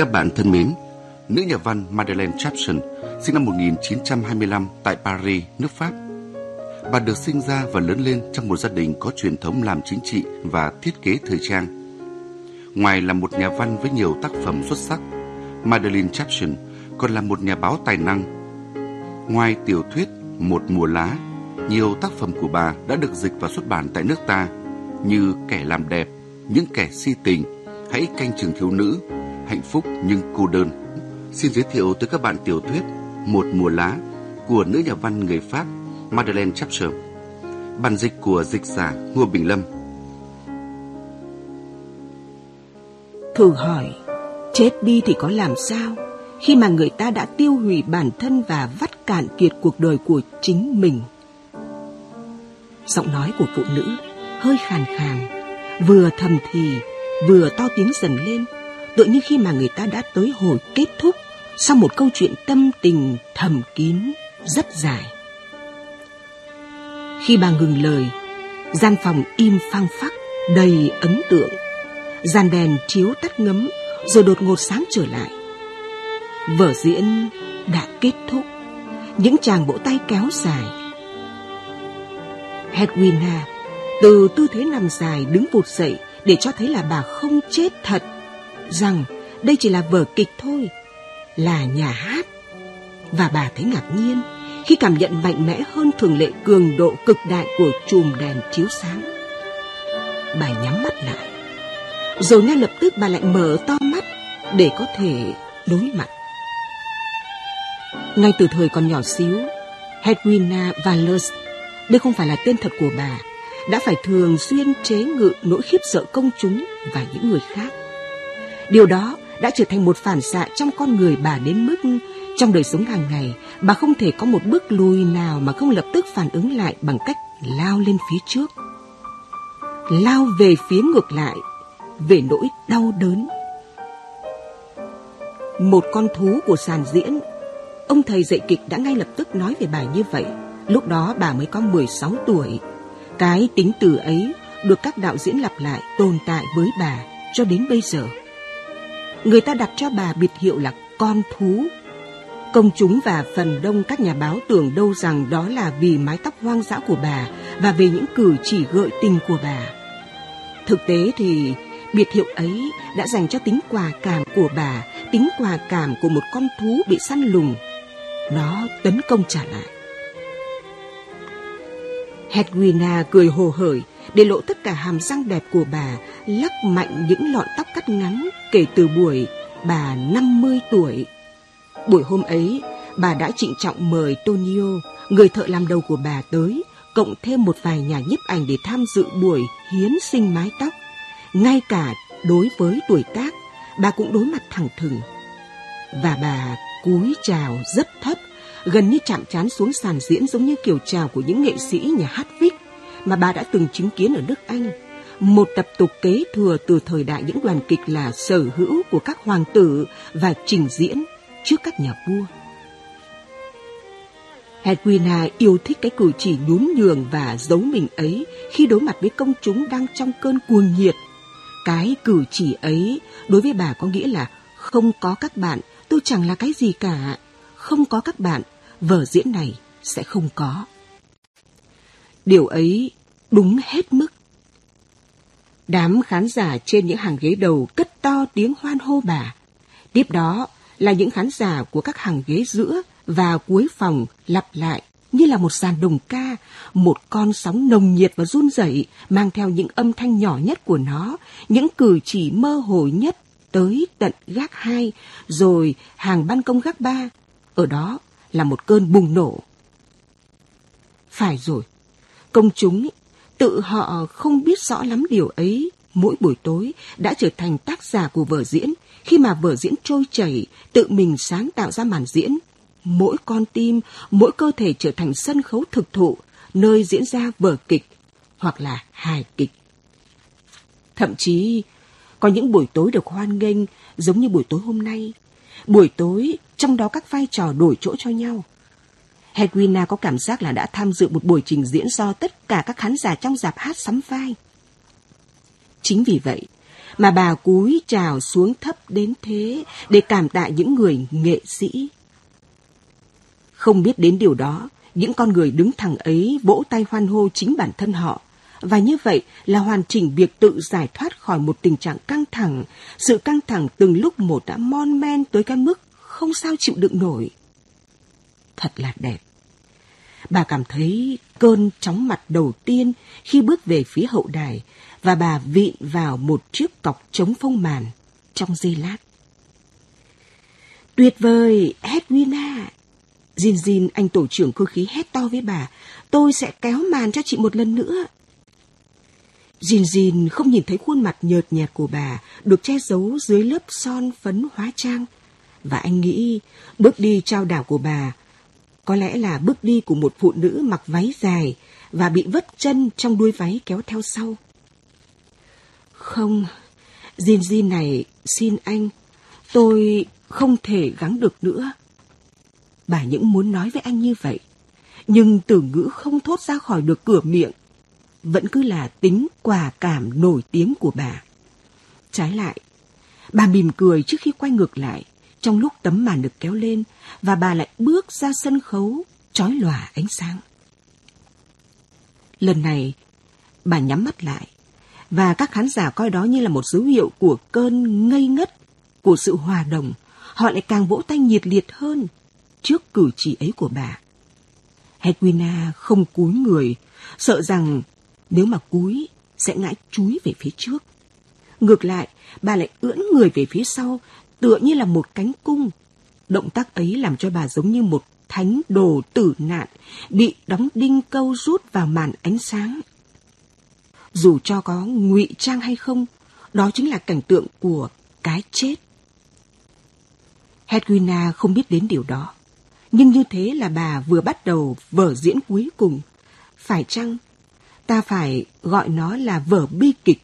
các bạn thân mến, nữ nhà văn Madeleine Chapson sinh năm 1925 tại Paris, nước Pháp. Bà được sinh ra và lớn lên trong một gia đình có truyền thống làm chính trị và thiết kế thời trang. Ngoài là một nhà văn với nhiều tác phẩm xuất sắc, Madeleine Chapson còn là một nhà báo tài năng. Ngoài tiểu thuyết Một mùa lá, nhiều tác phẩm của bà đã được dịch và xuất bản tại nước ta như Kẻ làm đẹp, Những kẻ si tình, Hãy canh trường thiếu nữ, Hạnh phúc nhưng cô đơn. Xin giới thiệu tới các bạn tiểu thuyết Một mùa lá của nữ nhà văn người Pháp Madeleine Chapcher. Bản dịch của dịch giả Ngô Bình Lâm. Thử hỏi, chết đi thì có làm sao khi mà người ta đã tiêu hủy bản thân và vắt cạn kiệt cuộc đời của chính mình? Giọng nói của phụ nữ hơi khàn khàn, vừa thầm thì, vừa to tiếng dần lên, tựa như khi mà người ta đã tới hồi kết thúc sau một câu chuyện tâm tình thầm kín rất dài. Khi bà ngừng lời, gian phòng im phăng phắc, đầy ấn tượng. Gian đèn chiếu tắt ngấm, rồi đột ngột sáng trở lại. Vở diễn đã kết thúc, những chàng vỗ tay kéo dài. Hedwina từ tư thế nằm dài đứng vụt dậy để cho thấy là bà không chết thật, rằng đây chỉ là vở kịch thôi, là nhà hát. Và bà thấy ngạc nhiên khi cảm nhận mạnh mẽ hơn thường lệ cường độ cực đại của chùm đèn chiếu sáng. Bà nhắm mắt lại, rồi ngay lập tức bà lại mở to mắt để có thể đối mặt. Ngay từ thời còn nhỏ xíu, Hedwina Valers, đây không phải là tên thật của bà, đã phải thường xuyên chế ngự nỗi khiếp sợ công chúng và những người khác. Điều đó đã trở thành một phản xạ trong con người bà đến mức trong đời sống hàng ngày, bà không thể có một bước lùi nào mà không lập tức phản ứng lại bằng cách lao lên phía trước. Lao về phía ngược lại, về nỗi đau đớn. Một con thú của sàn diễn, ông thầy dạy kịch đã ngay lập tức nói về bà như vậy. Lúc đó bà mới có 16 tuổi. Cái tính từ ấy được các đạo diễn lặp lại tồn tại với bà cho đến bây giờ. Người ta đặt cho bà biệt hiệu là con thú Công chúng và phần đông các nhà báo tưởng đâu rằng đó là vì mái tóc hoang dã của bà và về những cử chỉ gợi tình của bà. Thực tế thì biệt hiệu ấy đã dành cho tính quà cảm của bà, tính quà cảm của một con thú bị săn lùng. Nó tấn công trả lại. Hedwina cười hồ hởi để lộ tất cả hàm răng đẹp của bà, lắc mạnh những lọn tóc cắt ngắn kể từ buổi bà 50 tuổi Buổi hôm ấy, bà đã trịnh trọng mời Tonio, người thợ làm đầu của bà tới, cộng thêm một vài nhà nhiếp ảnh để tham dự buổi hiến sinh mái tóc. Ngay cả đối với tuổi tác, bà cũng đối mặt thẳng thừng. Và bà cúi chào rất thấp, gần như chạm trán xuống sàn diễn giống như kiểu chào của những nghệ sĩ nhà hát Vic mà bà đã từng chứng kiến ở nước Anh. Một tập tục kế thừa từ thời đại những đoàn kịch là sở hữu của các hoàng tử và trình diễn trước các nhà vua. Hedwina yêu thích cái cử chỉ nhún nhường và giấu mình ấy khi đối mặt với công chúng đang trong cơn cuồng nhiệt. Cái cử chỉ ấy đối với bà có nghĩa là không có các bạn tôi chẳng là cái gì cả. Không có các bạn, vở diễn này sẽ không có. Điều ấy đúng hết mức. Đám khán giả trên những hàng ghế đầu cất to tiếng hoan hô bà. Tiếp đó, là những khán giả của các hàng ghế giữa và cuối phòng lặp lại như là một dàn đồng ca, một con sóng nồng nhiệt và run rẩy mang theo những âm thanh nhỏ nhất của nó, những cử chỉ mơ hồ nhất tới tận gác hai, rồi hàng ban công gác ba. Ở đó là một cơn bùng nổ. Phải rồi, công chúng tự họ không biết rõ lắm điều ấy mỗi buổi tối đã trở thành tác giả của vở diễn khi mà vở diễn trôi chảy, tự mình sáng tạo ra màn diễn. Mỗi con tim, mỗi cơ thể trở thành sân khấu thực thụ, nơi diễn ra vở kịch hoặc là hài kịch. Thậm chí, có những buổi tối được hoan nghênh giống như buổi tối hôm nay. Buổi tối, trong đó các vai trò đổi chỗ cho nhau. Hedwina có cảm giác là đã tham dự một buổi trình diễn do tất cả các khán giả trong dạp hát sắm vai. Chính vì vậy, mà bà cúi chào xuống thấp đến thế để cảm tạ những người nghệ sĩ. Không biết đến điều đó, những con người đứng thẳng ấy vỗ tay hoan hô chính bản thân họ. Và như vậy là hoàn chỉnh việc tự giải thoát khỏi một tình trạng căng thẳng. Sự căng thẳng từng lúc một đã mon men tới cái mức không sao chịu đựng nổi. Thật là đẹp. Bà cảm thấy cơn chóng mặt đầu tiên khi bước về phía hậu đài và bà vịn vào một chiếc cọc chống phong màn trong giây lát. Tuyệt vời, Edwina. Jin Jin, anh tổ trưởng cơ khí hét to với bà, tôi sẽ kéo màn cho chị một lần nữa. Jin Jin không nhìn thấy khuôn mặt nhợt nhạt của bà được che giấu dưới lớp son phấn hóa trang. Và anh nghĩ bước đi trao đảo của bà có lẽ là bước đi của một phụ nữ mặc váy dài và bị vất chân trong đuôi váy kéo theo sau. Không, Jin Jin này, xin anh, tôi không thể gắng được nữa. Bà những muốn nói với anh như vậy, nhưng từ ngữ không thốt ra khỏi được cửa miệng, vẫn cứ là tính quả cảm nổi tiếng của bà. Trái lại, bà mỉm cười trước khi quay ngược lại, trong lúc tấm màn được kéo lên và bà lại bước ra sân khấu, trói lòa ánh sáng. Lần này, bà nhắm mắt lại, và các khán giả coi đó như là một dấu hiệu của cơn ngây ngất, của sự hòa đồng. Họ lại càng vỗ tay nhiệt liệt hơn trước cử chỉ ấy của bà. Hedwina không cúi người, sợ rằng nếu mà cúi sẽ ngã chúi về phía trước. Ngược lại, bà lại ưỡn người về phía sau, tựa như là một cánh cung. Động tác ấy làm cho bà giống như một thánh đồ tử nạn, bị đóng đinh câu rút vào màn ánh sáng. Dù cho có ngụy trang hay không, đó chính là cảnh tượng của cái chết. Hedwina không biết đến điều đó. Nhưng như thế là bà vừa bắt đầu vở diễn cuối cùng. Phải chăng ta phải gọi nó là vở bi kịch?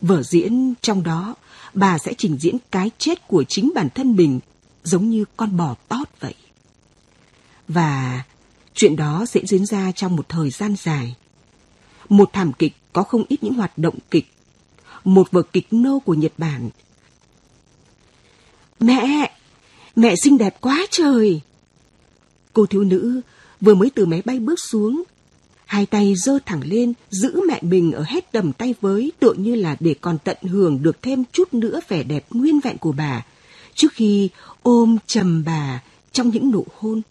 Vở diễn trong đó, bà sẽ trình diễn cái chết của chính bản thân mình giống như con bò tót vậy. Và chuyện đó sẽ diễn ra trong một thời gian dài. Một thảm kịch có không ít những hoạt động kịch. Một vở kịch nô của Nhật Bản. Mẹ! Mẹ xinh đẹp quá trời! Cô thiếu nữ vừa mới từ máy bay bước xuống. Hai tay giơ thẳng lên, giữ mẹ mình ở hết tầm tay với tựa như là để còn tận hưởng được thêm chút nữa vẻ đẹp nguyên vẹn của bà. Trước khi ôm trầm bà trong những nụ hôn.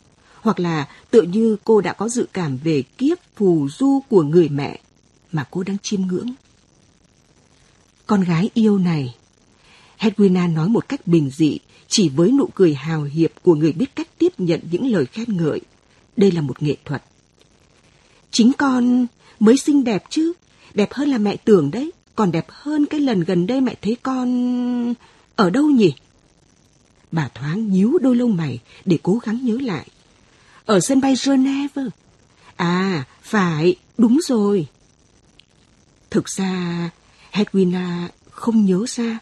Hoặc là tựa như cô đã có dự cảm về kiếp phù du của người mẹ mà cô đang chiêm ngưỡng. Con gái yêu này, Hedwina nói một cách bình dị, chỉ với nụ cười hào hiệp của người biết cách tiếp nhận những lời khen ngợi. Đây là một nghệ thuật. Chính con mới xinh đẹp chứ, đẹp hơn là mẹ tưởng đấy, còn đẹp hơn cái lần gần đây mẹ thấy con... ở đâu nhỉ? Bà thoáng nhíu đôi lông mày để cố gắng nhớ lại. Ở sân bay Geneva. À, phải, đúng rồi. Thực ra, Hedwina không nhớ ra.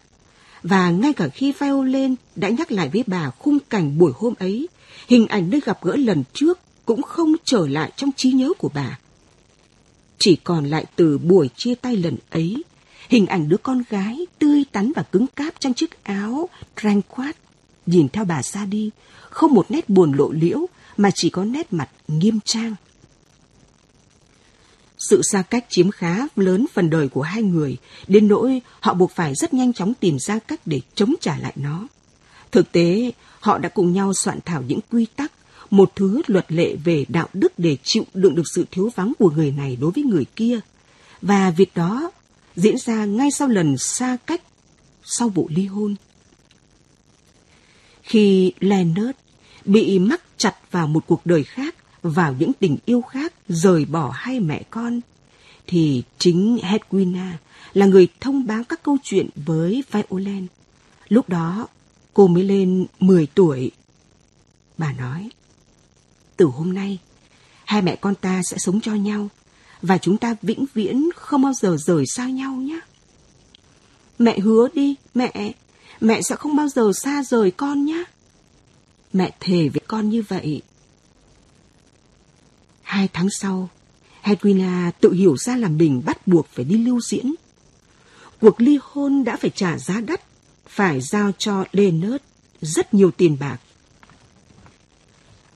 Và ngay cả khi Violin đã nhắc lại với bà khung cảnh buổi hôm ấy, hình ảnh nơi gặp gỡ lần trước cũng không trở lại trong trí nhớ của bà. Chỉ còn lại từ buổi chia tay lần ấy, hình ảnh đứa con gái tươi tắn và cứng cáp trong chiếc áo quát nhìn theo bà ra đi, không một nét buồn lộ liễu mà chỉ có nét mặt nghiêm trang. Sự xa cách chiếm khá lớn phần đời của hai người, đến nỗi họ buộc phải rất nhanh chóng tìm ra cách để chống trả lại nó. Thực tế, họ đã cùng nhau soạn thảo những quy tắc, một thứ luật lệ về đạo đức để chịu đựng được sự thiếu vắng của người này đối với người kia. Và việc đó diễn ra ngay sau lần xa cách, sau vụ ly hôn. Khi Leonard bị mắc chặt vào một cuộc đời khác, vào những tình yêu khác, rời bỏ hai mẹ con, thì chính Hedwina là người thông báo các câu chuyện với Violent. Lúc đó, cô mới lên 10 tuổi. Bà nói, từ hôm nay, hai mẹ con ta sẽ sống cho nhau, và chúng ta vĩnh viễn không bao giờ rời xa nhau nhé. Mẹ hứa đi, mẹ, mẹ sẽ không bao giờ xa rời con nhé. Mẹ thề với con như vậy. Hai tháng sau, Hedwina tự hiểu ra là mình bắt buộc phải đi lưu diễn. cuộc ly hôn đã phải trả giá đắt, phải giao cho Leonard rất nhiều tiền bạc.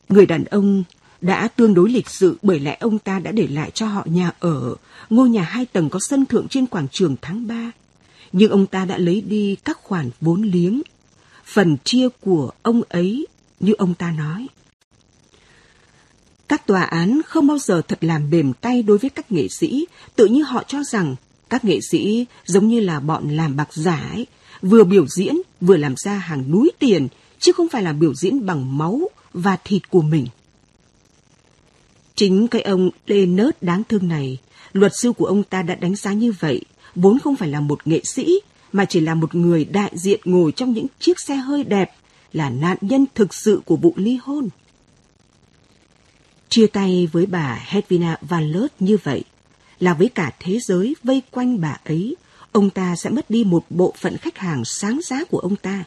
Người đàn ông đã tương đối lịch sự bởi lẽ ông ta đã để lại cho họ nhà ở, ngôi nhà hai tầng có sân thượng trên quảng trường tháng 3. Nhưng ông ta đã lấy đi các khoản vốn liếng, phần chia của ông ấy như ông ta nói. Các tòa án không bao giờ thật làm mềm tay đối với các nghệ sĩ, tự như họ cho rằng các nghệ sĩ giống như là bọn làm bạc giả ấy, vừa biểu diễn vừa làm ra hàng núi tiền, chứ không phải là biểu diễn bằng máu và thịt của mình. Chính cái ông Lê Nớt đáng thương này, luật sư của ông ta đã đánh giá như vậy, vốn không phải là một nghệ sĩ, mà chỉ là một người đại diện ngồi trong những chiếc xe hơi đẹp, là nạn nhân thực sự của vụ ly hôn. Chia tay với bà Hedvina Valert như vậy, là với cả thế giới vây quanh bà ấy, ông ta sẽ mất đi một bộ phận khách hàng sáng giá của ông ta.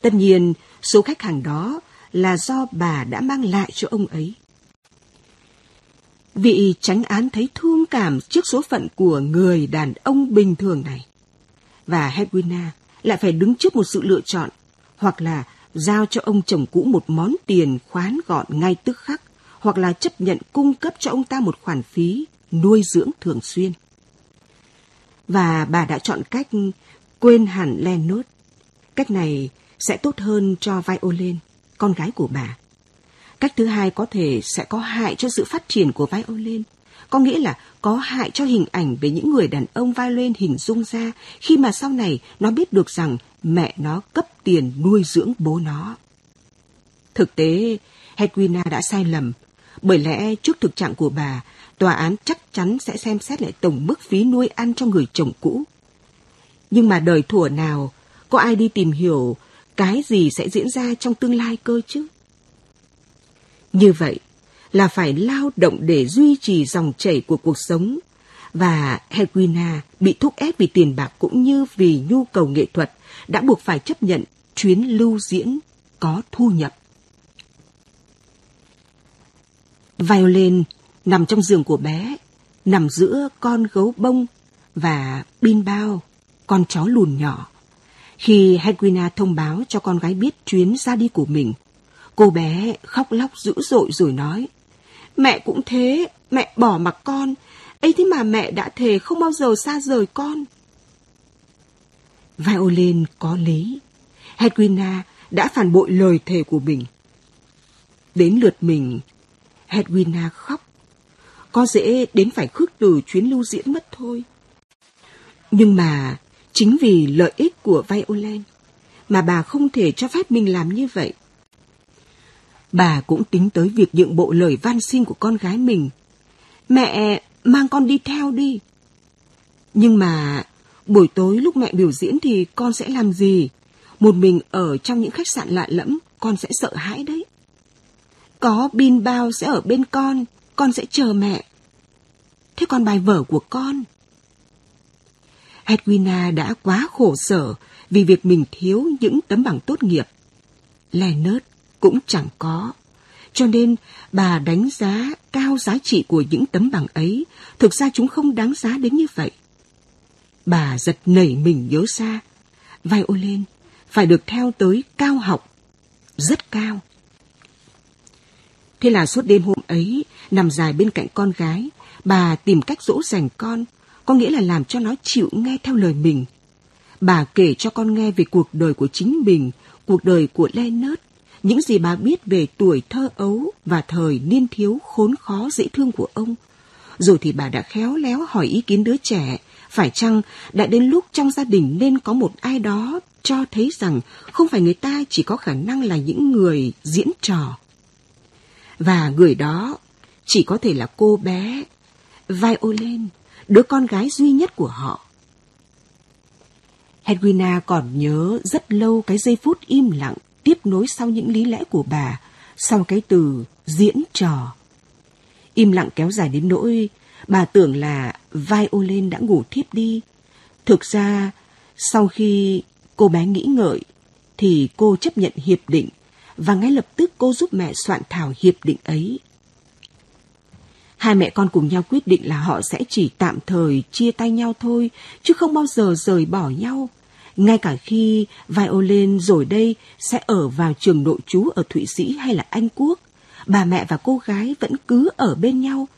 Tất nhiên, số khách hàng đó là do bà đã mang lại cho ông ấy. Vị tránh án thấy thương cảm trước số phận của người đàn ông bình thường này. Và Hedwina lại phải đứng trước một sự lựa chọn, hoặc là giao cho ông chồng cũ một món tiền khoán gọn ngay tức khắc, hoặc là chấp nhận cung cấp cho ông ta một khoản phí nuôi dưỡng thường xuyên. Và bà đã chọn cách quên hẳn Leonard. Cách này sẽ tốt hơn cho Violin, con gái của bà. Cách thứ hai có thể sẽ có hại cho sự phát triển của violin. Có nghĩa là có hại cho hình ảnh về những người đàn ông violin hình dung ra khi mà sau này nó biết được rằng mẹ nó cấp tiền nuôi dưỡng bố nó. Thực tế, Hedwina đã sai lầm, bởi lẽ trước thực trạng của bà, tòa án chắc chắn sẽ xem xét lại tổng mức phí nuôi ăn cho người chồng cũ. Nhưng mà đời thủa nào, có ai đi tìm hiểu cái gì sẽ diễn ra trong tương lai cơ chứ? Như vậy là phải lao động để duy trì dòng chảy của cuộc sống và Hedwina bị thúc ép vì tiền bạc cũng như vì nhu cầu nghệ thuật đã buộc phải chấp nhận chuyến lưu diễn có thu nhập. Violin nằm trong giường của bé, nằm giữa con gấu bông và Bin Bao, con chó lùn nhỏ. Khi Hedwina thông báo cho con gái biết chuyến ra đi của mình, Cô bé khóc lóc dữ dội rồi nói, mẹ cũng thế, mẹ bỏ mặc con, ấy thế mà mẹ đã thề không bao giờ xa rời con. Violin có lý, Hedwina đã phản bội lời thề của mình. Đến lượt mình, Hedwina khóc. Có dễ đến phải khước từ chuyến lưu diễn mất thôi. Nhưng mà chính vì lợi ích của Violin mà bà không thể cho phép mình làm như vậy. Bà cũng tính tới việc nhượng bộ lời van xin của con gái mình. Mẹ, mang con đi theo đi. Nhưng mà buổi tối lúc mẹ biểu diễn thì con sẽ làm gì? Một mình ở trong những khách sạn lạ lẫm, con sẽ sợ hãi đấy. Có bin bao sẽ ở bên con, con sẽ chờ mẹ. Thế còn bài vở của con? Edwina đã quá khổ sở vì việc mình thiếu những tấm bằng tốt nghiệp. Leonard cũng chẳng có. Cho nên bà đánh giá cao giá trị của những tấm bằng ấy, thực ra chúng không đáng giá đến như vậy. Bà giật nảy mình nhớ xa, violin phải được theo tới cao học, rất cao. Thế là suốt đêm hôm ấy, nằm dài bên cạnh con gái, bà tìm cách dỗ dành con, có nghĩa là làm cho nó chịu nghe theo lời mình. Bà kể cho con nghe về cuộc đời của chính mình, cuộc đời của Leonard, những gì bà biết về tuổi thơ ấu và thời niên thiếu khốn khó dễ thương của ông. Rồi thì bà đã khéo léo hỏi ý kiến đứa trẻ, phải chăng đã đến lúc trong gia đình nên có một ai đó cho thấy rằng không phải người ta chỉ có khả năng là những người diễn trò. Và người đó chỉ có thể là cô bé Violin, đứa con gái duy nhất của họ. Hedwina còn nhớ rất lâu cái giây phút im lặng tiếp nối sau những lý lẽ của bà, sau cái từ diễn trò. Im lặng kéo dài đến nỗi bà tưởng là violin đã ngủ thiếp đi. Thực ra, sau khi cô bé nghĩ ngợi, thì cô chấp nhận hiệp định và ngay lập tức cô giúp mẹ soạn thảo hiệp định ấy. Hai mẹ con cùng nhau quyết định là họ sẽ chỉ tạm thời chia tay nhau thôi, chứ không bao giờ rời bỏ nhau. Ngay cả khi Violin rồi đây sẽ ở vào trường nội trú ở Thụy Sĩ hay là Anh Quốc, bà mẹ và cô gái vẫn cứ ở bên nhau,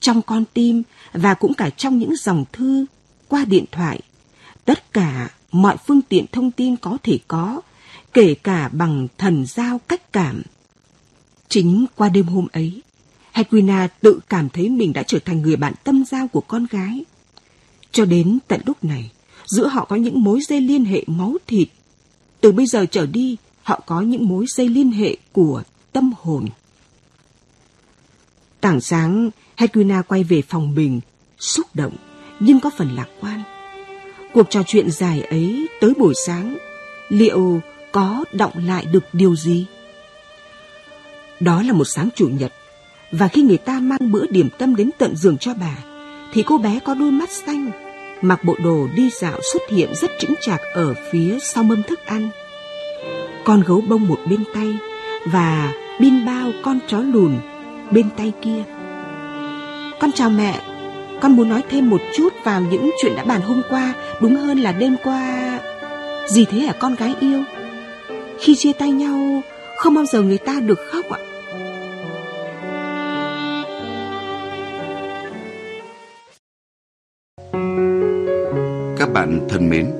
trong con tim và cũng cả trong những dòng thư, qua điện thoại. Tất cả mọi phương tiện thông tin có thể có, kể cả bằng thần giao cách cảm. Chính qua đêm hôm ấy, Hedwina tự cảm thấy mình đã trở thành người bạn tâm giao của con gái. Cho đến tận lúc này, giữa họ có những mối dây liên hệ máu thịt. Từ bây giờ trở đi, họ có những mối dây liên hệ của tâm hồn. Tảng sáng, Hedwina quay về phòng mình, xúc động, nhưng có phần lạc quan. Cuộc trò chuyện dài ấy tới buổi sáng, liệu có động lại được điều gì? Đó là một sáng chủ nhật, và khi người ta mang bữa điểm tâm đến tận giường cho bà, thì cô bé có đôi mắt xanh, mặc bộ đồ đi dạo xuất hiện rất chững chạc ở phía sau mâm thức ăn. Con gấu bông một bên tay và bin bao con chó lùn bên tay kia. Con chào mẹ, con muốn nói thêm một chút vào những chuyện đã bàn hôm qua, đúng hơn là đêm qua. Gì thế hả con gái yêu? Khi chia tay nhau, không bao giờ người ta được khóc ạ. Các bạn thân mến,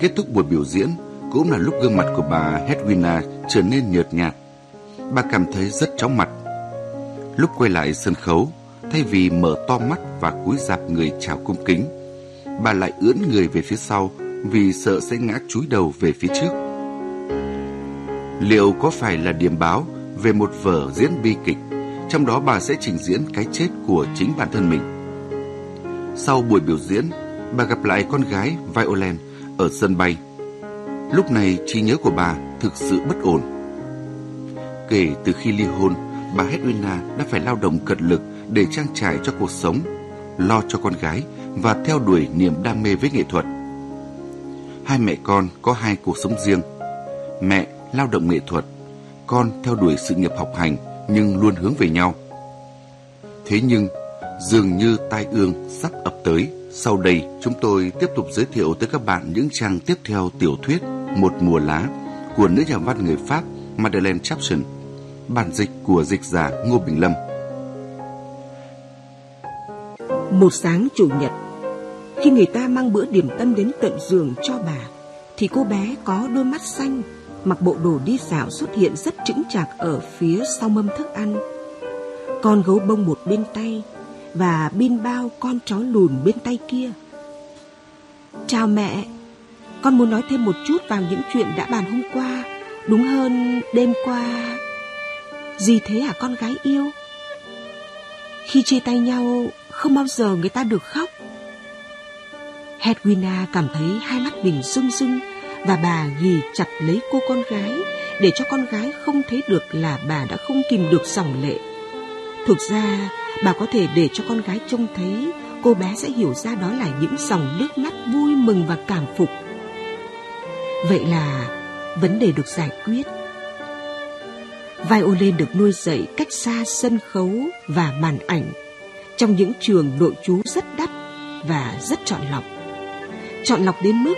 kết thúc buổi biểu diễn cũng là lúc gương mặt của bà Hedwina trở nên nhợt nhạt. Bà cảm thấy rất chóng mặt. Lúc quay lại sân khấu, thay vì mở to mắt và cúi rạp người chào cung kính, bà lại ưỡn người về phía sau vì sợ sẽ ngã chúi đầu về phía trước. Liệu có phải là điểm báo về một vở diễn bi kịch, trong đó bà sẽ trình diễn cái chết của chính bản thân mình? Sau buổi biểu diễn, bà gặp lại con gái Violent ở sân bay. Lúc này trí nhớ của bà thực sự bất ổn. Kể từ khi ly hôn, bà Hedwina đã phải lao động cật lực để trang trải cho cuộc sống, lo cho con gái và theo đuổi niềm đam mê với nghệ thuật. Hai mẹ con có hai cuộc sống riêng. Mẹ lao động nghệ thuật, con theo đuổi sự nghiệp học hành nhưng luôn hướng về nhau. Thế nhưng, dường như tai ương sắp ập tới. Sau đây, chúng tôi tiếp tục giới thiệu tới các bạn những trang tiếp theo tiểu thuyết Một mùa lá của nữ nhà văn người Pháp Madeleine Chapson, bản dịch của dịch giả Ngô Bình Lâm. Một sáng chủ nhật, khi người ta mang bữa điểm tâm đến tận giường cho bà, thì cô bé có đôi mắt xanh, mặc bộ đồ đi dạo xuất hiện rất chững chạc ở phía sau mâm thức ăn. Con gấu bông một bên tay và bin bao con chó lùn bên tay kia. Chào mẹ, con muốn nói thêm một chút vào những chuyện đã bàn hôm qua, đúng hơn đêm qua. Gì thế hả con gái yêu? Khi chia tay nhau, không bao giờ người ta được khóc. Hedwina cảm thấy hai mắt mình rưng rưng và bà ghì chặt lấy cô con gái để cho con gái không thấy được là bà đã không kìm được dòng lệ. Thực ra, bà có thể để cho con gái trông thấy, cô bé sẽ hiểu ra đó là những dòng nước mắt vui mừng và cảm phục. Vậy là vấn đề được giải quyết. Violin được nuôi dạy cách xa sân khấu và màn ảnh trong những trường nội trú rất đắt và rất chọn lọc. Chọn lọc đến mức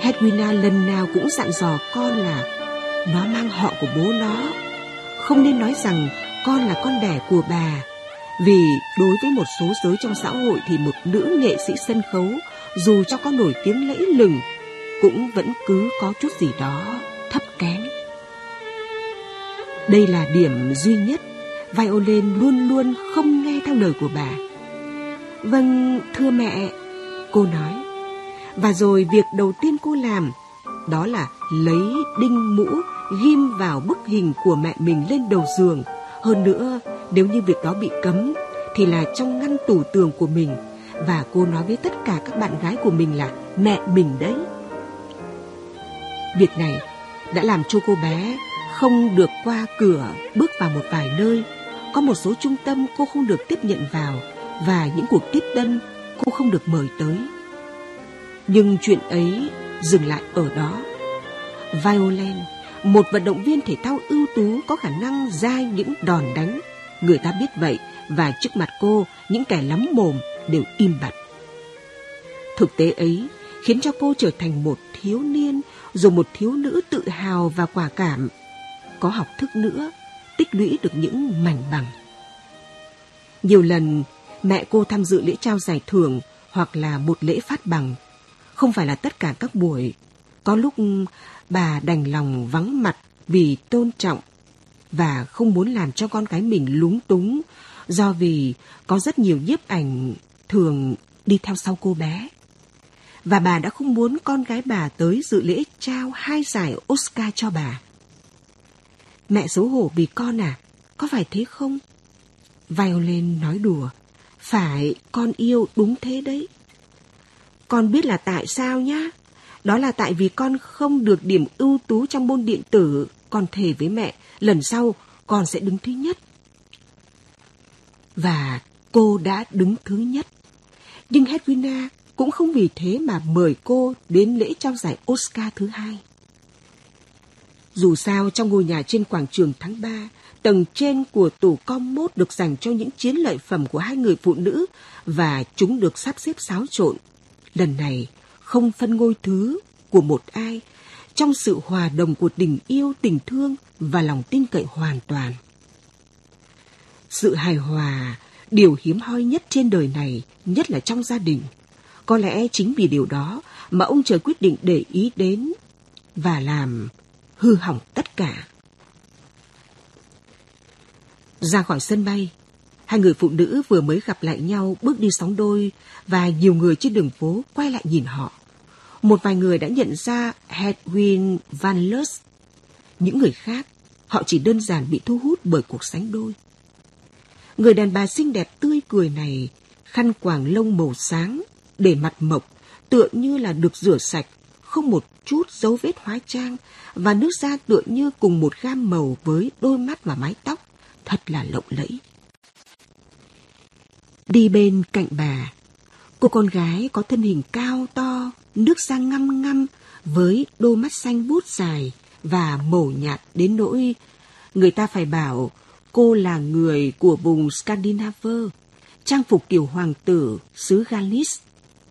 Hedwina lần nào cũng dặn dò con là nó mang họ của bố nó. Không nên nói rằng con là con đẻ của bà. Vì đối với một số giới trong xã hội thì một nữ nghệ sĩ sân khấu dù cho có nổi tiếng lẫy lừng cũng vẫn cứ có chút gì đó thấp kém. Đây là điểm duy nhất Violin luôn luôn không nghe theo lời của bà. Vâng, thưa mẹ, cô nói. Và rồi việc đầu tiên cô làm đó là lấy đinh mũ ghim vào bức hình của mẹ mình lên đầu giường. Hơn nữa, nếu như việc đó bị cấm thì là trong ngăn tủ tường của mình và cô nói với tất cả các bạn gái của mình là mẹ mình đấy. Việc này đã làm cho cô bé không được qua cửa bước vào một vài nơi. Có một số trung tâm cô không được tiếp nhận vào và những cuộc tiếp tân cô không được mời tới. Nhưng chuyện ấy dừng lại ở đó. Violin, một vận động viên thể thao ưu tú có khả năng ra những đòn đánh. Người ta biết vậy và trước mặt cô những kẻ lắm mồm đều im bặt. Thực tế ấy khiến cho cô trở thành một thiếu niên rồi một thiếu nữ tự hào và quả cảm. Có học thức nữa, tích lũy được những mảnh bằng. Nhiều lần mẹ cô tham dự lễ trao giải thưởng hoặc là một lễ phát bằng. Không phải là tất cả các buổi. Có lúc bà đành lòng vắng mặt vì tôn trọng và không muốn làm cho con gái mình lúng túng do vì có rất nhiều nhiếp ảnh thường đi theo sau cô bé. Và bà đã không muốn con gái bà tới dự lễ trao hai giải Oscar cho bà. Mẹ xấu hổ vì con à, có phải thế không? Violin nói đùa. Phải, con yêu đúng thế đấy. Con biết là tại sao nhá. Đó là tại vì con không được điểm ưu tú trong môn điện tử. Con thề với mẹ, lần sau con sẽ đứng thứ nhất. Và cô đã đứng thứ nhất. Nhưng Hedwina cũng không vì thế mà mời cô đến lễ trao giải Oscar thứ hai. Dù sao trong ngôi nhà trên quảng trường tháng 3, tầng trên của tủ com mốt được dành cho những chiến lợi phẩm của hai người phụ nữ và chúng được sắp xếp xáo trộn. Lần này không phân ngôi thứ của một ai trong sự hòa đồng của tình yêu, tình thương và lòng tin cậy hoàn toàn. Sự hài hòa, điều hiếm hoi nhất trên đời này, nhất là trong gia đình. Có lẽ chính vì điều đó mà ông trời quyết định để ý đến và làm hư hỏng tất cả. Ra khỏi sân bay, hai người phụ nữ vừa mới gặp lại nhau bước đi sóng đôi và nhiều người trên đường phố quay lại nhìn họ. Một vài người đã nhận ra Hedwin Van Lus. Những người khác, họ chỉ đơn giản bị thu hút bởi cuộc sánh đôi. Người đàn bà xinh đẹp tươi cười này, khăn quàng lông màu sáng, để mặt mộc, tựa như là được rửa sạch, không một chút dấu vết hóa trang, và nước da tựa như cùng một gam màu với đôi mắt và mái tóc, thật là lộng lẫy. Đi bên cạnh bà, cô con gái có thân hình cao to, nước da ngăm ngăm, với đôi mắt xanh bút dài và màu nhạt đến nỗi người ta phải bảo cô là người của vùng Scandinavia, trang phục kiểu hoàng tử xứ Galis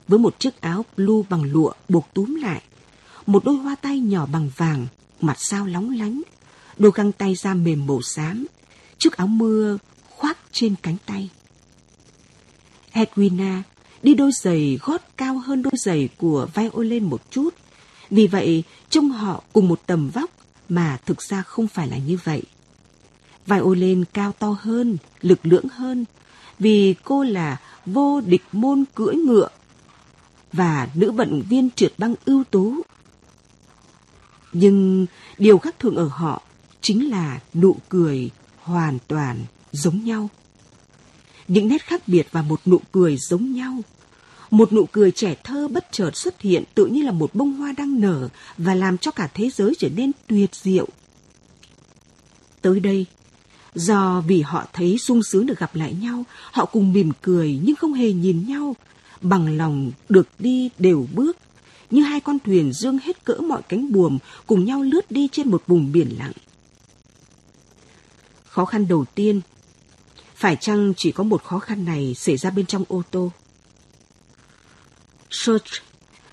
với một chiếc áo blue bằng lụa buộc túm lại, một đôi hoa tay nhỏ bằng vàng, mặt sao lóng lánh, đôi găng tay da mềm màu xám, chiếc áo mưa khoác trên cánh tay. Edwina đi đôi giày gót cao hơn đôi giày của Violin một chút, vì vậy trông họ cùng một tầm vóc mà thực ra không phải là như vậy. Violin cao to hơn, lực lưỡng hơn, vì cô là vô địch môn cưỡi ngựa và nữ vận động viên trượt băng ưu tú. Nhưng điều khác thường ở họ chính là nụ cười hoàn toàn giống nhau. Những nét khác biệt và một nụ cười giống nhau. Một nụ cười trẻ thơ bất chợt xuất hiện tự như là một bông hoa đang nở và làm cho cả thế giới trở nên tuyệt diệu. Tới đây, do vì họ thấy sung sướng được gặp lại nhau, họ cùng mỉm cười nhưng không hề nhìn nhau, bằng lòng được đi đều bước, như hai con thuyền dương hết cỡ mọi cánh buồm cùng nhau lướt đi trên một vùng biển lặng. Khó khăn đầu tiên, phải chăng chỉ có một khó khăn này xảy ra bên trong ô tô? Serge,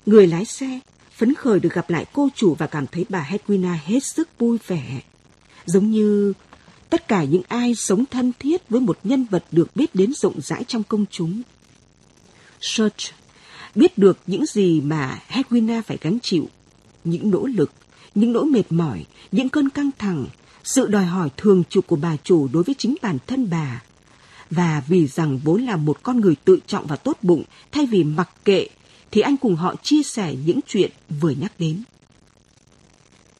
người lái xe, phấn khởi được gặp lại cô chủ và cảm thấy bà Hedwina hết sức vui vẻ. Giống như tất cả những ai sống thân thiết với một nhân vật được biết đến rộng rãi trong công chúng. Serge biết được những gì mà Hedwina phải gánh chịu, những nỗ lực, những nỗi mệt mỏi, những cơn căng thẳng, sự đòi hỏi thường trực của bà chủ đối với chính bản thân bà. Và vì rằng vốn là một con người tự trọng và tốt bụng, thay vì mặc kệ, thì anh cùng họ chia sẻ những chuyện vừa nhắc đến.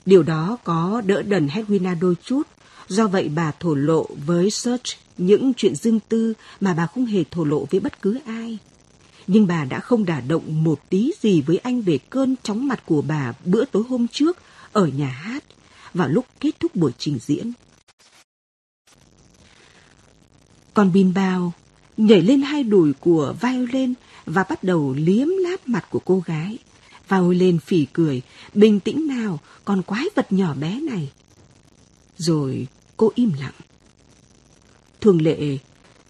Điều đó có đỡ đần Hedwina đôi chút, do vậy bà thổ lộ với search những chuyện riêng tư mà bà không hề thổ lộ với bất cứ ai nhưng bà đã không đả động một tí gì với anh về cơn chóng mặt của bà bữa tối hôm trước ở nhà hát vào lúc kết thúc buổi trình diễn. Còn Bin Bao nhảy lên hai đùi của Violin và bắt đầu liếm láp mặt của cô gái. Violin phỉ cười, bình tĩnh nào, con quái vật nhỏ bé này. Rồi cô im lặng. Thường lệ,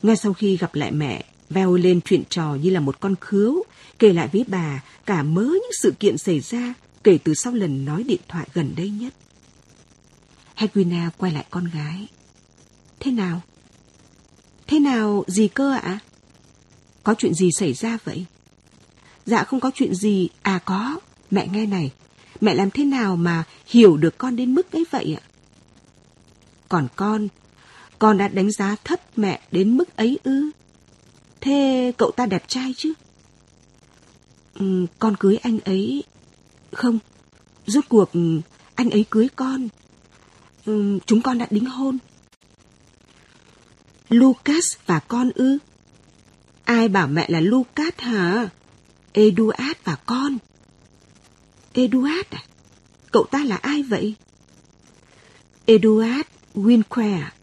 Ngay sau khi gặp lại mẹ, Veo lên chuyện trò như là một con khứu, kể lại với bà cả mớ những sự kiện xảy ra kể từ sau lần nói điện thoại gần đây nhất. Hedwina quay lại con gái. Thế nào? Thế nào gì cơ ạ? Có chuyện gì xảy ra vậy? Dạ không có chuyện gì. À có, mẹ nghe này. Mẹ làm thế nào mà hiểu được con đến mức ấy vậy ạ? Còn con, con đã đánh giá thấp mẹ đến mức ấy ư? Thế cậu ta đẹp trai chứ? Ừ, con cưới anh ấy... Không, rốt cuộc anh ấy cưới con. Ừ, chúng con đã đính hôn. Lucas và con ư? Ai bảo mẹ là Lucas hả? Eduard và con. Eduard à? Cậu ta là ai vậy? Eduard Winquare. À?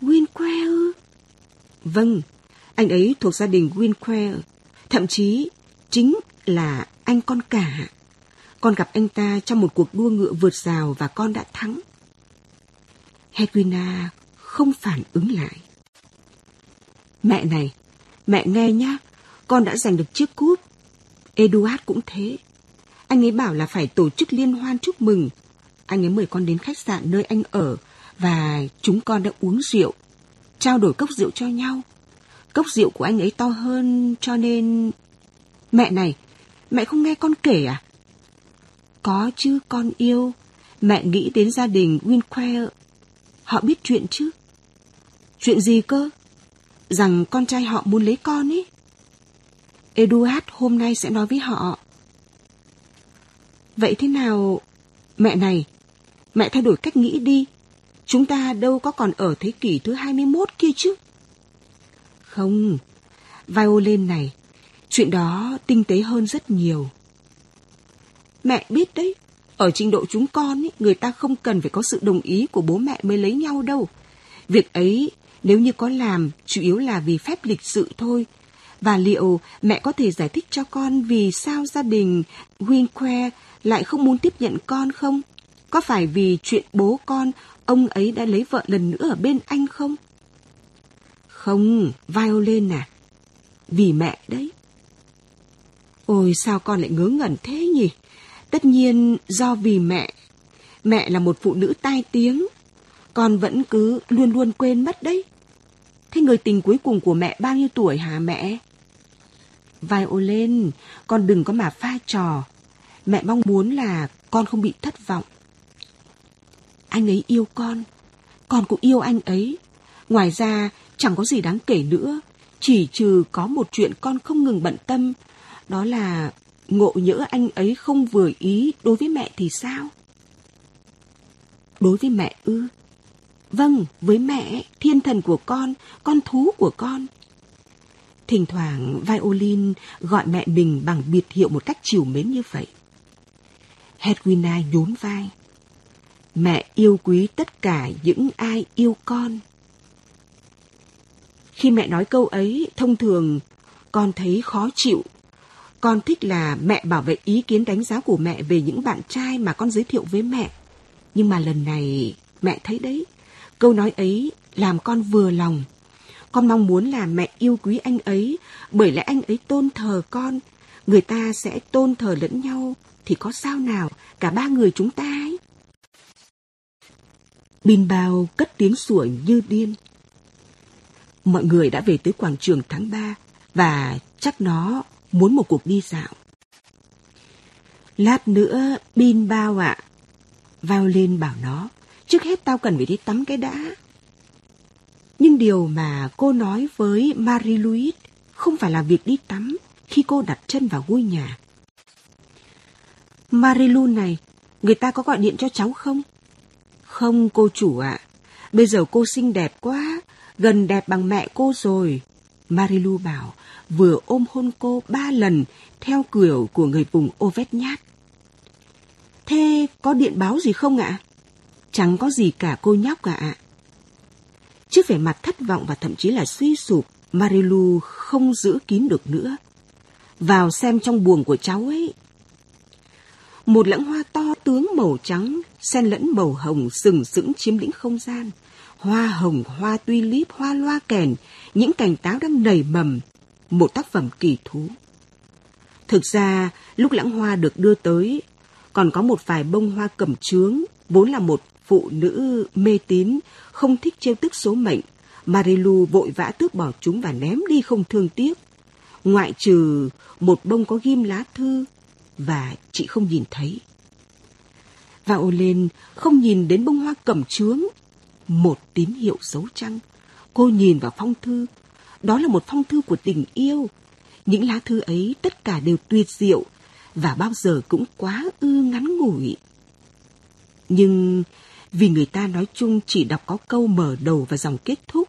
Winquare ư? Vâng, anh ấy thuộc gia đình Winquare. Thậm chí chính là anh con cả. Con gặp anh ta trong một cuộc đua ngựa vượt rào và con đã thắng. Hedwina không phản ứng lại. Mẹ này, mẹ nghe nhá, con đã giành được chiếc cúp. Eduard cũng thế. Anh ấy bảo là phải tổ chức liên hoan chúc mừng. Anh ấy mời con đến khách sạn nơi anh ở và chúng con đã uống rượu, trao đổi cốc rượu cho nhau. Cốc rượu của anh ấy to hơn cho nên... Mẹ này, mẹ không nghe con kể à? Có chứ con yêu, mẹ nghĩ đến gia đình Winquare. Họ biết chuyện chứ? Chuyện gì cơ? Rằng con trai họ muốn lấy con ấy. Eduard hôm nay sẽ nói với họ. Vậy thế nào? Mẹ này, mẹ thay đổi cách nghĩ đi. Chúng ta đâu có còn ở thế kỷ thứ 21 kia chứ. Không, violin này, chuyện đó tinh tế hơn rất nhiều. Mẹ biết đấy, ở trình độ chúng con ấy, người ta không cần phải có sự đồng ý của bố mẹ mới lấy nhau đâu. Việc ấy nếu như có làm chủ yếu là vì phép lịch sự thôi. Và liệu mẹ có thể giải thích cho con vì sao gia đình Winque lại không muốn tiếp nhận con không? Có phải vì chuyện bố con, ông ấy đã lấy vợ lần nữa ở bên anh không? Không, violin à. Vì mẹ đấy. Ôi sao con lại ngớ ngẩn thế nhỉ? Tất nhiên do vì mẹ. Mẹ là một phụ nữ tai tiếng. Con vẫn cứ luôn luôn quên mất đấy. Thế người tình cuối cùng của mẹ bao nhiêu tuổi hả mẹ? vai ôn lên, con đừng có mà pha trò. Mẹ mong muốn là con không bị thất vọng. Anh ấy yêu con, con cũng yêu anh ấy. Ngoài ra, chẳng có gì đáng kể nữa. Chỉ trừ có một chuyện con không ngừng bận tâm. Đó là ngộ nhỡ anh ấy không vừa ý đối với mẹ thì sao? Đối với mẹ ư? Vâng, với mẹ, thiên thần của con, con thú của con. Thỉnh thoảng violin gọi mẹ mình bằng biệt hiệu một cách chiều mến như vậy. Hedwina nhún vai. Mẹ yêu quý tất cả những ai yêu con. Khi mẹ nói câu ấy, thông thường con thấy khó chịu. Con thích là mẹ bảo vệ ý kiến đánh giá của mẹ về những bạn trai mà con giới thiệu với mẹ. Nhưng mà lần này mẹ thấy đấy, câu nói ấy làm con vừa lòng. Con mong muốn là mẹ yêu quý anh ấy bởi lẽ anh ấy tôn thờ con. Người ta sẽ tôn thờ lẫn nhau thì có sao nào cả ba người chúng ta ấy. Bin bao cất tiếng sủa như điên. Mọi người đã về tới quảng trường tháng 3 và chắc nó muốn một cuộc đi dạo. Lát nữa, Bin bao ạ. À. lên bảo nó, trước hết tao cần phải đi tắm cái đã. Nhưng điều mà cô nói với Marie-Louise không phải là việc đi tắm khi cô đặt chân vào ngôi nhà. Marilu này, người ta có gọi điện cho cháu không? Không cô chủ ạ, à. bây giờ cô xinh đẹp quá, gần đẹp bằng mẹ cô rồi. Marilu bảo, vừa ôm hôn cô ba lần theo kiểu của người vùng Ovet nhát. Thế có điện báo gì không ạ? Chẳng có gì cả cô nhóc cả ạ. Trước vẻ mặt thất vọng và thậm chí là suy sụp, Marilu không giữ kín được nữa. Vào xem trong buồng của cháu ấy. Một lãng hoa to tướng màu trắng, xen lẫn màu hồng sừng sững chiếm lĩnh không gian. hoa hồng, hoa tuy líp, hoa loa kèn, những cành táo đang nảy mầm, một tác phẩm kỳ thú. Thực ra, lúc lãng hoa được đưa tới, còn có một vài bông hoa cẩm trướng, vốn là một phụ nữ mê tín, không thích trêu tức số mệnh. Marilu vội vã tước bỏ chúng và ném đi không thương tiếc. Ngoại trừ một bông có ghim lá thư và chị không nhìn thấy. Và ô lên không nhìn đến bông hoa cẩm trướng, một tín hiệu dấu trăng. Cô nhìn vào phong thư, đó là một phong thư của tình yêu. Những lá thư ấy tất cả đều tuyệt diệu và bao giờ cũng quá ư ngắn ngủi. Nhưng vì người ta nói chung chỉ đọc có câu mở đầu và dòng kết thúc,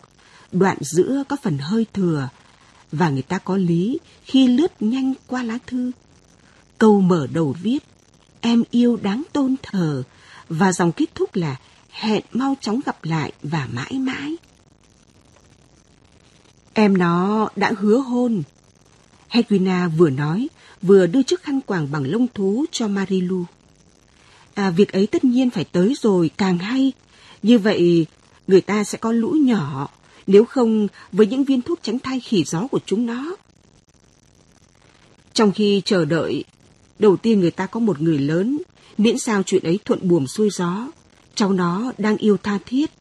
đoạn giữa có phần hơi thừa, và người ta có lý khi lướt nhanh qua lá thư. Câu mở đầu viết, em yêu đáng tôn thờ, và dòng kết thúc là hẹn mau chóng gặp lại và mãi mãi. Em nó đã hứa hôn. Hedwina vừa nói, vừa đưa chiếc khăn quàng bằng lông thú cho Marilu. À, việc ấy tất nhiên phải tới rồi, càng hay. Như vậy, người ta sẽ có lũ nhỏ, nếu không với những viên thuốc tránh thai khỉ gió của chúng nó. Trong khi chờ đợi, đầu tiên người ta có một người lớn, miễn sao chuyện ấy thuận buồm xuôi gió, cháu nó đang yêu tha thiết.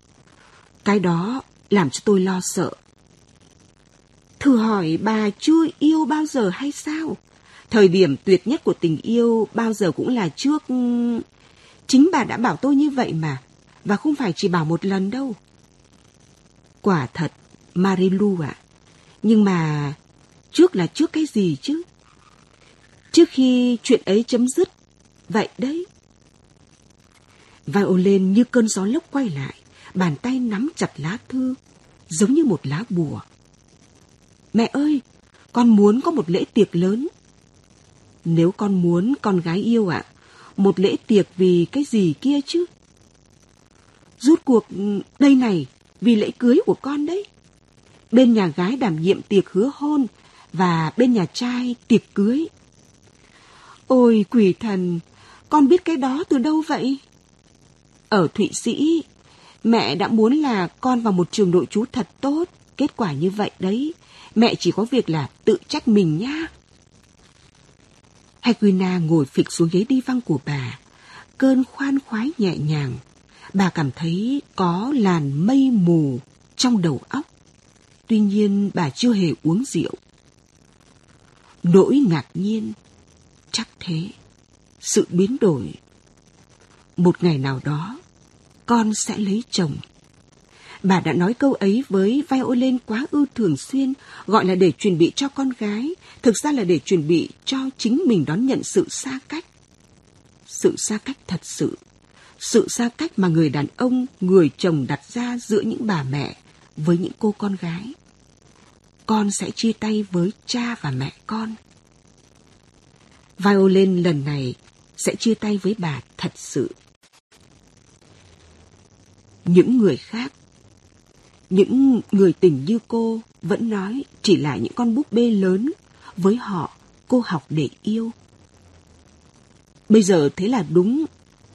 Cái đó làm cho tôi lo sợ. Thử hỏi bà chưa yêu bao giờ hay sao? Thời điểm tuyệt nhất của tình yêu bao giờ cũng là trước... Chính bà đã bảo tôi như vậy mà, và không phải chỉ bảo một lần đâu. Quả thật, Marilu ạ. À. Nhưng mà trước là trước cái gì chứ? Trước khi chuyện ấy chấm dứt, vậy đấy. Violin như cơn gió lốc quay lại, bàn tay nắm chặt lá thư, giống như một lá bùa. Mẹ ơi, con muốn có một lễ tiệc lớn. Nếu con muốn con gái yêu ạ, à, một lễ tiệc vì cái gì kia chứ? Rút cuộc ừ, đây này, vì lễ cưới của con đấy. Bên nhà gái đảm nhiệm tiệc hứa hôn và bên nhà trai tiệc cưới. Ôi quỷ thần, con biết cái đó từ đâu vậy? Ở Thụy Sĩ, mẹ đã muốn là con vào một trường nội trú thật tốt. Kết quả như vậy đấy, mẹ chỉ có việc là tự trách mình nhá. Hedwina ngồi phịch xuống ghế đi văng của bà. Cơn khoan khoái nhẹ nhàng. Bà cảm thấy có làn mây mù trong đầu óc. Tuy nhiên bà chưa hề uống rượu. Nỗi ngạc nhiên, chắc thế. Sự biến đổi. Một ngày nào đó, con sẽ lấy chồng. Bà đã nói câu ấy với violin quá ư thường xuyên, gọi là để chuẩn bị cho con gái, thực ra là để chuẩn bị cho chính mình đón nhận sự xa cách. Sự xa cách thật sự. Sự xa cách mà người đàn ông, người chồng đặt ra giữa những bà mẹ với những cô con gái. Con sẽ chia tay với cha và mẹ con. Violin lần này sẽ chia tay với bà thật sự. Những người khác những người tình như cô vẫn nói chỉ là những con búp bê lớn. Với họ, cô học để yêu. Bây giờ thế là đúng,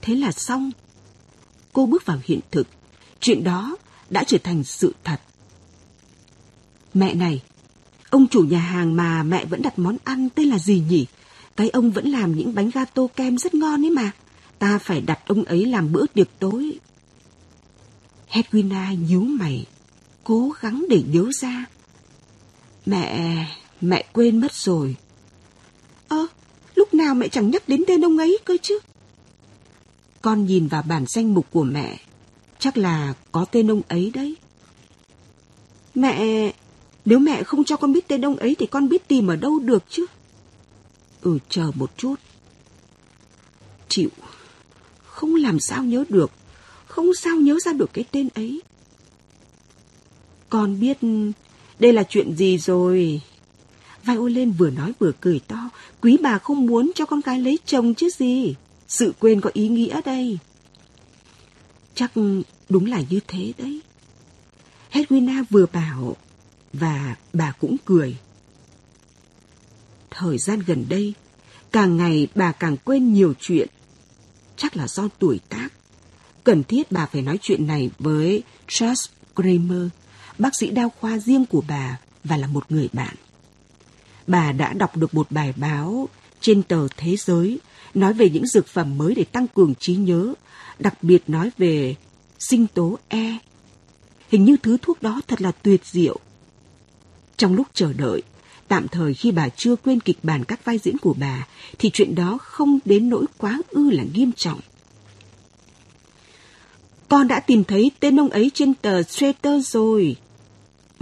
thế là xong. Cô bước vào hiện thực. Chuyện đó đã trở thành sự thật. Mẹ này, ông chủ nhà hàng mà mẹ vẫn đặt món ăn tên là gì nhỉ? Cái ông vẫn làm những bánh gato kem rất ngon ấy mà. Ta phải đặt ông ấy làm bữa tiệc tối. Hedwina nhíu mày cố gắng để nhớ ra. Mẹ, mẹ quên mất rồi. Ơ, lúc nào mẹ chẳng nhắc đến tên ông ấy cơ chứ? Con nhìn vào bản danh mục của mẹ, chắc là có tên ông ấy đấy. Mẹ, nếu mẹ không cho con biết tên ông ấy thì con biết tìm ở đâu được chứ? Ừ, chờ một chút. Chịu, không làm sao nhớ được, không sao nhớ ra được cái tên ấy. Con biết đây là chuyện gì rồi. Violin vừa nói vừa cười to. Quý bà không muốn cho con gái lấy chồng chứ gì. Sự quên có ý nghĩa đây. Chắc đúng là như thế đấy. Hedwina vừa bảo và bà cũng cười. Thời gian gần đây, càng ngày bà càng quên nhiều chuyện. Chắc là do tuổi tác. Cần thiết bà phải nói chuyện này với Charles Kramer, bác sĩ đa khoa riêng của bà và là một người bạn. Bà đã đọc được một bài báo trên tờ Thế giới nói về những dược phẩm mới để tăng cường trí nhớ, đặc biệt nói về sinh tố E. Hình như thứ thuốc đó thật là tuyệt diệu. Trong lúc chờ đợi, tạm thời khi bà chưa quên kịch bản các vai diễn của bà, thì chuyện đó không đến nỗi quá ư là nghiêm trọng. Con đã tìm thấy tên ông ấy trên tờ Twitter rồi.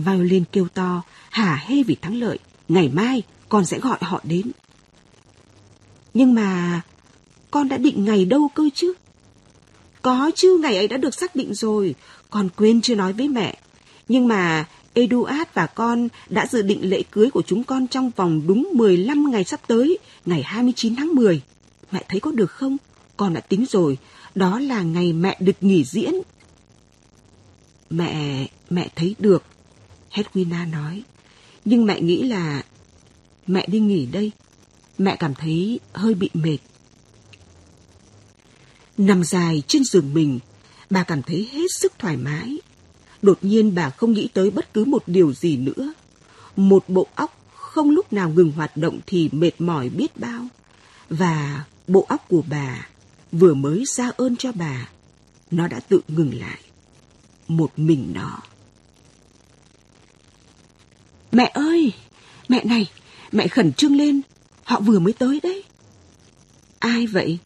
Violin kêu to, hả hê vì thắng lợi. Ngày mai con sẽ gọi họ đến. Nhưng mà con đã định ngày đâu cơ chứ? Có chứ, ngày ấy đã được xác định rồi. Con quên chưa nói với mẹ. Nhưng mà Eduard và con đã dự định lễ cưới của chúng con trong vòng đúng 15 ngày sắp tới, ngày 29 tháng 10. Mẹ thấy có được không? Con đã tính rồi, đó là ngày mẹ được nghỉ diễn. Mẹ, mẹ thấy được, Hedwina nói. Nhưng mẹ nghĩ là mẹ đi nghỉ đây. Mẹ cảm thấy hơi bị mệt. Nằm dài trên giường mình, bà cảm thấy hết sức thoải mái. Đột nhiên bà không nghĩ tới bất cứ một điều gì nữa. Một bộ óc không lúc nào ngừng hoạt động thì mệt mỏi biết bao. Và bộ óc của bà vừa mới ra ơn cho bà, nó đã tự ngừng lại. Một mình nó. Mẹ ơi! Mẹ này! Mẹ khẩn trương lên! Họ vừa mới tới đấy. Ai vậy?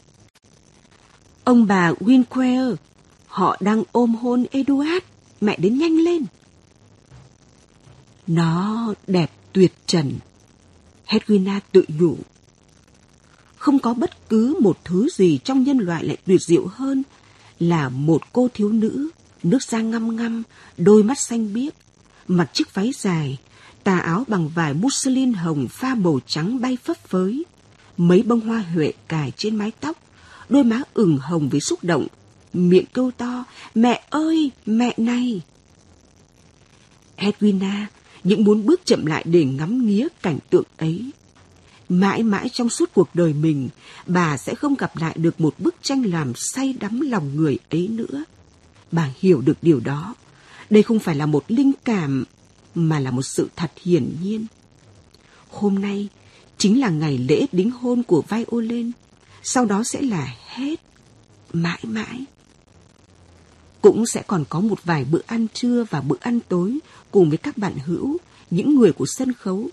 Ông bà Winquare. Họ đang ôm hôn Eduard. Mẹ đến nhanh lên. Nó đẹp tuyệt trần. Hedwina tự nhủ. Không có bất cứ một thứ gì trong nhân loại lại tuyệt diệu hơn là một cô thiếu nữ, nước da ngăm ngăm, đôi mắt xanh biếc, mặc chiếc váy dài, tà áo bằng vải muslin hồng pha màu trắng bay phấp phới, mấy bông hoa huệ cài trên mái tóc, đôi má ửng hồng với xúc động, miệng kêu to, mẹ ơi, mẹ này. Edwina những muốn bước chậm lại để ngắm nghía cảnh tượng ấy. Mãi mãi trong suốt cuộc đời mình, bà sẽ không gặp lại được một bức tranh làm say đắm lòng người ấy nữa. Bà hiểu được điều đó. Đây không phải là một linh cảm, mà là một sự thật hiển nhiên. Hôm nay chính là ngày lễ đính hôn của Violin, sau đó sẽ là hết, mãi mãi. Cũng sẽ còn có một vài bữa ăn trưa và bữa ăn tối cùng với các bạn hữu, những người của sân khấu.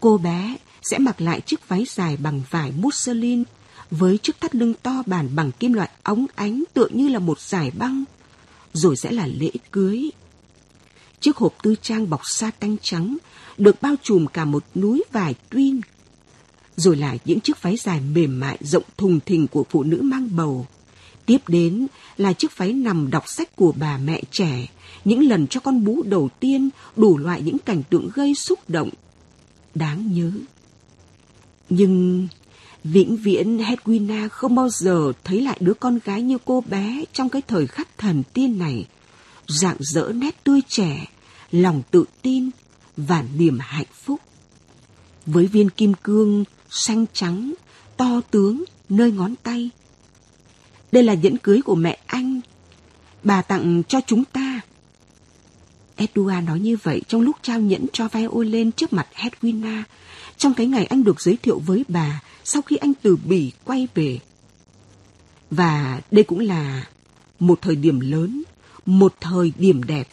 Cô bé sẽ mặc lại chiếc váy dài bằng vải muslin với chiếc thắt lưng to bản bằng kim loại óng ánh tựa như là một giải băng. Rồi sẽ là lễ cưới. Chiếc hộp tư trang bọc sa tanh trắng được bao trùm cả một núi vải tuyên. Rồi là những chiếc váy dài mềm mại rộng thùng thình của phụ nữ mang bầu. Tiếp đến là chiếc váy nằm đọc sách của bà mẹ trẻ, những lần cho con bú đầu tiên, đủ loại những cảnh tượng gây xúc động. Đáng nhớ. Nhưng vĩnh viễn Hedwina không bao giờ thấy lại đứa con gái như cô bé trong cái thời khắc thần tiên này. Dạng dỡ nét tươi trẻ, lòng tự tin và niềm hạnh phúc. Với viên kim cương xanh trắng, to tướng nơi ngón tay. Đây là nhẫn cưới của mẹ anh. Bà tặng cho chúng ta. Edua nói như vậy trong lúc trao nhẫn cho Violin trước mặt Hedwina trong cái ngày anh được giới thiệu với bà sau khi anh từ Bỉ quay về. Và đây cũng là một thời điểm lớn, một thời điểm đẹp.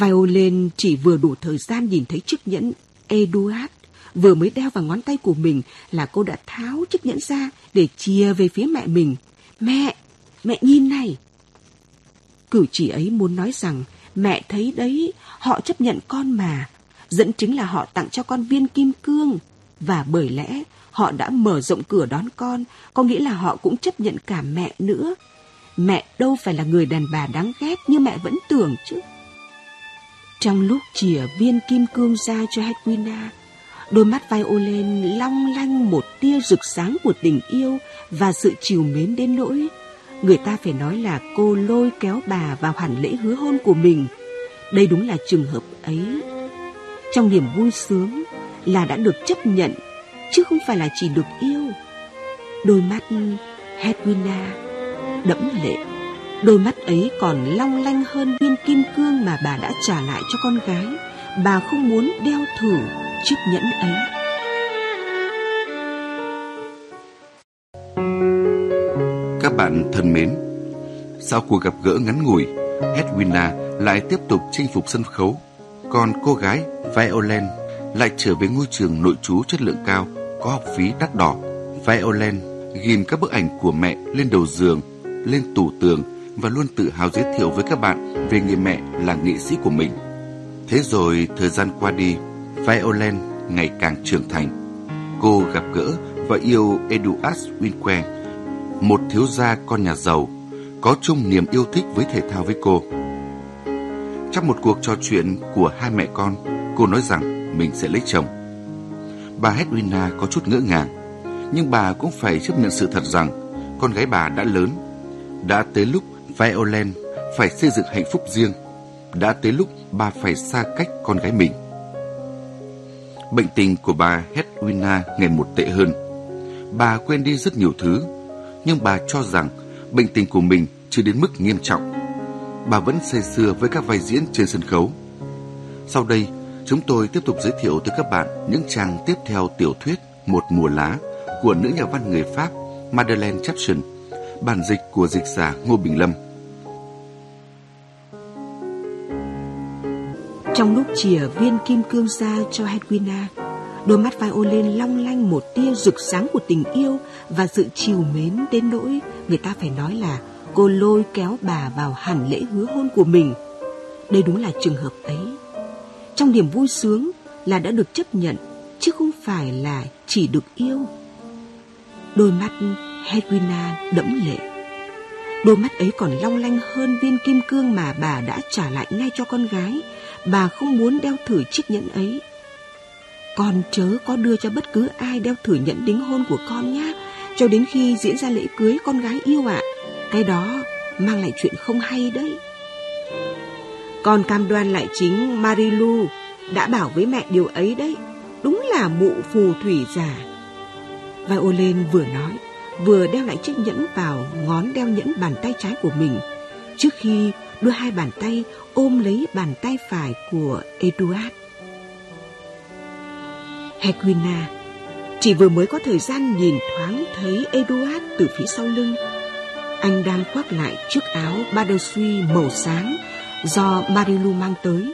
Violin chỉ vừa đủ thời gian nhìn thấy chiếc nhẫn Eduard vừa mới đeo vào ngón tay của mình là cô đã tháo chiếc nhẫn ra để chia về phía mẹ mình. Mẹ, mẹ nhìn này. Cử chỉ ấy muốn nói rằng mẹ thấy đấy, họ chấp nhận con mà, dẫn chứng là họ tặng cho con viên kim cương. Và bởi lẽ họ đã mở rộng cửa đón con, có nghĩa là họ cũng chấp nhận cả mẹ nữa. Mẹ đâu phải là người đàn bà đáng ghét như mẹ vẫn tưởng chứ. Trong lúc chìa viên kim cương ra cho Hedwina, đôi mắt Violin long lanh một tia rực sáng của tình yêu và sự chiều mến đến nỗi. Người ta phải nói là cô lôi kéo bà vào hẳn lễ hứa hôn của mình. Đây đúng là trường hợp ấy trong niềm vui sướng là đã được chấp nhận chứ không phải là chỉ được yêu đôi mắt Hedwina đẫm lệ Đôi mắt ấy còn long lanh hơn viên kim cương mà bà đã trả lại cho con gái. Bà không muốn đeo thử chiếc nhẫn ấy. Các bạn thân mến, sau cuộc gặp gỡ ngắn ngủi, Edwina lại tiếp tục chinh phục sân khấu. Còn cô gái Violent lại trở về ngôi trường nội trú chất lượng cao, có học phí đắt đỏ. Violent ghim các bức ảnh của mẹ lên đầu giường, lên tủ tường và luôn tự hào giới thiệu với các bạn về người mẹ là nghệ sĩ của mình. Thế rồi thời gian qua đi, Violen ngày càng trưởng thành. Cô gặp gỡ và yêu Eduard Winque, một thiếu gia con nhà giàu, có chung niềm yêu thích với thể thao với cô. Trong một cuộc trò chuyện của hai mẹ con, cô nói rằng mình sẽ lấy chồng. Bà Hedwina có chút ngỡ ngàng, nhưng bà cũng phải chấp nhận sự thật rằng con gái bà đã lớn. Đã tới lúc Violent phải xây dựng hạnh phúc riêng. Đã tới lúc bà phải xa cách con gái mình. Bệnh tình của bà Hedwina ngày một tệ hơn. Bà quên đi rất nhiều thứ, nhưng bà cho rằng bệnh tình của mình chưa đến mức nghiêm trọng. Bà vẫn say sưa với các vai diễn trên sân khấu. Sau đây, chúng tôi tiếp tục giới thiệu tới các bạn những trang tiếp theo tiểu thuyết Một mùa lá của nữ nhà văn người Pháp Madeleine Chapson, bản dịch của dịch giả Ngô Bình Lâm. Trong lúc chìa viên kim cương ra cho Hedwina, đôi mắt Violin long lanh một tia rực sáng của tình yêu và sự chiều mến đến nỗi người ta phải nói là cô lôi kéo bà vào hẳn lễ hứa hôn của mình. Đây đúng là trường hợp ấy. Trong niềm vui sướng là đã được chấp nhận, chứ không phải là chỉ được yêu. Đôi mắt Hedwina đẫm lệ. Đôi mắt ấy còn long lanh hơn viên kim cương mà bà đã trả lại ngay cho con gái. Bà không muốn đeo thử chiếc nhẫn ấy. Con chớ có đưa cho bất cứ ai đeo thử nhẫn đính hôn của con nhé. Cho đến khi diễn ra lễ cưới con gái yêu ạ. Cái đó mang lại chuyện không hay đấy. Con cam đoan lại chính Marilu đã bảo với mẹ điều ấy đấy. Đúng là mụ phù thủy giả. Violin vừa nói, vừa đeo lại chiếc nhẫn vào ngón đeo nhẫn bàn tay trái của mình, trước khi đưa hai bàn tay ôm lấy bàn tay phải của Eduard. Hedwina chỉ vừa mới có thời gian nhìn thoáng thấy Eduard từ phía sau lưng. Anh đang khoác lại chiếc áo Badesui màu sáng do Marilu mang tới.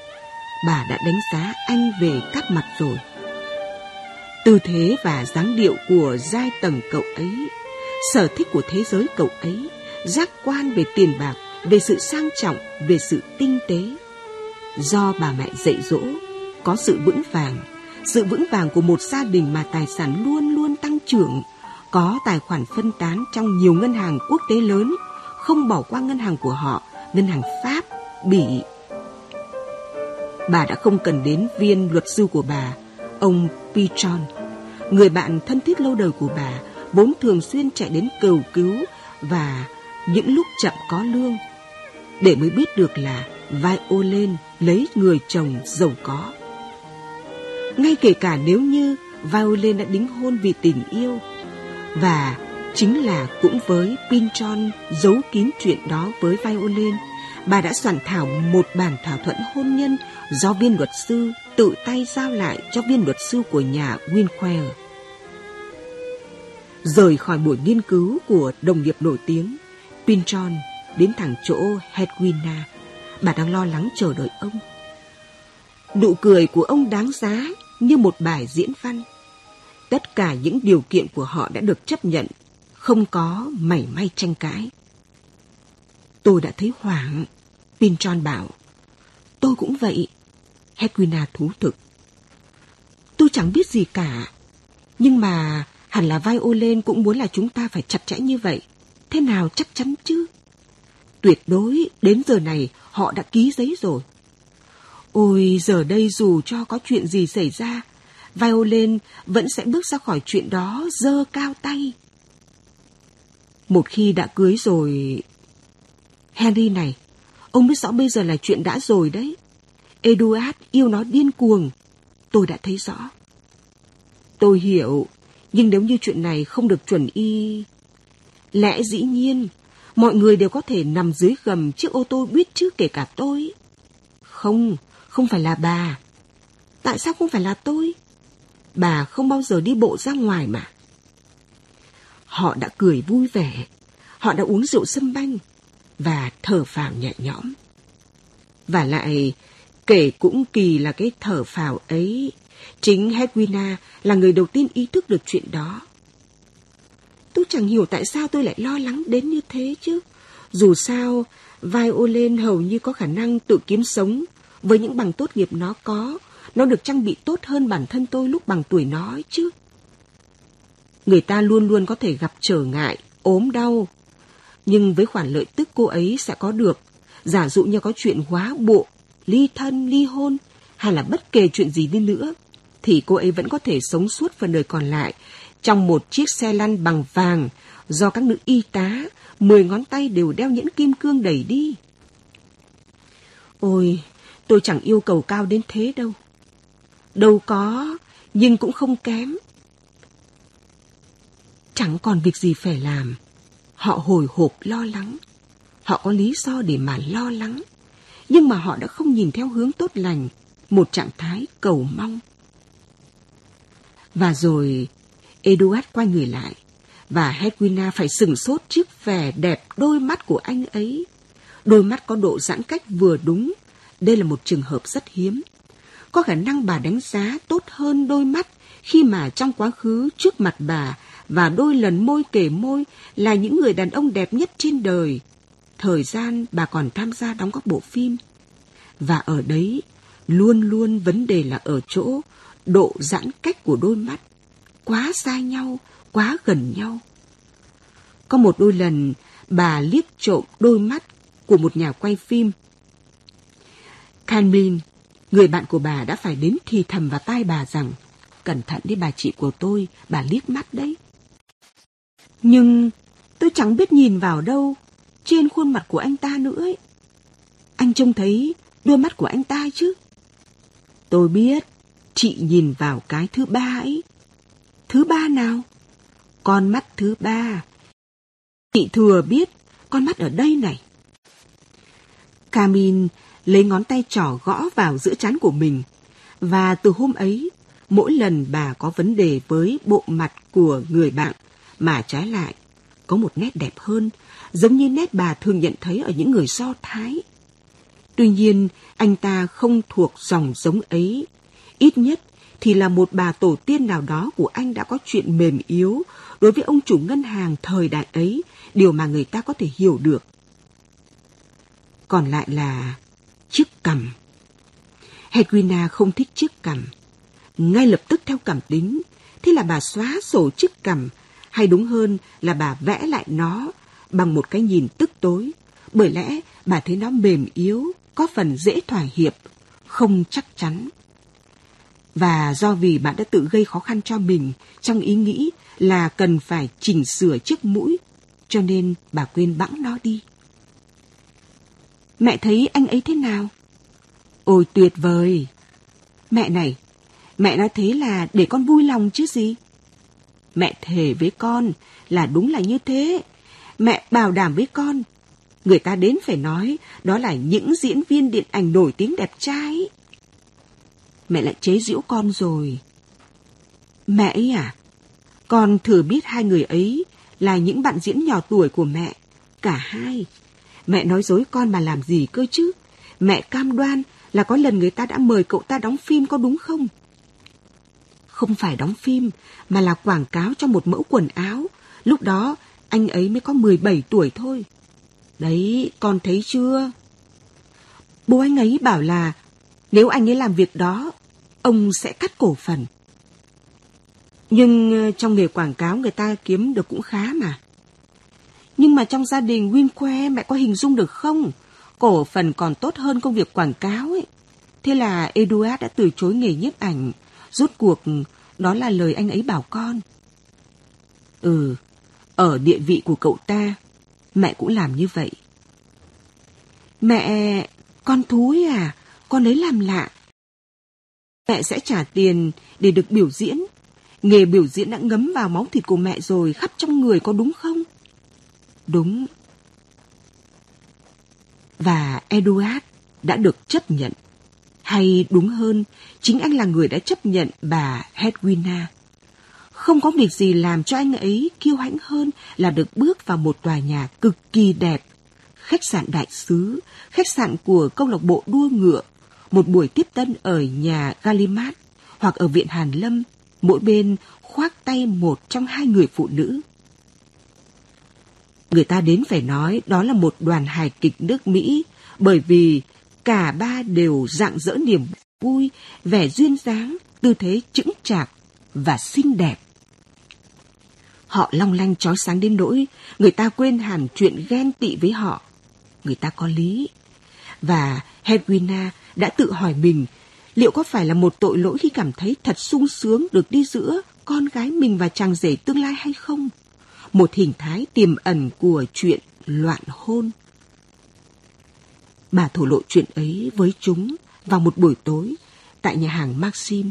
Bà đã đánh giá anh về các mặt rồi. Tư thế và dáng điệu của giai tầng cậu ấy, sở thích của thế giới cậu ấy, giác quan về tiền bạc, về sự sang trọng, về sự tinh tế. Do bà mẹ dạy dỗ, có sự vững vàng, sự vững vàng của một gia đình mà tài sản luôn luôn tăng trưởng, có tài khoản phân tán trong nhiều ngân hàng quốc tế lớn, không bỏ qua ngân hàng của họ, ngân hàng Pháp, Bỉ. Bà đã không cần đến viên luật sư của bà, ông Pichon, người bạn thân thiết lâu đời của bà, vốn thường xuyên chạy đến cầu cứu và những lúc chậm có lương, để mới biết được là vai ô lên lấy người chồng giàu có. Ngay kể cả nếu như Violin đã đính hôn vì tình yêu và chính là cũng với Pintron giấu kín chuyện đó với Violin, bà đã soạn thảo một bản thỏa thuận hôn nhân do viên luật sư tự tay giao lại cho viên luật sư của nhà Winquare. Rời khỏi buổi nghiên cứu của đồng nghiệp nổi tiếng, Pintron đến thẳng chỗ Hedwina. Bà đang lo lắng chờ đợi ông. Nụ cười của ông đáng giá như một bài diễn văn. Tất cả những điều kiện của họ đã được chấp nhận, không có mảy may tranh cãi. Tôi đã thấy hoảng, Pinchon bảo. Tôi cũng vậy, Hedwina thú thực. Tôi chẳng biết gì cả, nhưng mà hẳn là vai Olen cũng muốn là chúng ta phải chặt chẽ như vậy. Thế nào chắc chắn chứ? Tuyệt đối đến giờ này họ đã ký giấy rồi. Ôi giờ đây dù cho có chuyện gì xảy ra, Violin vẫn sẽ bước ra khỏi chuyện đó dơ cao tay. Một khi đã cưới rồi... Henry này, ông biết rõ bây giờ là chuyện đã rồi đấy. Eduard yêu nó điên cuồng. Tôi đã thấy rõ. Tôi hiểu, nhưng nếu như chuyện này không được chuẩn y... Lẽ dĩ nhiên, mọi người đều có thể nằm dưới gầm chiếc ô tô biết chứ kể cả tôi. Không, không phải là bà. Tại sao không phải là tôi? Bà không bao giờ đi bộ ra ngoài mà. Họ đã cười vui vẻ, họ đã uống rượu sâm banh và thở phào nhẹ nhõm. Và lại, kể cũng kỳ là cái thở phào ấy, chính Hedwina là người đầu tiên ý thức được chuyện đó. Tôi chẳng hiểu tại sao tôi lại lo lắng đến như thế chứ. Dù sao, violin hầu như có khả năng tự kiếm sống với những bằng tốt nghiệp nó có. Nó được trang bị tốt hơn bản thân tôi lúc bằng tuổi nó chứ. Người ta luôn luôn có thể gặp trở ngại, ốm đau. Nhưng với khoản lợi tức cô ấy sẽ có được, giả dụ như có chuyện hóa bộ, ly thân, ly hôn, hay là bất kể chuyện gì đi nữa, thì cô ấy vẫn có thể sống suốt phần đời còn lại trong một chiếc xe lăn bằng vàng do các nữ y tá, mười ngón tay đều đeo nhẫn kim cương đẩy đi. Ôi, tôi chẳng yêu cầu cao đến thế đâu. Đâu có, nhưng cũng không kém. Chẳng còn việc gì phải làm. Họ hồi hộp lo lắng. Họ có lý do để mà lo lắng. Nhưng mà họ đã không nhìn theo hướng tốt lành, một trạng thái cầu mong. Và rồi Eduard quay người lại, và Hedwina phải sừng sốt trước vẻ đẹp đôi mắt của anh ấy. Đôi mắt có độ giãn cách vừa đúng. Đây là một trường hợp rất hiếm. Có khả năng bà đánh giá tốt hơn đôi mắt khi mà trong quá khứ trước mặt bà và đôi lần môi kể môi là những người đàn ông đẹp nhất trên đời. Thời gian bà còn tham gia đóng các bộ phim. Và ở đấy, luôn luôn vấn đề là ở chỗ độ giãn cách của đôi mắt quá xa nhau, quá gần nhau. Có một đôi lần, bà liếc trộm đôi mắt của một nhà quay phim. Canblin, người bạn của bà đã phải đến thì thầm vào tai bà rằng cẩn thận đi bà chị của tôi, bà liếc mắt đấy. Nhưng tôi chẳng biết nhìn vào đâu, trên khuôn mặt của anh ta nữa ấy. Anh trông thấy đôi mắt của anh ta chứ. Tôi biết, chị nhìn vào cái thứ ba ấy. Thứ ba nào? Con mắt thứ ba. Chị thừa biết con mắt ở đây này. Camin lấy ngón tay trỏ gõ vào giữa trán của mình. Và từ hôm ấy, mỗi lần bà có vấn đề với bộ mặt của người bạn, mà trái lại, có một nét đẹp hơn, giống như nét bà thường nhận thấy ở những người Do Thái. Tuy nhiên, anh ta không thuộc dòng giống ấy. Ít nhất thì là một bà tổ tiên nào đó của anh đã có chuyện mềm yếu đối với ông chủ ngân hàng thời đại ấy, điều mà người ta có thể hiểu được. Còn lại là chiếc cằm. Hedwina không thích chiếc cằm. Ngay lập tức theo cảm tính, thế là bà xóa sổ chiếc cằm, hay đúng hơn là bà vẽ lại nó bằng một cái nhìn tức tối, bởi lẽ bà thấy nó mềm yếu, có phần dễ thỏa hiệp, không chắc chắn. Và do vì bạn đã tự gây khó khăn cho mình trong ý nghĩ là cần phải chỉnh sửa chiếc mũi, cho nên bà quên bẵng nó đi. Mẹ thấy anh ấy thế nào? Ôi tuyệt vời! Mẹ này, mẹ nói thế là để con vui lòng chứ gì? Mẹ thề với con là đúng là như thế. Mẹ bảo đảm với con. Người ta đến phải nói đó là những diễn viên điện ảnh nổi tiếng đẹp trai mẹ lại chế giễu con rồi. Mẹ ấy à? Con thừa biết hai người ấy là những bạn diễn nhỏ tuổi của mẹ. Cả hai. Mẹ nói dối con mà làm gì cơ chứ? Mẹ cam đoan là có lần người ta đã mời cậu ta đóng phim có đúng không? Không phải đóng phim, mà là quảng cáo cho một mẫu quần áo. Lúc đó, anh ấy mới có 17 tuổi thôi. Đấy, con thấy chưa? Bố anh ấy bảo là nếu anh ấy làm việc đó, ông sẽ cắt cổ phần. Nhưng ờ, trong nghề quảng cáo người ta kiếm được cũng khá mà. Nhưng mà trong gia đình Winque mẹ có hình dung được không? Cổ phần còn tốt hơn công việc quảng cáo ấy. Thế là Eduard đã từ chối nghề nhiếp ảnh. Rốt cuộc đó là lời anh ấy bảo con. Ừ, ở địa vị của cậu ta, mẹ cũng làm như vậy. Mẹ, con thúi à, con lấy làm lạ. Mẹ sẽ trả tiền để được biểu diễn. Nghề biểu diễn đã ngấm vào máu thịt của mẹ rồi, khắp trong người có đúng không? Đúng. Và Eduard đã được chấp nhận. Hay đúng hơn, chính anh là người đã chấp nhận bà Hedwina. Không có việc gì làm cho anh ấy kiêu hãnh hơn là được bước vào một tòa nhà cực kỳ đẹp. Khách sạn đại sứ, khách sạn của câu lạc bộ đua ngựa, một buổi tiếp tân ở nhà Galimat hoặc ở viện Hàn Lâm, mỗi bên khoác tay một trong hai người phụ nữ. Người ta đến phải nói đó là một đoàn hài kịch nước Mỹ bởi vì cả ba đều dạng dỡ niềm vui, vẻ duyên dáng, tư thế chững chạc và xinh đẹp. Họ long lanh chói sáng đến nỗi người ta quên hẳn chuyện ghen tị với họ. Người ta có lý. Và Hedwina đã tự hỏi mình, liệu có phải là một tội lỗi khi cảm thấy thật sung sướng được đi giữa con gái mình và chàng rể tương lai hay không? Một hình thái tiềm ẩn của chuyện loạn hôn. Bà thổ lộ chuyện ấy với chúng vào một buổi tối tại nhà hàng Maxim.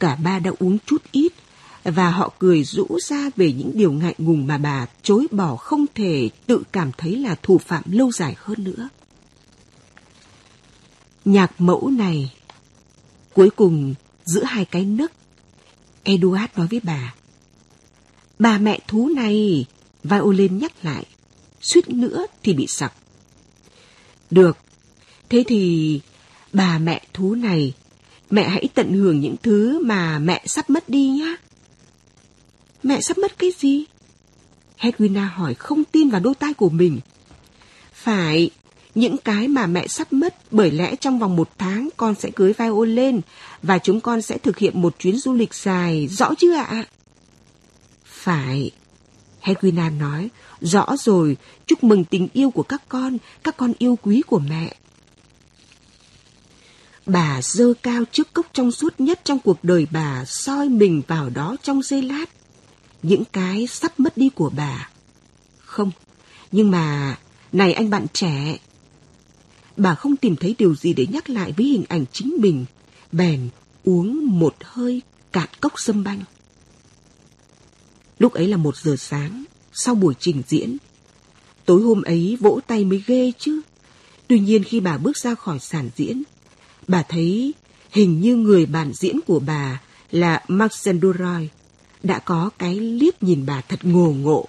Cả ba đã uống chút ít và họ cười rũ ra về những điều ngại ngùng mà bà chối bỏ không thể tự cảm thấy là thủ phạm lâu dài hơn nữa. Nhạc mẫu này cuối cùng giữa hai cái nấc Eduard nói với bà Bà mẹ thú này Violin nhắc lại Suýt nữa thì bị sặc Được Thế thì bà mẹ thú này Mẹ hãy tận hưởng những thứ mà mẹ sắp mất đi nhá Mẹ sắp mất cái gì? Hedwina hỏi không tin vào đôi tai của mình. Phải, những cái mà mẹ sắp mất bởi lẽ trong vòng một tháng con sẽ cưới vai ôn lên và chúng con sẽ thực hiện một chuyến du lịch dài, rõ chưa ạ? Phải. Hedwina nói, rõ rồi, chúc mừng tình yêu của các con, các con yêu quý của mẹ. Bà dơ cao chiếc cốc trong suốt nhất trong cuộc đời bà soi mình vào đó trong giây lát những cái sắp mất đi của bà. Không, nhưng mà, này anh bạn trẻ. Bà không tìm thấy điều gì để nhắc lại với hình ảnh chính mình, bèn uống một hơi cạn cốc sâm banh. Lúc ấy là một giờ sáng, sau buổi trình diễn. Tối hôm ấy vỗ tay mới ghê chứ. Tuy nhiên khi bà bước ra khỏi sàn diễn, bà thấy hình như người bạn diễn của bà là Maxen Duroy đã có cái liếc nhìn bà thật ngồ ngộ.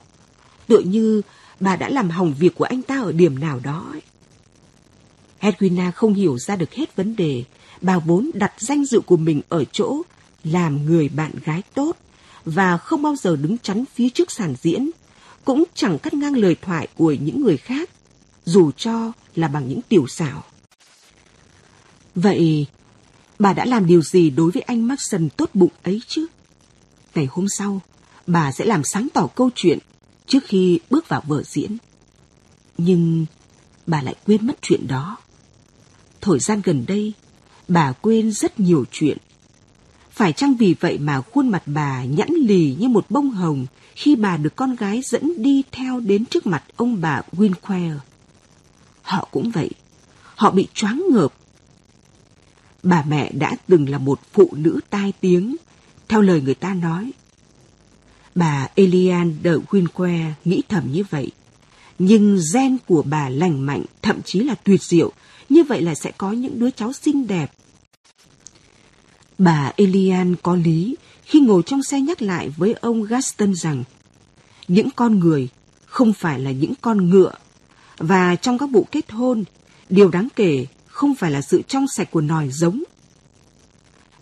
Tựa như bà đã làm hỏng việc của anh ta ở điểm nào đó. Ấy. Hedwina không hiểu ra được hết vấn đề. Bà vốn đặt danh dự của mình ở chỗ làm người bạn gái tốt và không bao giờ đứng chắn phía trước sàn diễn, cũng chẳng cắt ngang lời thoại của những người khác, dù cho là bằng những tiểu xảo. Vậy, bà đã làm điều gì đối với anh Maxson tốt bụng ấy chứ? Ngày hôm sau, bà sẽ làm sáng tỏ câu chuyện trước khi bước vào vở diễn. Nhưng bà lại quên mất chuyện đó. Thời gian gần đây, bà quên rất nhiều chuyện. Phải chăng vì vậy mà khuôn mặt bà nhẵn lì như một bông hồng khi bà được con gái dẫn đi theo đến trước mặt ông bà Winquare? Họ cũng vậy. Họ bị choáng ngợp. Bà mẹ đã từng là một phụ nữ tai tiếng, theo lời người ta nói. Bà Elian de Winque nghĩ thầm như vậy. Nhưng gen của bà lành mạnh, thậm chí là tuyệt diệu, như vậy là sẽ có những đứa cháu xinh đẹp. Bà Elian có lý khi ngồi trong xe nhắc lại với ông Gaston rằng những con người không phải là những con ngựa và trong các vụ kết hôn, điều đáng kể không phải là sự trong sạch của nòi giống.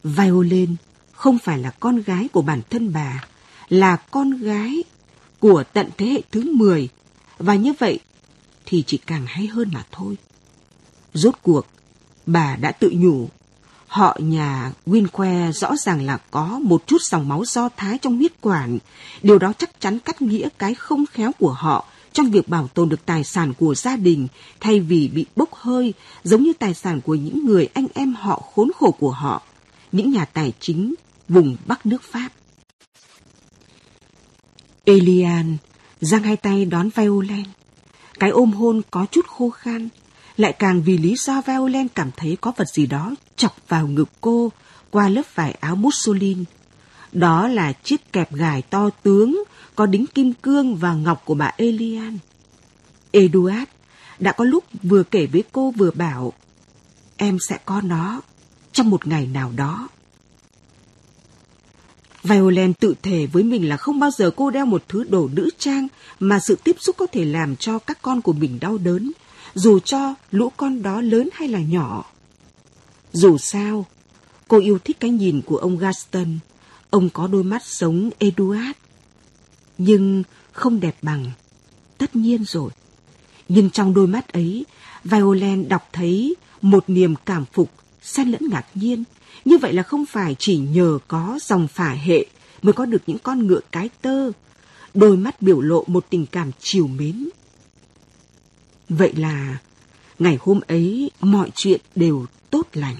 Violin không phải là con gái của bản thân bà, là con gái của tận thế hệ thứ 10 và như vậy thì chỉ càng hay hơn mà thôi. Rốt cuộc, bà đã tự nhủ, họ nhà Winque rõ ràng là có một chút dòng máu do thái trong huyết quản. Điều đó chắc chắn cắt nghĩa cái không khéo của họ trong việc bảo tồn được tài sản của gia đình thay vì bị bốc hơi giống như tài sản của những người anh em họ khốn khổ của họ, những nhà tài chính vùng Bắc nước Pháp. Elian giang hai tay đón Violen. Cái ôm hôn có chút khô khan, lại càng vì lý do Violent cảm thấy có vật gì đó chọc vào ngực cô qua lớp vải áo Mussolini. Đó là chiếc kẹp gài to tướng có đính kim cương và ngọc của bà Elian. Eduard, đã có lúc vừa kể với cô vừa bảo em sẽ có nó trong một ngày nào đó. Violent tự thề với mình là không bao giờ cô đeo một thứ đồ nữ trang mà sự tiếp xúc có thể làm cho các con của mình đau đớn, dù cho lũ con đó lớn hay là nhỏ. Dù sao, cô yêu thích cái nhìn của ông Gaston. Ông có đôi mắt giống Eduard. Nhưng không đẹp bằng. Tất nhiên rồi. Nhưng trong đôi mắt ấy, Violet đọc thấy một niềm cảm phục, xen lẫn ngạc nhiên. Như vậy là không phải chỉ nhờ có dòng phả hệ mới có được những con ngựa cái tơ. Đôi mắt biểu lộ một tình cảm chiều mến. Vậy là ngày hôm ấy mọi chuyện đều tốt lành.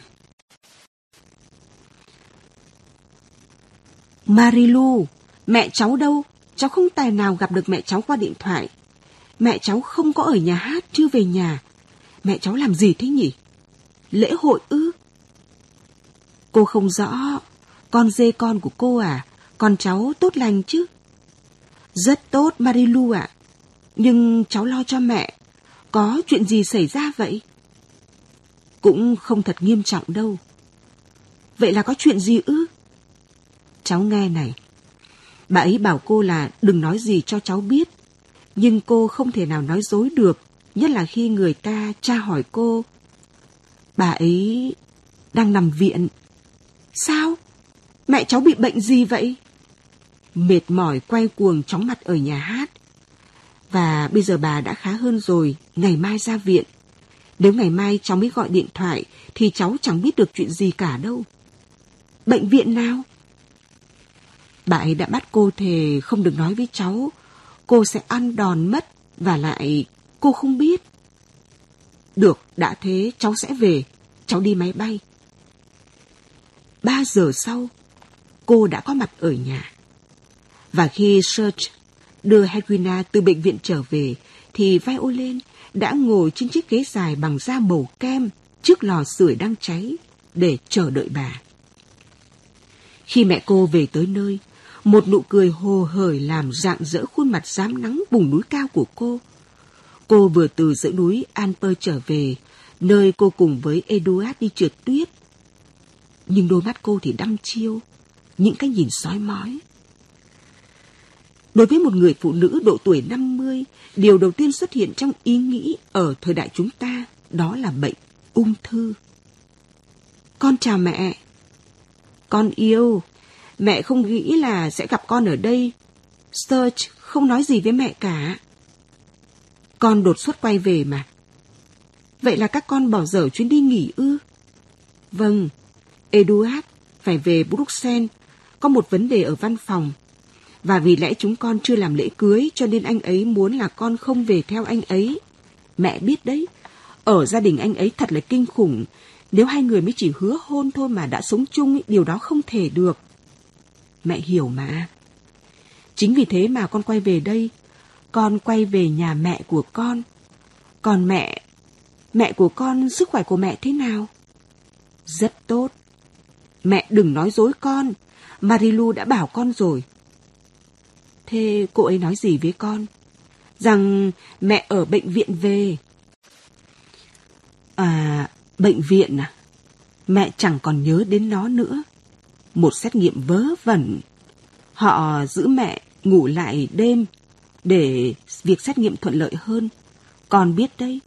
Marilu, mẹ cháu đâu? Cháu không tài nào gặp được mẹ cháu qua điện thoại. Mẹ cháu không có ở nhà hát, chưa về nhà. Mẹ cháu làm gì thế nhỉ? Lễ hội ư? Cô không rõ. Con dê con của cô à? Con cháu tốt lành chứ? Rất tốt, Marilu ạ. Nhưng cháu lo cho mẹ. Có chuyện gì xảy ra vậy? Cũng không thật nghiêm trọng đâu. Vậy là có chuyện gì ư? Cháu nghe này. Bà ấy bảo cô là đừng nói gì cho cháu biết. Nhưng cô không thể nào nói dối được, nhất là khi người ta tra hỏi cô. Bà ấy đang nằm viện. Sao? Mẹ cháu bị bệnh gì vậy? Mệt mỏi quay cuồng chóng mặt ở nhà hát. Và bây giờ bà đã khá hơn rồi, ngày mai ra viện. Nếu ngày mai cháu mới gọi điện thoại thì cháu chẳng biết được chuyện gì cả đâu. Bệnh viện nào? Bà ấy đã bắt cô thề không được nói với cháu. Cô sẽ ăn đòn mất và lại cô không biết. Được, đã thế cháu sẽ về. Cháu đi máy bay. Ba giờ sau, cô đã có mặt ở nhà. Và khi search đưa Hedwina từ bệnh viện trở về, thì Violin đã ngồi trên chiếc ghế dài bằng da màu kem trước lò sưởi đang cháy để chờ đợi bà. Khi mẹ cô về tới nơi, một nụ cười hồ hởi làm rạng rỡ khuôn mặt dám nắng vùng núi cao của cô. Cô vừa từ giữa núi Alper trở về, nơi cô cùng với Eduard đi trượt tuyết. Nhưng đôi mắt cô thì đăm chiêu, những cái nhìn sói mói. Đối với một người phụ nữ độ tuổi 50, điều đầu tiên xuất hiện trong ý nghĩ ở thời đại chúng ta đó là bệnh ung thư. Con chào mẹ. Con yêu, Mẹ không nghĩ là sẽ gặp con ở đây. Serge không nói gì với mẹ cả. Con đột xuất quay về mà. Vậy là các con bỏ dở chuyến đi nghỉ ư? Vâng, Eduard phải về Bruxelles. Có một vấn đề ở văn phòng. Và vì lẽ chúng con chưa làm lễ cưới cho nên anh ấy muốn là con không về theo anh ấy. Mẹ biết đấy, ở gia đình anh ấy thật là kinh khủng. Nếu hai người mới chỉ hứa hôn thôi mà đã sống chung, điều đó không thể được. Mẹ hiểu mà. Chính vì thế mà con quay về đây. Con quay về nhà mẹ của con. Còn mẹ, mẹ của con, sức khỏe của mẹ thế nào? Rất tốt. Mẹ đừng nói dối con. Marilu đã bảo con rồi. Thế cô ấy nói gì với con? Rằng mẹ ở bệnh viện về. À, bệnh viện à? Mẹ chẳng còn nhớ đến nó nữa một xét nghiệm vớ vẩn. Họ giữ mẹ ngủ lại đêm để việc xét nghiệm thuận lợi hơn. Còn biết đấy,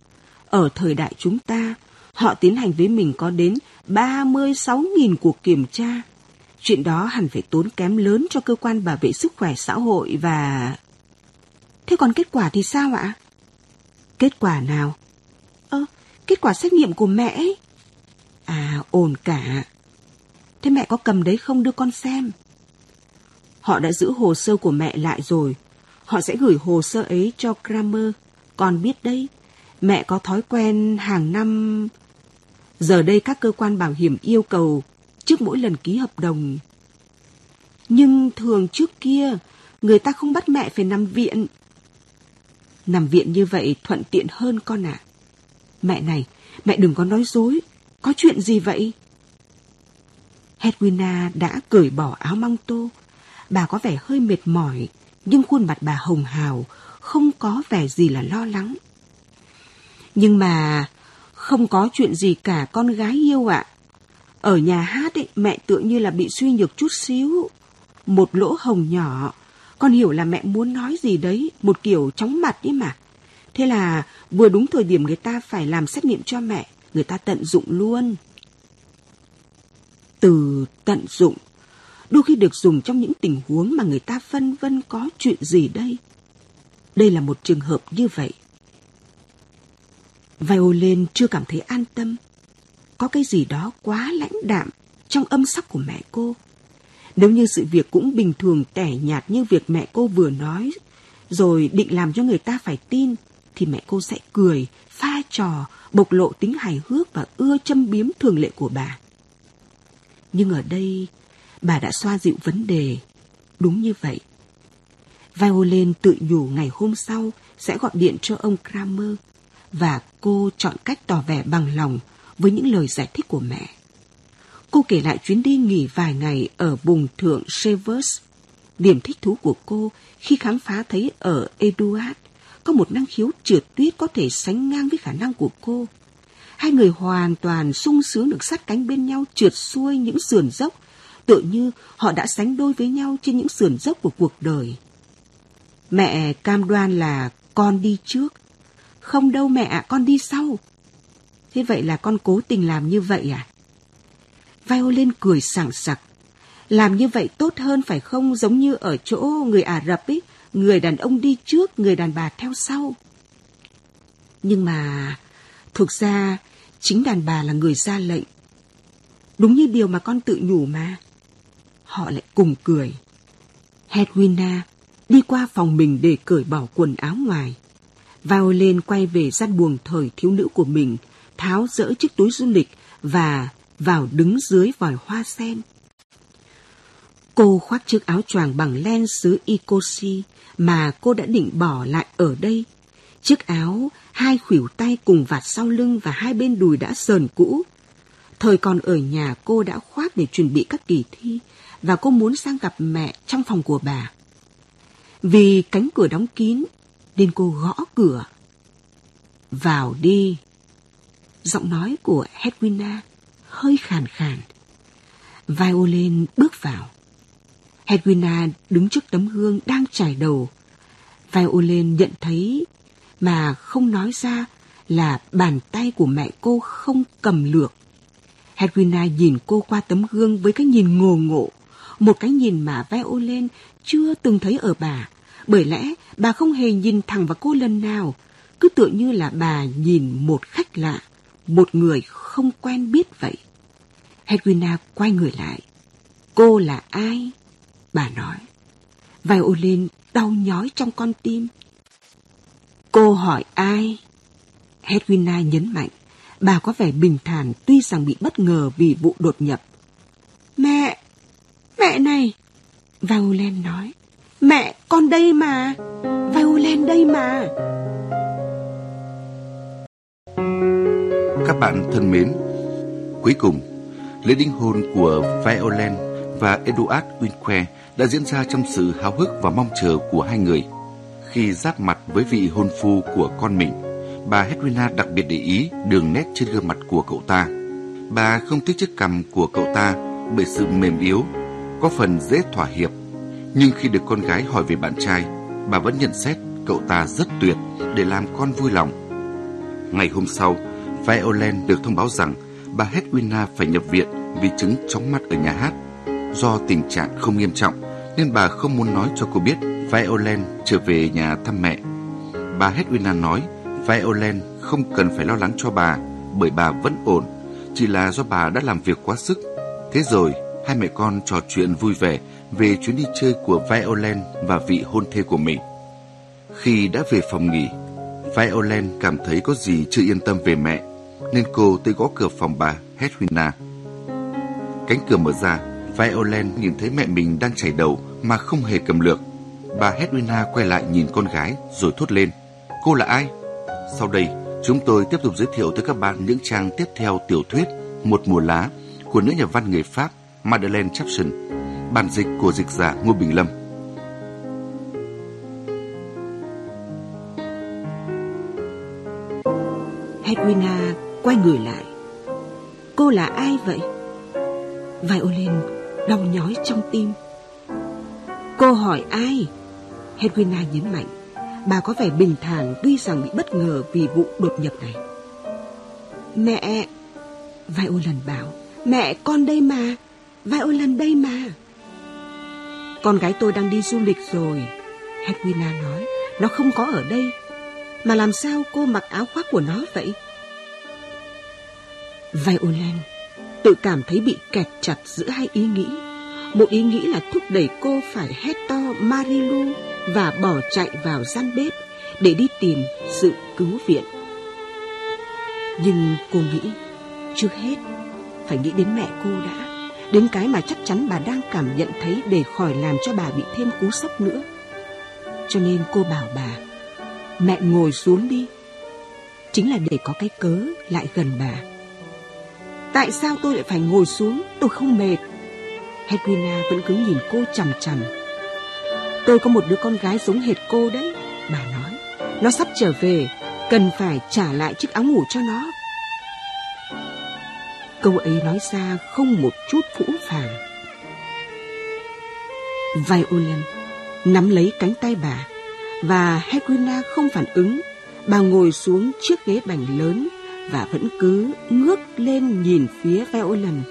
ở thời đại chúng ta, họ tiến hành với mình có đến 36.000 cuộc kiểm tra. Chuyện đó hẳn phải tốn kém lớn cho cơ quan bảo vệ sức khỏe xã hội và... Thế còn kết quả thì sao ạ? Kết quả nào? Ơ, kết quả xét nghiệm của mẹ ấy. À, ổn cả. Thế mẹ có cầm đấy không đưa con xem? Họ đã giữ hồ sơ của mẹ lại rồi. Họ sẽ gửi hồ sơ ấy cho Kramer. Con biết đấy, mẹ có thói quen hàng năm... Giờ đây các cơ quan bảo hiểm yêu cầu trước mỗi lần ký hợp đồng. Nhưng thường trước kia, người ta không bắt mẹ phải nằm viện. Nằm viện như vậy thuận tiện hơn con ạ. À. Mẹ này, mẹ đừng có nói dối. Có chuyện gì vậy? Hedwina đã cởi bỏ áo mong tô. Bà có vẻ hơi mệt mỏi, nhưng khuôn mặt bà hồng hào, không có vẻ gì là lo lắng. Nhưng mà không có chuyện gì cả con gái yêu ạ. Ở nhà hát ấy, mẹ tựa như là bị suy nhược chút xíu. Một lỗ hồng nhỏ. Con hiểu là mẹ muốn nói gì đấy, một kiểu chóng mặt ấy mà. Thế là vừa đúng thời điểm người ta phải làm xét nghiệm cho mẹ, người ta tận dụng luôn. Từ tận dụng, đôi khi được dùng trong những tình huống mà người ta phân vân có chuyện gì đây. Đây là một trường hợp như vậy. Violin chưa cảm thấy an tâm. Có cái gì đó quá lãnh đạm trong âm sắc của mẹ cô. Nếu như sự việc cũng bình thường tẻ nhạt như việc mẹ cô vừa nói, rồi định làm cho người ta phải tin, thì mẹ cô sẽ cười, pha trò, bộc lộ tính hài hước và ưa châm biếm thường lệ của bà. Nhưng ở đây, bà đã xoa dịu vấn đề. Đúng như vậy. Violin tự nhủ ngày hôm sau sẽ gọi điện cho ông Kramer và cô chọn cách tỏ vẻ bằng lòng với những lời giải thích của mẹ. Cô kể lại chuyến đi nghỉ vài ngày ở vùng thượng Severs. Điểm thích thú của cô khi khám phá thấy ở Eduard có một năng khiếu trượt tuyết có thể sánh ngang với khả năng của cô. Hai người hoàn toàn sung sướng được sát cánh bên nhau trượt xuôi những sườn dốc, tựa như họ đã sánh đôi với nhau trên những sườn dốc của cuộc đời. Mẹ cam đoan là con đi trước. Không đâu mẹ ạ, con đi sau. Thế vậy là con cố tình làm như vậy à? Violin cười sảng sặc. Làm như vậy tốt hơn phải không giống như ở chỗ người Ả Rập ấy, người đàn ông đi trước, người đàn bà theo sau. Nhưng mà thực ra chính đàn bà là người ra lệnh. Đúng như điều mà con tự nhủ mà. Họ lại cùng cười. Hedwina đi qua phòng mình để cởi bỏ quần áo ngoài. Violin quay về gian buồng thời thiếu nữ của mình, tháo rỡ chiếc túi du lịch và vào đứng dưới vòi hoa sen. Cô khoác chiếc áo choàng bằng len xứ Icosi mà cô đã định bỏ lại ở đây. Chiếc áo, hai khuỷu tay cùng vạt sau lưng và hai bên đùi đã sờn cũ. Thời còn ở nhà cô đã khoác để chuẩn bị các kỳ thi và cô muốn sang gặp mẹ trong phòng của bà. Vì cánh cửa đóng kín nên cô gõ cửa. Vào đi. Giọng nói của Hedwina hơi khàn khàn. Violin bước vào. Hedwina đứng trước tấm gương đang trải đầu. Violin nhận thấy mà không nói ra là bàn tay của mẹ cô không cầm lược. Hedwina nhìn cô qua tấm gương với cái nhìn ngồ ngộ, một cái nhìn mà Violin chưa từng thấy ở bà. Bởi lẽ bà không hề nhìn thẳng vào cô lần nào, cứ tựa như là bà nhìn một khách lạ, một người không quen biết vậy. Hedwina quay người lại. Cô là ai? Bà nói. Violin đau nhói trong con tim. Cô hỏi ai? Hedwina nhấn mạnh. Bà có vẻ bình thản tuy rằng bị bất ngờ vì vụ đột nhập. Mẹ! Mẹ này! Violin nói. Mẹ, con đây mà! Violin đây mà! Các bạn thân mến, cuối cùng, lễ đính hôn của Violent và Eduard Winque đã diễn ra trong sự háo hức và mong chờ của hai người. Khi giáp mặt với vị hôn phu của con mình, bà Hedwina đặc biệt để ý đường nét trên gương mặt của cậu ta. Bà không thích chiếc cằm của cậu ta bởi sự mềm yếu, có phần dễ thỏa hiệp. Nhưng khi được con gái hỏi về bạn trai, bà vẫn nhận xét cậu ta rất tuyệt để làm con vui lòng. Ngày hôm sau, Violent được thông báo rằng bà Hedwina phải nhập viện vì chứng chóng mặt ở nhà hát. Do tình trạng không nghiêm trọng, nên bà không muốn nói cho cô biết Violent trở về nhà thăm mẹ. Bà Hedwina nói Violent không cần phải lo lắng cho bà bởi bà vẫn ổn, chỉ là do bà đã làm việc quá sức. Thế rồi, hai mẹ con trò chuyện vui vẻ về chuyến đi chơi của Violent và vị hôn thê của mình. Khi đã về phòng nghỉ, Violent cảm thấy có gì chưa yên tâm về mẹ, nên cô tới gõ cửa phòng bà Hedwina. Cánh cửa mở ra, Violent nhìn thấy mẹ mình đang chảy đầu mà không hề cầm lược. Bà Hedwina quay lại nhìn con gái rồi thốt lên. Cô là ai? Sau đây, chúng tôi tiếp tục giới thiệu tới các bạn những trang tiếp theo tiểu thuyết Một mùa lá của nữ nhà văn người Pháp Madeleine Chapson, bản dịch của dịch giả Ngô Bình Lâm. Hedwina quay người lại. Cô là ai vậy? Violin đau nhói trong tim. Cô hỏi ai? Hedwina nhấn mạnh. Bà có vẻ bình thản tuy rằng bị bất ngờ vì vụ đột nhập này. Mẹ... Violin bảo. Mẹ, con đây mà. Violin đây mà. Con gái tôi đang đi du lịch rồi. Hedwina nói. Nó không có ở đây. Mà làm sao cô mặc áo khoác của nó vậy? Violent tự cảm thấy bị kẹt chặt giữa hai ý nghĩ. Một ý nghĩ là thúc đẩy cô phải hét to Marilu và bỏ chạy vào gian bếp để đi tìm sự cứu viện. Nhưng cô nghĩ, trước hết, phải nghĩ đến mẹ cô đã, đến cái mà chắc chắn bà đang cảm nhận thấy để khỏi làm cho bà bị thêm cú sốc nữa. Cho nên cô bảo bà, mẹ ngồi xuống đi. Chính là để có cái cớ lại gần bà. Tại sao tôi lại phải ngồi xuống, tôi không mệt. Hedwina vẫn cứ nhìn cô chằm chằm. Tôi có một đứa con gái giống hệt cô đấy, bà nói. Nó sắp trở về, cần phải trả lại chiếc áo ngủ cho nó. Câu ấy nói ra không một chút phũ phàng. Violin nắm lấy cánh tay bà và Hedwina không phản ứng. Bà ngồi xuống chiếc ghế bành lớn và vẫn cứ ngước lên nhìn phía Violin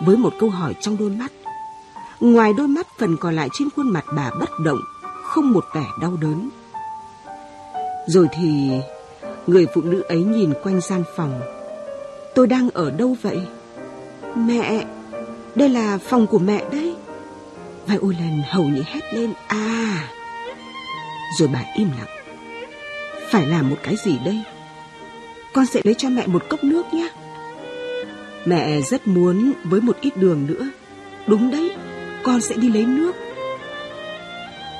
với một câu hỏi trong đôi mắt. Ngoài đôi mắt phần còn lại trên khuôn mặt bà bất động, không một vẻ đau đớn. Rồi thì người phụ nữ ấy nhìn quanh gian phòng. Tôi đang ở đâu vậy? Mẹ, đây là phòng của mẹ đấy. Violan hầu như hét lên à. Rồi bà im lặng. Phải làm một cái gì đây? Con sẽ lấy cho mẹ một cốc nước nhé. Mẹ rất muốn với một ít đường nữa. Đúng đấy, con sẽ đi lấy nước.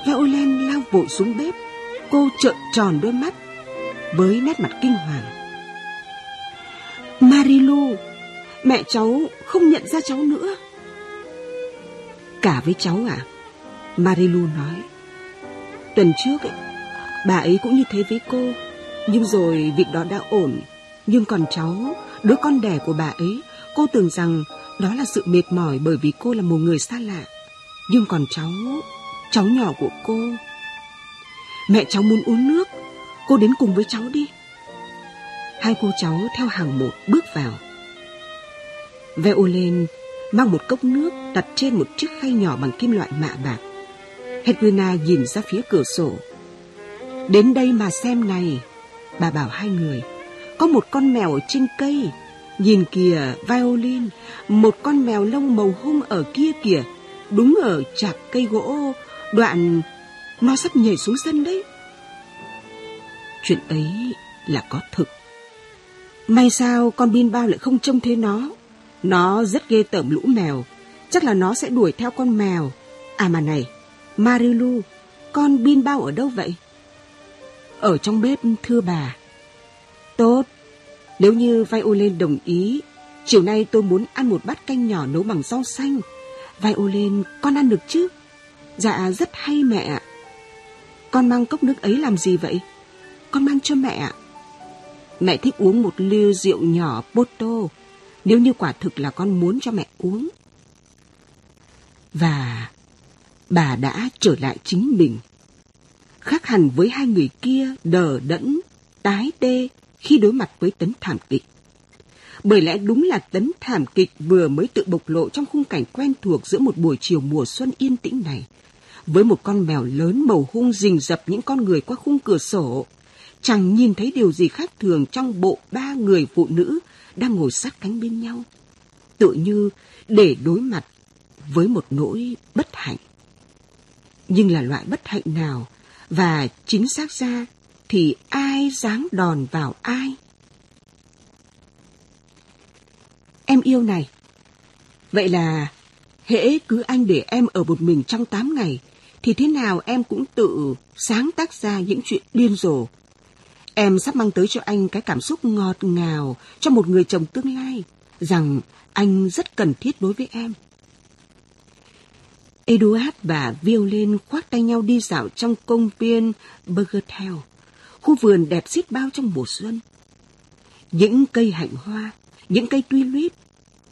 Violen lao vội xuống bếp. Cô trợn tròn đôi mắt với nét mặt kinh hoàng. Marilu, mẹ cháu không nhận ra cháu nữa. Cả với cháu à? Marilu nói. Tuần trước ấy, bà ấy cũng như thế với cô. Nhưng rồi việc đó đã ổn. Nhưng còn cháu, đứa con đẻ của bà ấy, cô tưởng rằng đó là sự mệt mỏi bởi vì cô là một người xa lạ. Nhưng còn cháu, cháu nhỏ của cô. Mẹ cháu muốn uống nước, cô đến cùng với cháu đi. Hai cô cháu theo hàng một bước vào. Violin mang một cốc nước đặt trên một chiếc khay nhỏ bằng kim loại mạ bạc. Hedwina nhìn ra phía cửa sổ. Đến đây mà xem này, bà bảo hai người. Có một con mèo ở trên cây. Nhìn kìa, violin, một con mèo lông màu hung ở kia kìa, đúng ở chạc cây gỗ, đoạn nó sắp nhảy xuống sân đấy. Chuyện ấy là có thực. May sao con bin bao lại không trông thấy nó. Nó rất ghê tởm lũ mèo. Chắc là nó sẽ đuổi theo con mèo. À mà này, Marilu, con bin bao ở đâu vậy? Ở trong bếp thưa bà. Tốt, nếu như Violin đồng ý, chiều nay tôi muốn ăn một bát canh nhỏ nấu bằng rau xanh. Violin, con ăn được chứ? Dạ, rất hay mẹ ạ. Con mang cốc nước ấy làm gì vậy? Con mang cho mẹ ạ. Mẹ thích uống một ly rượu nhỏ Porto, nếu như quả thực là con muốn cho mẹ uống. Và bà đã trở lại chính mình. Khác hẳn với hai người kia đờ đẫn, tái tê khi đối mặt với tấn thảm kịch. Bởi lẽ đúng là tấn thảm kịch vừa mới tự bộc lộ trong khung cảnh quen thuộc giữa một buổi chiều mùa xuân yên tĩnh này. Với một con mèo lớn màu hung rình rập những con người qua khung cửa sổ, chẳng nhìn thấy điều gì khác thường trong bộ ba người phụ nữ đang ngồi sát cánh bên nhau. Tự như để đối mặt với một nỗi bất hạnh. Nhưng là loại bất hạnh nào và chính xác ra thì ai dáng đòn vào ai? Em yêu này. Vậy là hễ cứ anh để em ở một mình trong 8 ngày, thì thế nào em cũng tự sáng tác ra những chuyện điên rồ. Em sắp mang tới cho anh cái cảm xúc ngọt ngào cho một người chồng tương lai rằng anh rất cần thiết đối với em. Eduard và Violin khoác tay nhau đi dạo trong công viên Burgertel, khu vườn đẹp xít bao trong mùa xuân. những cây hạnh hoa, những cây tuy lít,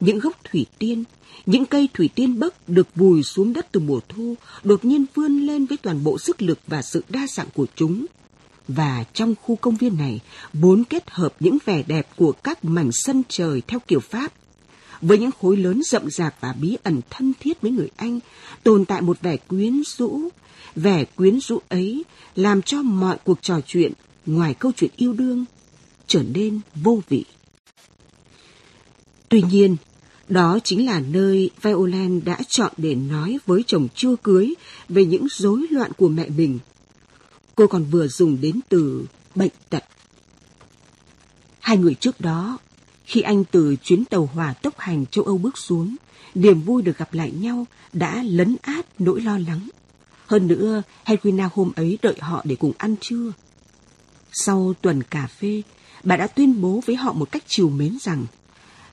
những gốc thủy tiên, những cây thủy tiên bấc được vùi xuống đất từ mùa thu, đột nhiên vươn lên với toàn bộ sức lực và sự đa dạng của chúng. Và trong khu công viên này, bốn kết hợp những vẻ đẹp của các mảnh sân trời theo kiểu Pháp. Với những khối lớn rậm rạp và bí ẩn thân thiết với người Anh, tồn tại một vẻ quyến rũ. Vẻ quyến rũ ấy làm cho mọi cuộc trò chuyện, ngoài câu chuyện yêu đương, trở nên vô vị. Tuy nhiên, đó chính là nơi Violin đã chọn để nói với chồng chưa cưới về những rối loạn của mẹ mình. Cô còn vừa dùng đến từ bệnh tật. Hai người trước đó, khi anh từ chuyến tàu hỏa tốc hành châu Âu bước xuống, niềm vui được gặp lại nhau đã lấn át nỗi lo lắng. Hơn nữa, Hedwina hôm ấy đợi họ để cùng ăn trưa. Sau tuần cà phê, bà đã tuyên bố với họ một cách chiều mến rằng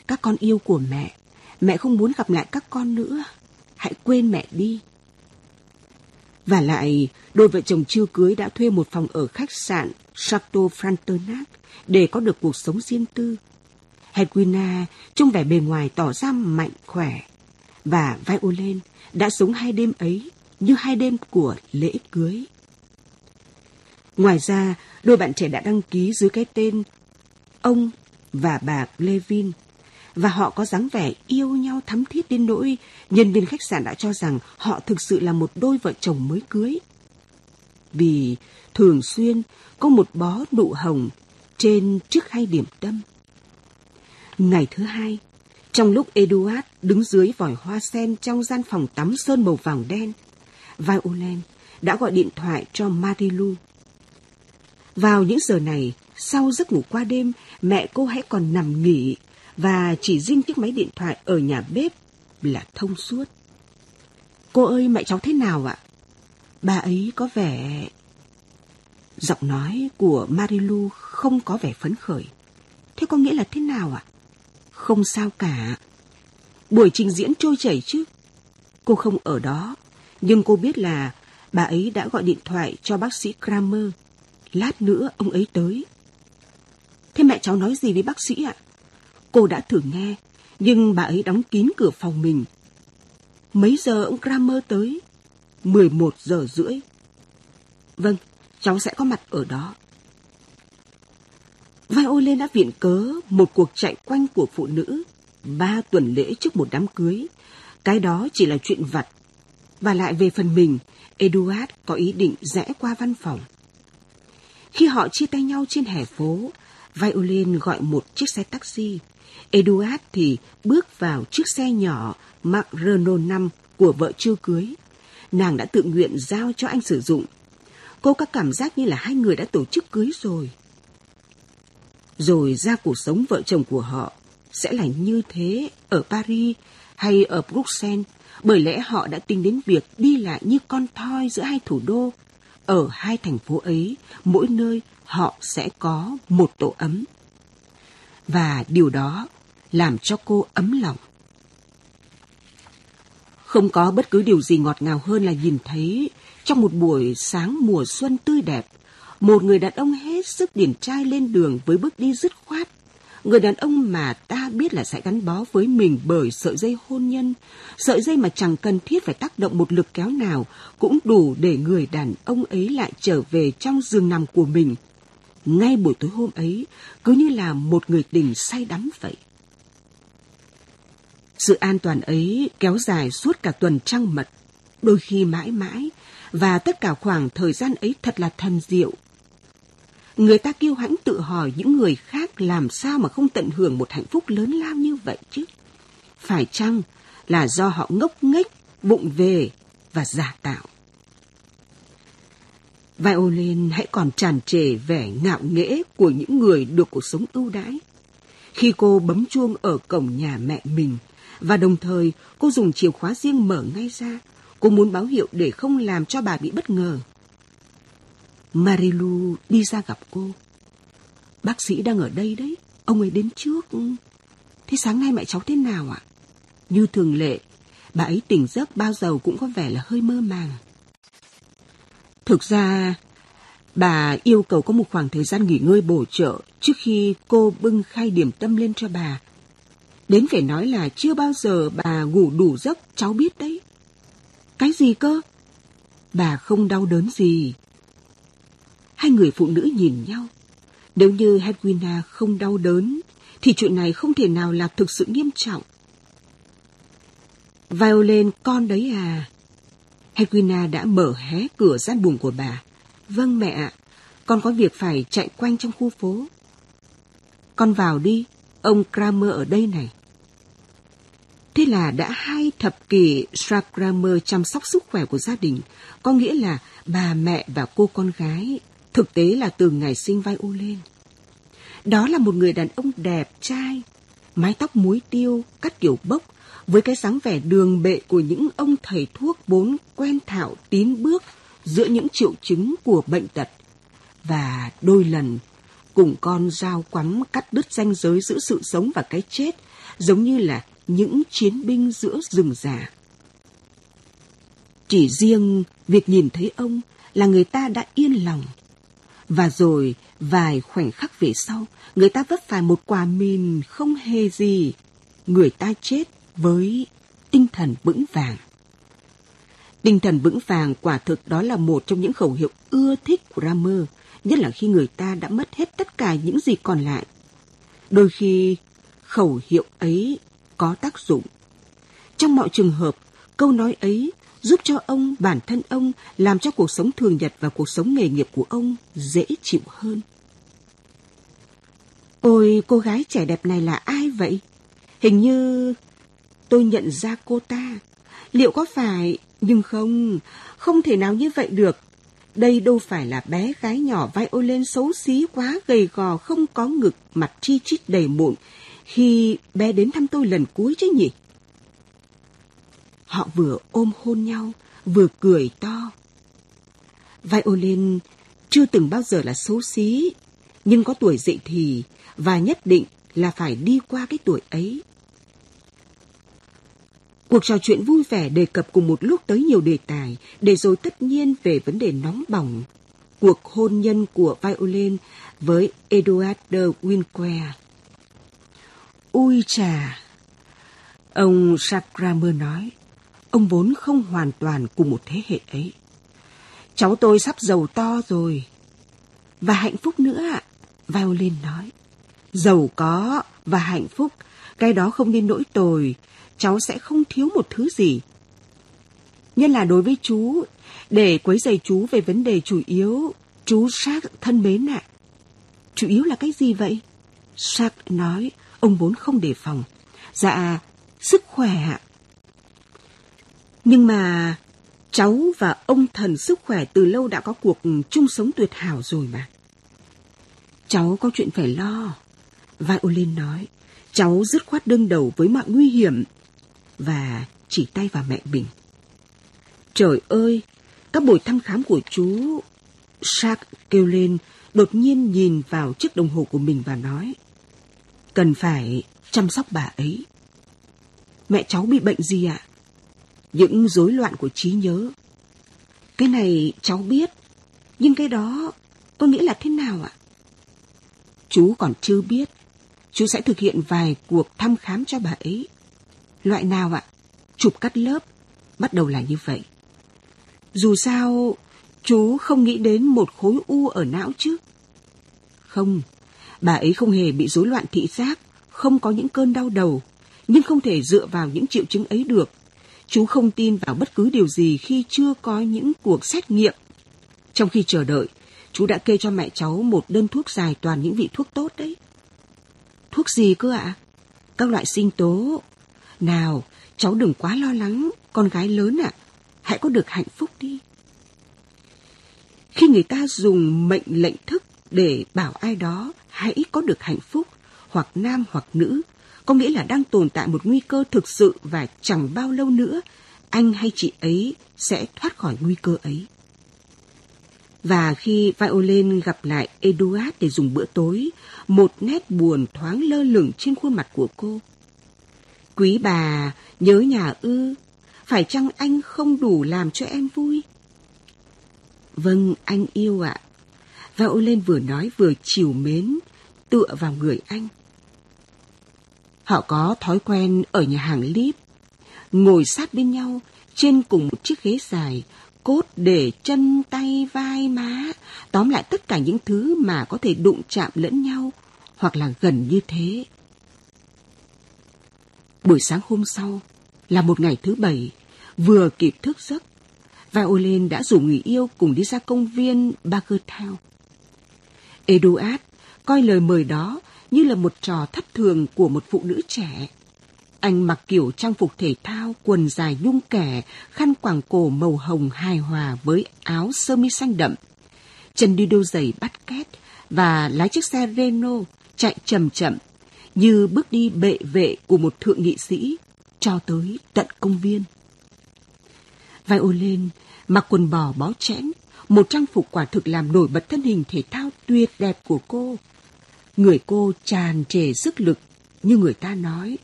các con yêu của mẹ Mẹ không muốn gặp lại các con nữa. Hãy quên mẹ đi. Và lại, đôi vợ chồng chưa cưới đã thuê một phòng ở khách sạn Chateau Frontenac để có được cuộc sống riêng tư. Hedwina trông vẻ bề ngoài tỏ ra mạnh khỏe và Violin đã sống hai đêm ấy như hai đêm của lễ cưới. Ngoài ra, đôi bạn trẻ đã đăng ký dưới cái tên ông và bà Levin và họ có dáng vẻ yêu nhau thắm thiết đến nỗi nhân viên khách sạn đã cho rằng họ thực sự là một đôi vợ chồng mới cưới. Vì thường xuyên có một bó nụ hồng trên trước hai điểm tâm. Ngày thứ hai, trong lúc Eduard đứng dưới vòi hoa sen trong gian phòng tắm sơn màu vàng đen, Violent đã gọi điện thoại cho Marilu. Vào những giờ này, sau giấc ngủ qua đêm, mẹ cô hãy còn nằm nghỉ và chỉ riêng chiếc máy điện thoại ở nhà bếp là thông suốt. Cô ơi, mẹ cháu thế nào ạ? Bà ấy có vẻ... Giọng nói của Marilu không có vẻ phấn khởi. Thế có nghĩa là thế nào ạ? Không sao cả. Buổi trình diễn trôi chảy chứ. Cô không ở đó, nhưng cô biết là bà ấy đã gọi điện thoại cho bác sĩ Kramer. Lát nữa ông ấy tới. Thế mẹ cháu nói gì với bác sĩ ạ? Cô đã thử nghe, nhưng bà ấy đóng kín cửa phòng mình. Mấy giờ ông Kramer tới? 11 giờ rưỡi. Vâng, cháu sẽ có mặt ở đó. Violin đã viện cớ một cuộc chạy quanh của phụ nữ ba tuần lễ trước một đám cưới. Cái đó chỉ là chuyện vặt. Và lại về phần mình, Eduard có ý định rẽ qua văn phòng. Khi họ chia tay nhau trên hè phố, Violin gọi một chiếc xe taxi. Eduard thì bước vào chiếc xe nhỏ Mark Renault 5 của vợ chưa cưới. Nàng đã tự nguyện giao cho anh sử dụng. Cô có cảm giác như là hai người đã tổ chức cưới rồi. Rồi ra cuộc sống vợ chồng của họ sẽ là như thế ở Paris hay ở Bruxelles, bởi lẽ họ đã tính đến việc đi lại như con thoi giữa hai thủ đô. Ở hai thành phố ấy, mỗi nơi họ sẽ có một tổ ấm. Và điều đó làm cho cô ấm lòng. Không có bất cứ điều gì ngọt ngào hơn là nhìn thấy trong một buổi sáng mùa xuân tươi đẹp, một người đàn ông hết sức điển trai lên đường với bước đi dứt khoát. Người đàn ông mà ta biết là sẽ gắn bó với mình bởi sợi dây hôn nhân, sợi dây mà chẳng cần thiết phải tác động một lực kéo nào cũng đủ để người đàn ông ấy lại trở về trong giường nằm của mình. Ngay buổi tối hôm ấy, cứ như là một người tình say đắm vậy. Sự an toàn ấy kéo dài suốt cả tuần trăng mật, đôi khi mãi mãi, và tất cả khoảng thời gian ấy thật là thần diệu. Người ta kiêu hãnh tự hỏi những người khác làm sao mà không tận hưởng một hạnh phúc lớn lao như vậy chứ? Phải chăng là do họ ngốc nghếch, bụng về và giả tạo? Violin hãy còn tràn trề vẻ ngạo nghễ của những người được cuộc sống ưu đãi. Khi cô bấm chuông ở cổng nhà mẹ mình, và đồng thời cô dùng chìa khóa riêng mở ngay ra. Cô muốn báo hiệu để không làm cho bà bị bất ngờ. Marilu đi ra gặp cô. Bác sĩ đang ở đây đấy, ông ấy đến trước. Thế sáng nay mẹ cháu thế nào ạ? Như thường lệ, bà ấy tỉnh giấc bao giờ cũng có vẻ là hơi mơ màng. Thực ra, Bà yêu cầu có một khoảng thời gian nghỉ ngơi bổ trợ trước khi cô bưng khai điểm tâm lên cho bà. Đến phải nói là chưa bao giờ bà ngủ đủ giấc, cháu biết đấy. Cái gì cơ? Bà không đau đớn gì. Hai người phụ nữ nhìn nhau. Nếu như Hedwina không đau đớn, thì chuyện này không thể nào là thực sự nghiêm trọng. Violin con đấy à? Hedwina đã mở hé cửa gian buồng của bà. Vâng mẹ ạ, con có việc phải chạy quanh trong khu phố. Con vào đi, ông Kramer ở đây này. Thế là đã hai thập kỷ Kramer chăm sóc sức khỏe của gia đình, có nghĩa là bà mẹ và cô con gái, thực tế là từ ngày sinh vai ô lên. Đó là một người đàn ông đẹp trai, mái tóc muối tiêu, cắt kiểu bốc, với cái dáng vẻ đường bệ của những ông thầy thuốc bốn quen thạo tín bước giữa những triệu chứng của bệnh tật. Và đôi lần cùng con dao quắm cắt đứt ranh giới giữa sự sống và cái chết, giống như là những chiến binh giữa rừng già. Chỉ riêng việc nhìn thấy ông là người ta đã yên lòng. Và rồi vài khoảnh khắc về sau, người ta vấp phải một quả mìn không hề gì. Người ta chết với tinh thần vững vàng. Tinh thần vững vàng quả thực đó là một trong những khẩu hiệu ưa thích của Rammer, nhất là khi người ta đã mất hết tất cả những gì còn lại. Đôi khi khẩu hiệu ấy có tác dụng. Trong mọi trường hợp, câu nói ấy giúp cho ông, bản thân ông làm cho cuộc sống thường nhật và cuộc sống nghề nghiệp của ông dễ chịu hơn. Ôi, cô gái trẻ đẹp này là ai vậy? Hình như tôi nhận ra cô ta. Liệu có phải... Nhưng không, không thể nào như vậy được. Đây đâu phải là bé gái nhỏ vai ô lên xấu xí quá gầy gò không có ngực mặt chi chít đầy mụn khi bé đến thăm tôi lần cuối chứ nhỉ? Họ vừa ôm hôn nhau, vừa cười to. Violin chưa từng bao giờ là xấu xí, nhưng có tuổi dậy thì và nhất định là phải đi qua cái tuổi ấy. Cuộc trò chuyện vui vẻ đề cập cùng một lúc tới nhiều đề tài, để rồi tất nhiên về vấn đề nóng bỏng. Cuộc hôn nhân của Violin với Eduard de Winquer. Ui chà! Ông Sacramer nói, ông vốn không hoàn toàn cùng một thế hệ ấy. Cháu tôi sắp giàu to rồi. Và hạnh phúc nữa ạ, Violin nói. Giàu có và hạnh phúc, cái đó không nên nỗi tồi, cháu sẽ không thiếu một thứ gì. Nhân là đối với chú, để quấy giày chú về vấn đề chủ yếu, chú sát thân mến ạ. Chủ yếu là cái gì vậy? Sát nói, ông vốn không đề phòng. Dạ, sức khỏe ạ. Nhưng mà cháu và ông thần sức khỏe từ lâu đã có cuộc chung sống tuyệt hảo rồi mà. Cháu có chuyện phải lo. Violin nói, cháu dứt khoát đương đầu với mọi nguy hiểm và chỉ tay vào mẹ mình. Trời ơi, các buổi thăm khám của chú... Shark kêu lên, đột nhiên nhìn vào chiếc đồng hồ của mình và nói cần phải chăm sóc bà ấy. Mẹ cháu bị bệnh gì ạ? Những rối loạn của trí nhớ. Cái này cháu biết, nhưng cái đó có nghĩa là thế nào ạ? Chú còn chưa biết. Chú sẽ thực hiện vài cuộc thăm khám cho bà ấy. Loại nào ạ? Chụp cắt lớp. Bắt đầu là như vậy. Dù sao, chú không nghĩ đến một khối u ở não chứ. Không, Bà ấy không hề bị rối loạn thị giác, không có những cơn đau đầu, nhưng không thể dựa vào những triệu chứng ấy được. Chú không tin vào bất cứ điều gì khi chưa có những cuộc xét nghiệm. Trong khi chờ đợi, chú đã kê cho mẹ cháu một đơn thuốc dài toàn những vị thuốc tốt đấy. Thuốc gì cơ ạ? Các loại sinh tố. Nào, cháu đừng quá lo lắng, con gái lớn ạ. Hãy có được hạnh phúc đi. Khi người ta dùng mệnh lệnh thức để bảo ai đó hãy có được hạnh phúc, hoặc nam hoặc nữ, có nghĩa là đang tồn tại một nguy cơ thực sự và chẳng bao lâu nữa anh hay chị ấy sẽ thoát khỏi nguy cơ ấy. Và khi Violin gặp lại Eduard để dùng bữa tối, một nét buồn thoáng lơ lửng trên khuôn mặt của cô. Quý bà, nhớ nhà ư, phải chăng anh không đủ làm cho em vui? Vâng, anh yêu ạ. Violin vừa nói vừa chiều mến, tựa vào người anh. Họ có thói quen ở nhà hàng líp, ngồi sát bên nhau trên cùng một chiếc ghế dài, cốt để chân tay vai má, tóm lại tất cả những thứ mà có thể đụng chạm lẫn nhau, hoặc là gần như thế. Buổi sáng hôm sau là một ngày thứ bảy, vừa kịp thức giấc, Violin đã rủ người yêu cùng đi ra công viên Bagertown. Eduard coi lời mời đó như là một trò thất thường của một phụ nữ trẻ. Anh mặc kiểu trang phục thể thao, quần dài nhung kẻ, khăn quàng cổ màu hồng hài hòa với áo sơ mi xanh đậm. Chân đi đôi giày bắt két và lái chiếc xe Renault chạy chậm chậm như bước đi bệ vệ của một thượng nghị sĩ cho tới tận công viên. Violin mặc quần bò bó chẽn, một trang phục quả thực làm nổi bật thân hình thể thao tuyệt đẹp của cô. Người cô tràn trề sức lực, như người ta nói.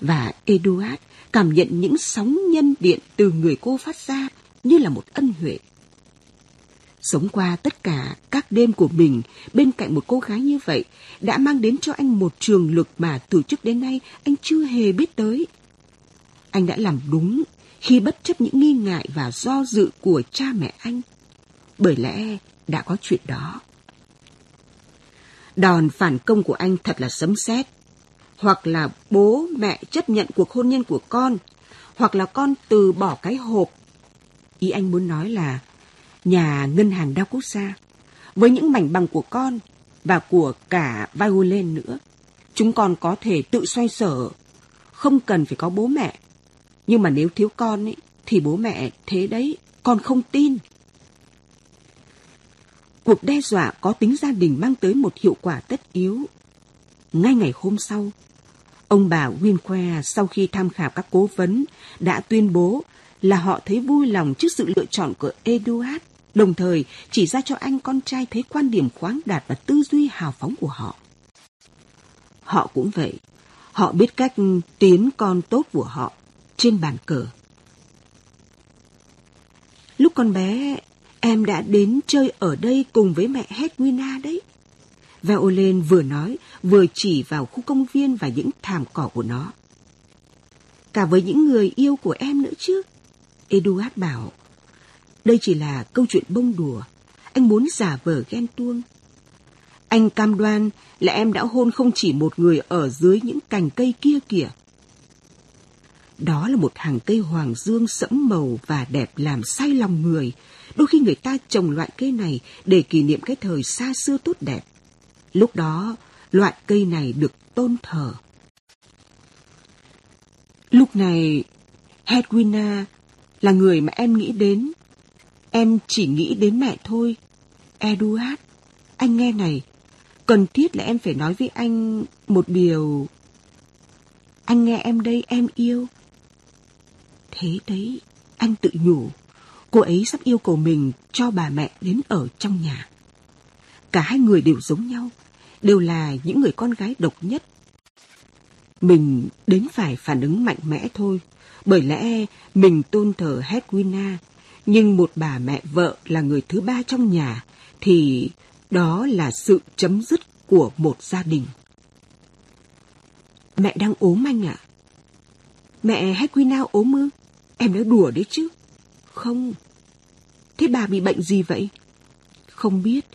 Và Eduard cảm nhận những sóng nhân điện từ người cô phát ra như là một ân huệ. Sống qua tất cả các đêm của mình, bên cạnh một cô gái như vậy, đã mang đến cho anh một trường lực mà từ trước đến nay anh chưa hề biết tới. Anh đã làm đúng khi bất chấp những nghi ngại và do dự của cha mẹ anh. Bởi lẽ đã có chuyện đó. Đòn phản công của anh thật là sấm sét. Hoặc là bố mẹ chấp nhận cuộc hôn nhân của con, hoặc là con từ bỏ cái hộp. Ý anh muốn nói là nhà ngân hàng đa quốc gia với những mảnh bằng của con và của cả Violin nữa. Chúng con có thể tự xoay sở, không cần phải có bố mẹ. Nhưng mà nếu thiếu con ấy, thì bố mẹ thế đấy, con không tin. Cuộc đe dọa có tính gia đình mang tới một hiệu quả tất yếu. Ngay ngày hôm sau, ông bà Winque sau khi tham khảo các cố vấn đã tuyên bố là họ thấy vui lòng trước sự lựa chọn của Eduard, đồng thời chỉ ra cho anh con trai thấy quan điểm khoáng đạt và tư duy hào phóng của họ. Họ cũng vậy, họ biết cách tiến con tốt của họ trên bàn cờ. Lúc con bé Em đã đến chơi ở đây cùng với mẹ Hedwina đấy. Violin vừa nói, vừa chỉ vào khu công viên và những thảm cỏ của nó. Cả với những người yêu của em nữa chứ. Eduard bảo, đây chỉ là câu chuyện bông đùa. Anh muốn giả vờ ghen tuông. Anh cam đoan là em đã hôn không chỉ một người ở dưới những cành cây kia kìa. Đó là một hàng cây hoàng dương sẫm màu và đẹp làm say lòng người, Đôi khi người ta trồng loại cây này để kỷ niệm cái thời xa xưa tốt đẹp. Lúc đó, loại cây này được tôn thờ. Lúc này, Hedwina là người mà em nghĩ đến. Em chỉ nghĩ đến mẹ thôi. Eduard, anh nghe này, cần thiết là em phải nói với anh một điều. Anh nghe em đây em yêu. Thế đấy, anh tự nhủ. Cô ấy sắp yêu cầu mình cho bà mẹ đến ở trong nhà. Cả hai người đều giống nhau, đều là những người con gái độc nhất. Mình đến phải phản ứng mạnh mẽ thôi, bởi lẽ mình tôn thờ Hedwina, nhưng một bà mẹ vợ là người thứ ba trong nhà, thì đó là sự chấm dứt của một gia đình. Mẹ đang ốm anh ạ. À? Mẹ Hedwina ốm ư? Em nói đùa đấy chứ. Không. Thế bà bị bệnh gì vậy? Không biết.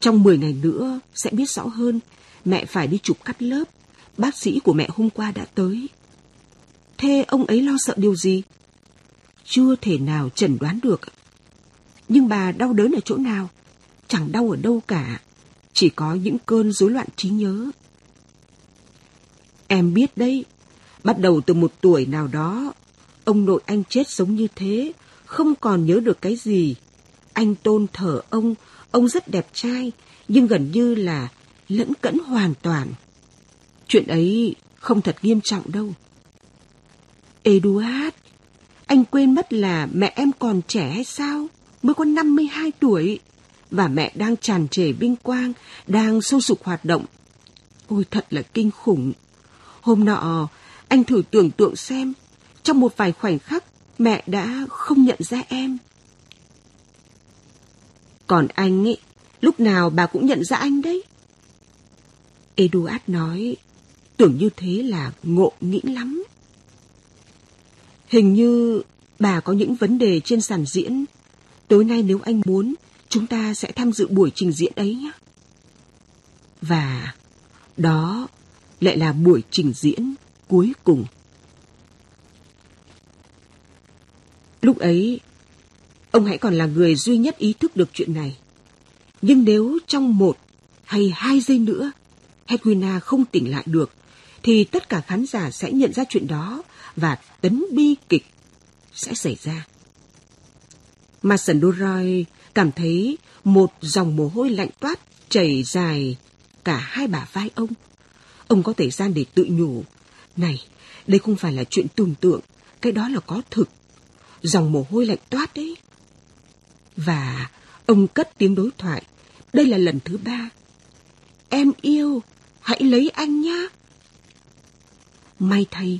Trong 10 ngày nữa sẽ biết rõ hơn. Mẹ phải đi chụp cắt lớp. Bác sĩ của mẹ hôm qua đã tới. Thế ông ấy lo sợ điều gì? Chưa thể nào chẩn đoán được. Nhưng bà đau đớn ở chỗ nào? Chẳng đau ở đâu cả. Chỉ có những cơn rối loạn trí nhớ. Em biết đấy, bắt đầu từ một tuổi nào đó, ông nội anh chết sống như thế, không còn nhớ được cái gì. Anh tôn thờ ông, ông rất đẹp trai, nhưng gần như là lẫn cẫn hoàn toàn. Chuyện ấy không thật nghiêm trọng đâu. Eduard, anh quên mất là mẹ em còn trẻ hay sao? Mới có 52 tuổi. Và mẹ đang tràn trề vinh quang, đang sâu sục hoạt động. Ôi thật là kinh khủng. Hôm nọ, anh thử tưởng tượng xem, trong một vài khoảnh khắc, mẹ đã không nhận ra em. Còn anh ấy, Lúc nào bà cũng nhận ra anh đấy. Eduard nói, tưởng như thế là ngộ nghĩ lắm. Hình như bà có những vấn đề trên sàn diễn. Tối nay nếu anh muốn, chúng ta sẽ tham dự buổi trình diễn ấy nhé. Và đó lại là buổi trình diễn cuối cùng. Lúc ấy, ông hãy còn là người duy nhất ý thức được chuyện này. Nhưng nếu trong một hay hai giây nữa, Hedwina không tỉnh lại được, thì tất cả khán giả sẽ nhận ra chuyện đó và tấn bi kịch sẽ xảy ra. Mason Duroy cảm thấy một dòng mồ hôi lạnh toát chảy dài cả hai bả vai ông. Ông có thời gian để tự nhủ. Này, đây không phải là chuyện tưởng tượng, cái đó là có thực. Dòng mồ hôi lạnh toát đấy. Và ông cất tiếng đối thoại. Đây là lần thứ ba. Em yêu, hãy lấy anh nhá. May thay,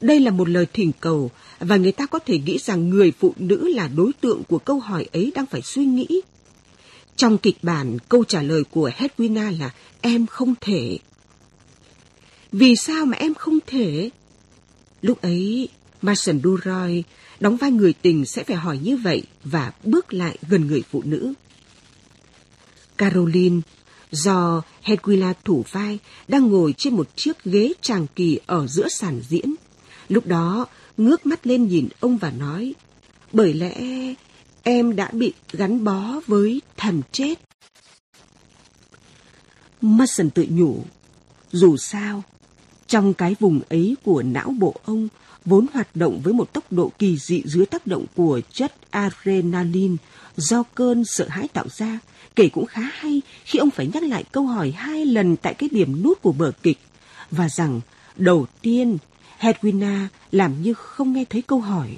đây là một lời thỉnh cầu và người ta có thể nghĩ rằng người phụ nữ là đối tượng của câu hỏi ấy đang phải suy nghĩ. Trong kịch bản, câu trả lời của Hedwina là em không thể. Vì sao mà em không thể? Lúc ấy, Mason Duroy đóng vai người tình sẽ phải hỏi như vậy và bước lại gần người phụ nữ. Caroline, do Hedwila thủ vai, đang ngồi trên một chiếc ghế tràng kỳ ở giữa sàn diễn. Lúc đó, ngước mắt lên nhìn ông và nói, bởi lẽ em đã bị gắn bó với thần chết. Mason tự nhủ, dù sao, trong cái vùng ấy của não bộ ông vốn hoạt động với một tốc độ kỳ dị dưới tác động của chất adrenaline do cơn sợ hãi tạo ra, kể cũng khá hay khi ông phải nhắc lại câu hỏi hai lần tại cái điểm nút của vở kịch và rằng đầu tiên Hedwina làm như không nghe thấy câu hỏi.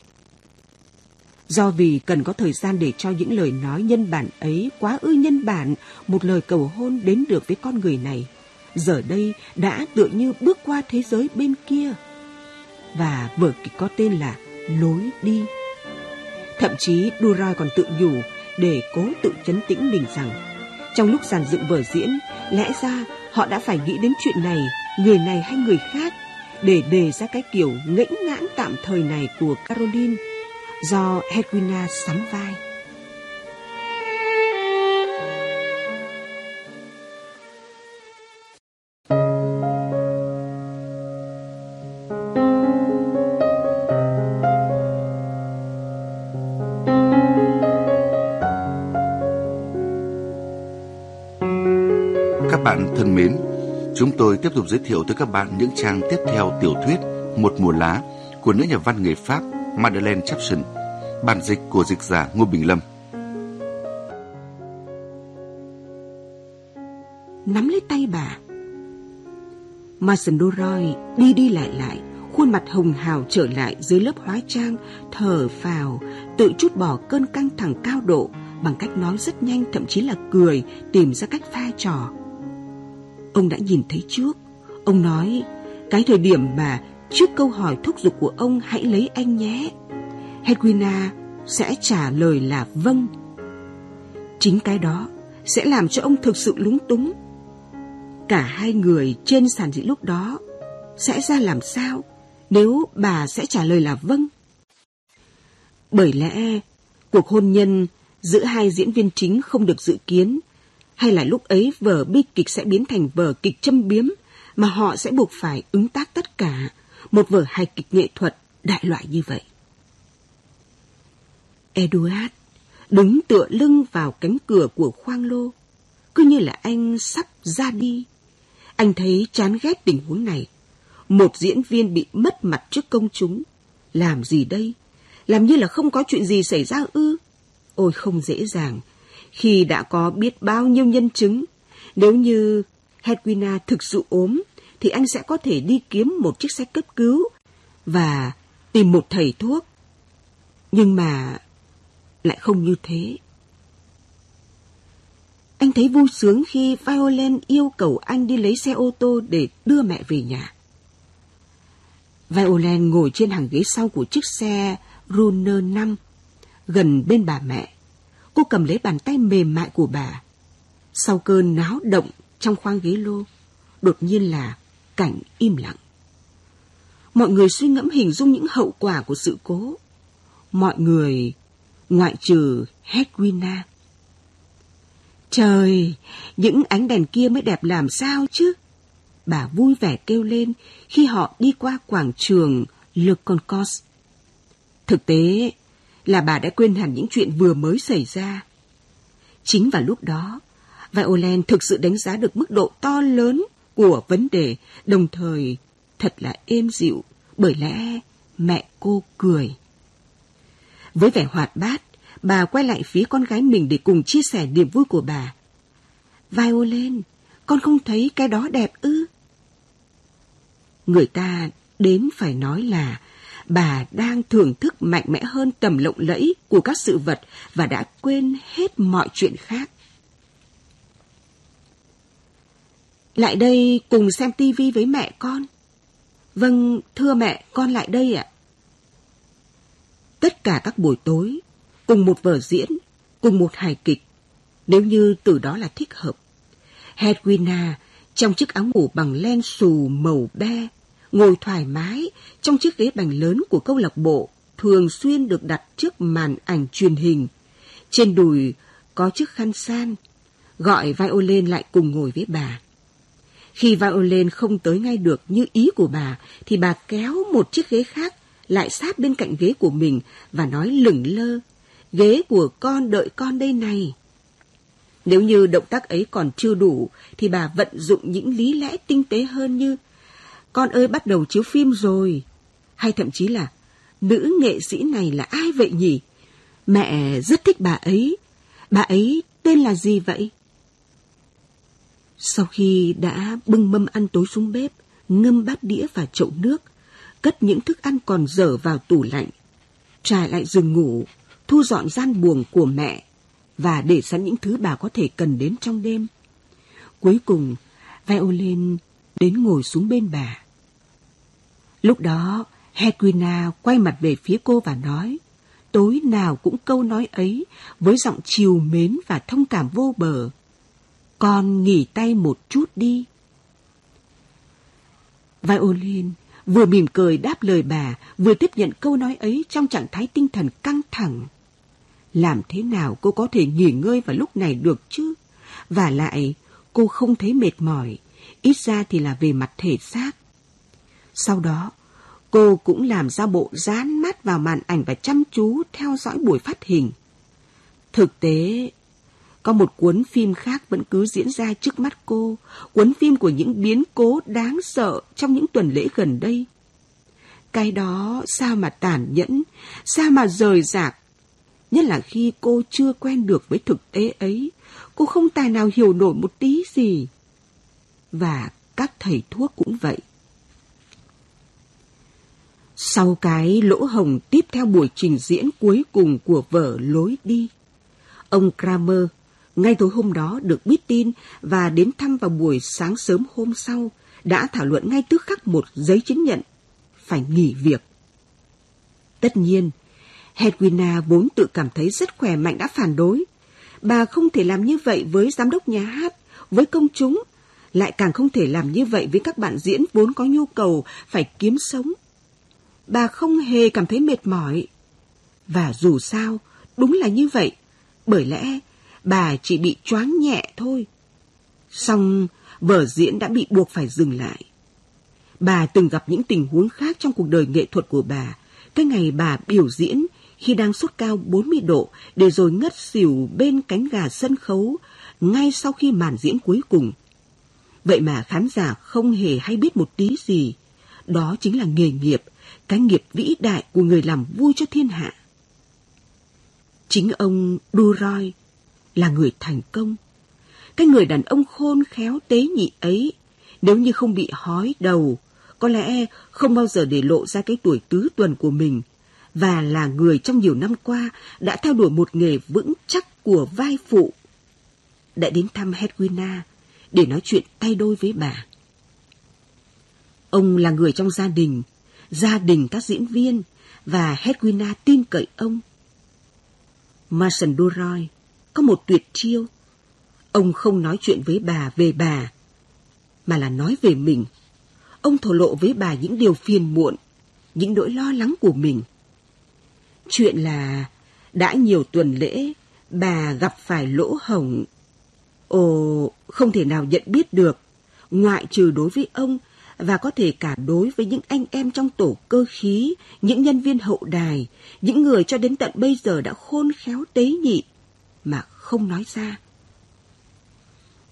Do vì cần có thời gian để cho những lời nói nhân bản ấy quá ư nhân bản một lời cầu hôn đến được với con người này, giờ đây đã tựa như bước qua thế giới bên kia. Và vở kịch có tên là Lối đi. Thậm chí Duroy còn tự nhủ để cố tự chấn tĩnh mình rằng trong lúc giàn dựng vở diễn, lẽ ra họ đã phải nghĩ đến chuyện này, người này hay người khác để đề ra cái kiểu ngẫnh ngãn tạm thời này của Caroline do Hedwina sắm vai. Tiếp tục giới thiệu tới các bạn những trang tiếp theo tiểu thuyết Một mùa lá của nữ nhà văn người Pháp Madeleine Chapson, bản dịch của dịch giả Ngô Bình Lâm. Nắm lấy tay bà. Mason Duroy đi đi lại lại, khuôn mặt hồng hào trở lại dưới lớp hóa trang, thở phào, tự chút bỏ cơn căng thẳng cao độ bằng cách nói rất nhanh thậm chí là cười tìm ra cách pha trò. Ông đã nhìn thấy trước, ông nói cái thời điểm mà trước câu hỏi thúc giục của ông hãy lấy anh nhé. Hedwina sẽ trả lời là vâng. Chính cái đó sẽ làm cho ông thực sự lúng túng. Cả hai người trên sàn diễn lúc đó sẽ ra làm sao nếu bà sẽ trả lời là vâng? Bởi lẽ cuộc hôn nhân giữa hai diễn viên chính không được dự kiến hay là lúc ấy vở bi kịch sẽ biến thành vở kịch châm biếm mà họ sẽ buộc phải ứng tác tất cả một vở hài kịch nghệ thuật đại loại như vậy. Eduard đứng tựa lưng vào cánh cửa của khoang lô, cứ như là anh sắp ra đi. Anh thấy chán ghét tình huống này. Một diễn viên bị mất mặt trước công chúng. Làm gì đây? Làm như là không có chuyện gì xảy ra ư? Ôi không dễ dàng. Khi đã có biết bao nhiêu nhân chứng, nếu như Hedwina thực sự ốm, thì anh sẽ có thể đi kiếm một chiếc xe cấp cứu và tìm một thầy thuốc. Nhưng mà lại không như thế. Anh thấy vui sướng khi Violent yêu cầu anh đi lấy xe ô tô để đưa mẹ về nhà. Violent ngồi trên hàng ghế sau của chiếc xe Runner 5, gần bên bà mẹ. Cô cầm lấy bàn tay mềm mại của bà. Sau cơn náo động trong khoang ghế lô, đột nhiên là cảnh im lặng. Mọi người suy ngẫm hình dung những hậu quả của sự cố. Mọi người, ngoại trừ Hedwina. Trời, những ánh đèn kia mới đẹp làm sao chứ? Bà vui vẻ kêu lên khi họ đi qua quảng trường Le Concours. Thực tế là bà đã quên hẳn những chuyện vừa mới xảy ra. Chính vào lúc đó, Violen thực sự đánh giá được mức độ to lớn của vấn đề, đồng thời thật là êm dịu, bởi lẽ mẹ cô cười. Với vẻ hoạt bát, bà quay lại phía con gái mình để cùng chia sẻ niềm vui của bà. Violen, con không thấy cái đó đẹp ư? Người ta đến phải nói là bà đang thưởng thức mạnh mẽ hơn tầm lộng lẫy của các sự vật và đã quên hết mọi chuyện khác. Lại đây cùng xem tivi với mẹ con. Vâng, thưa mẹ, con lại đây ạ. Tất cả các buổi tối, cùng một vở diễn, cùng một hài kịch, nếu như từ đó là thích hợp. Hedwina trong chiếc áo ngủ bằng len xù màu be, ngồi thoải mái trong chiếc ghế bành lớn của câu lạc bộ thường xuyên được đặt trước màn ảnh truyền hình. Trên đùi có chiếc khăn san, gọi Violin lại cùng ngồi với bà. Khi Violin không tới ngay được như ý của bà, thì bà kéo một chiếc ghế khác lại sát bên cạnh ghế của mình và nói lửng lơ. Ghế của con đợi con đây này. Nếu như động tác ấy còn chưa đủ, thì bà vận dụng những lý lẽ tinh tế hơn như con ơi bắt đầu chiếu phim rồi. Hay thậm chí là Nữ nghệ sĩ này là ai vậy nhỉ? Mẹ rất thích bà ấy. Bà ấy tên là gì vậy? Sau khi đã bưng mâm ăn tối xuống bếp, ngâm bát đĩa và chậu nước, cất những thức ăn còn dở vào tủ lạnh, trải lại giường ngủ, thu dọn gian buồng của mẹ và để sẵn những thứ bà có thể cần đến trong đêm. Cuối cùng, Violin đến ngồi xuống bên bà. Lúc đó, Hedwina quay mặt về phía cô và nói, tối nào cũng câu nói ấy với giọng chiều mến và thông cảm vô bờ. Con nghỉ tay một chút đi. Violin vừa mỉm cười đáp lời bà, vừa tiếp nhận câu nói ấy trong trạng thái tinh thần căng thẳng. Làm thế nào cô có thể nghỉ ngơi vào lúc này được chứ? Và lại, cô không thấy mệt mỏi, ít ra thì là về mặt thể xác. Sau đó, cô cũng làm ra bộ dán mắt vào màn ảnh và chăm chú theo dõi buổi phát hình. Thực tế, có một cuốn phim khác vẫn cứ diễn ra trước mắt cô, cuốn phim của những biến cố đáng sợ trong những tuần lễ gần đây. Cái đó sao mà tàn nhẫn, sao mà rời rạc. Nhất là khi cô chưa quen được với thực tế ấy, cô không tài nào hiểu nổi một tí gì. Và các thầy thuốc cũng vậy. Sau cái lỗ hồng tiếp theo buổi trình diễn cuối cùng của vở Lối đi, ông Kramer ngay tối hôm đó được biết tin và đến thăm vào buổi sáng sớm hôm sau, đã thảo luận ngay tức khắc một giấy chứng nhận, phải nghỉ việc. Tất nhiên, Hedwina vốn tự cảm thấy rất khỏe mạnh đã phản đối. Bà không thể làm như vậy với giám đốc nhà hát, với công chúng, lại càng không thể làm như vậy với các bạn diễn vốn có nhu cầu phải kiếm sống. Bà không hề cảm thấy mệt mỏi. Và dù sao, đúng là như vậy, bởi lẽ bà chỉ bị choáng nhẹ thôi. Xong, vở diễn đã bị buộc phải dừng lại. Bà từng gặp những tình huống khác trong cuộc đời nghệ thuật của bà. Cái ngày bà biểu diễn khi đang sốt cao 40 độ để rồi ngất xỉu bên cánh gà sân khấu ngay sau khi màn diễn cuối cùng. Vậy mà khán giả không hề hay biết một tí gì. Đó chính là nghề nghiệp, cái nghiệp vĩ đại của người làm vui cho thiên hạ. Chính ông Duroy là người thành công. Cái người đàn ông khôn khéo tế nhị ấy, nếu như không bị hói đầu, có lẽ không bao giờ để lộ ra cái tuổi tứ tuần của mình, và là người trong nhiều năm qua đã theo đuổi một nghề vững chắc của vai phụ. Đã đến thăm Hedwina để nói chuyện tay đôi với bà. Ông là người trong gia đình, gia đình các diễn viên, và Hedwina tin cậy ông. Mason Duroy có một tuyệt chiêu. Ông không nói chuyện với bà về bà, mà là nói về mình. Ông thổ lộ với bà những điều phiền muộn, những nỗi lo lắng của mình. Chuyện là đã nhiều tuần lễ, bà gặp phải lỗ hổng. Ồ, không thể nào nhận biết được, ngoại trừ đối với ông và có thể cả đối với những anh em trong tổ cơ khí, những nhân viên hậu đài, những người cho đến tận bây giờ đã khôn khéo tế nhị mà không nói ra.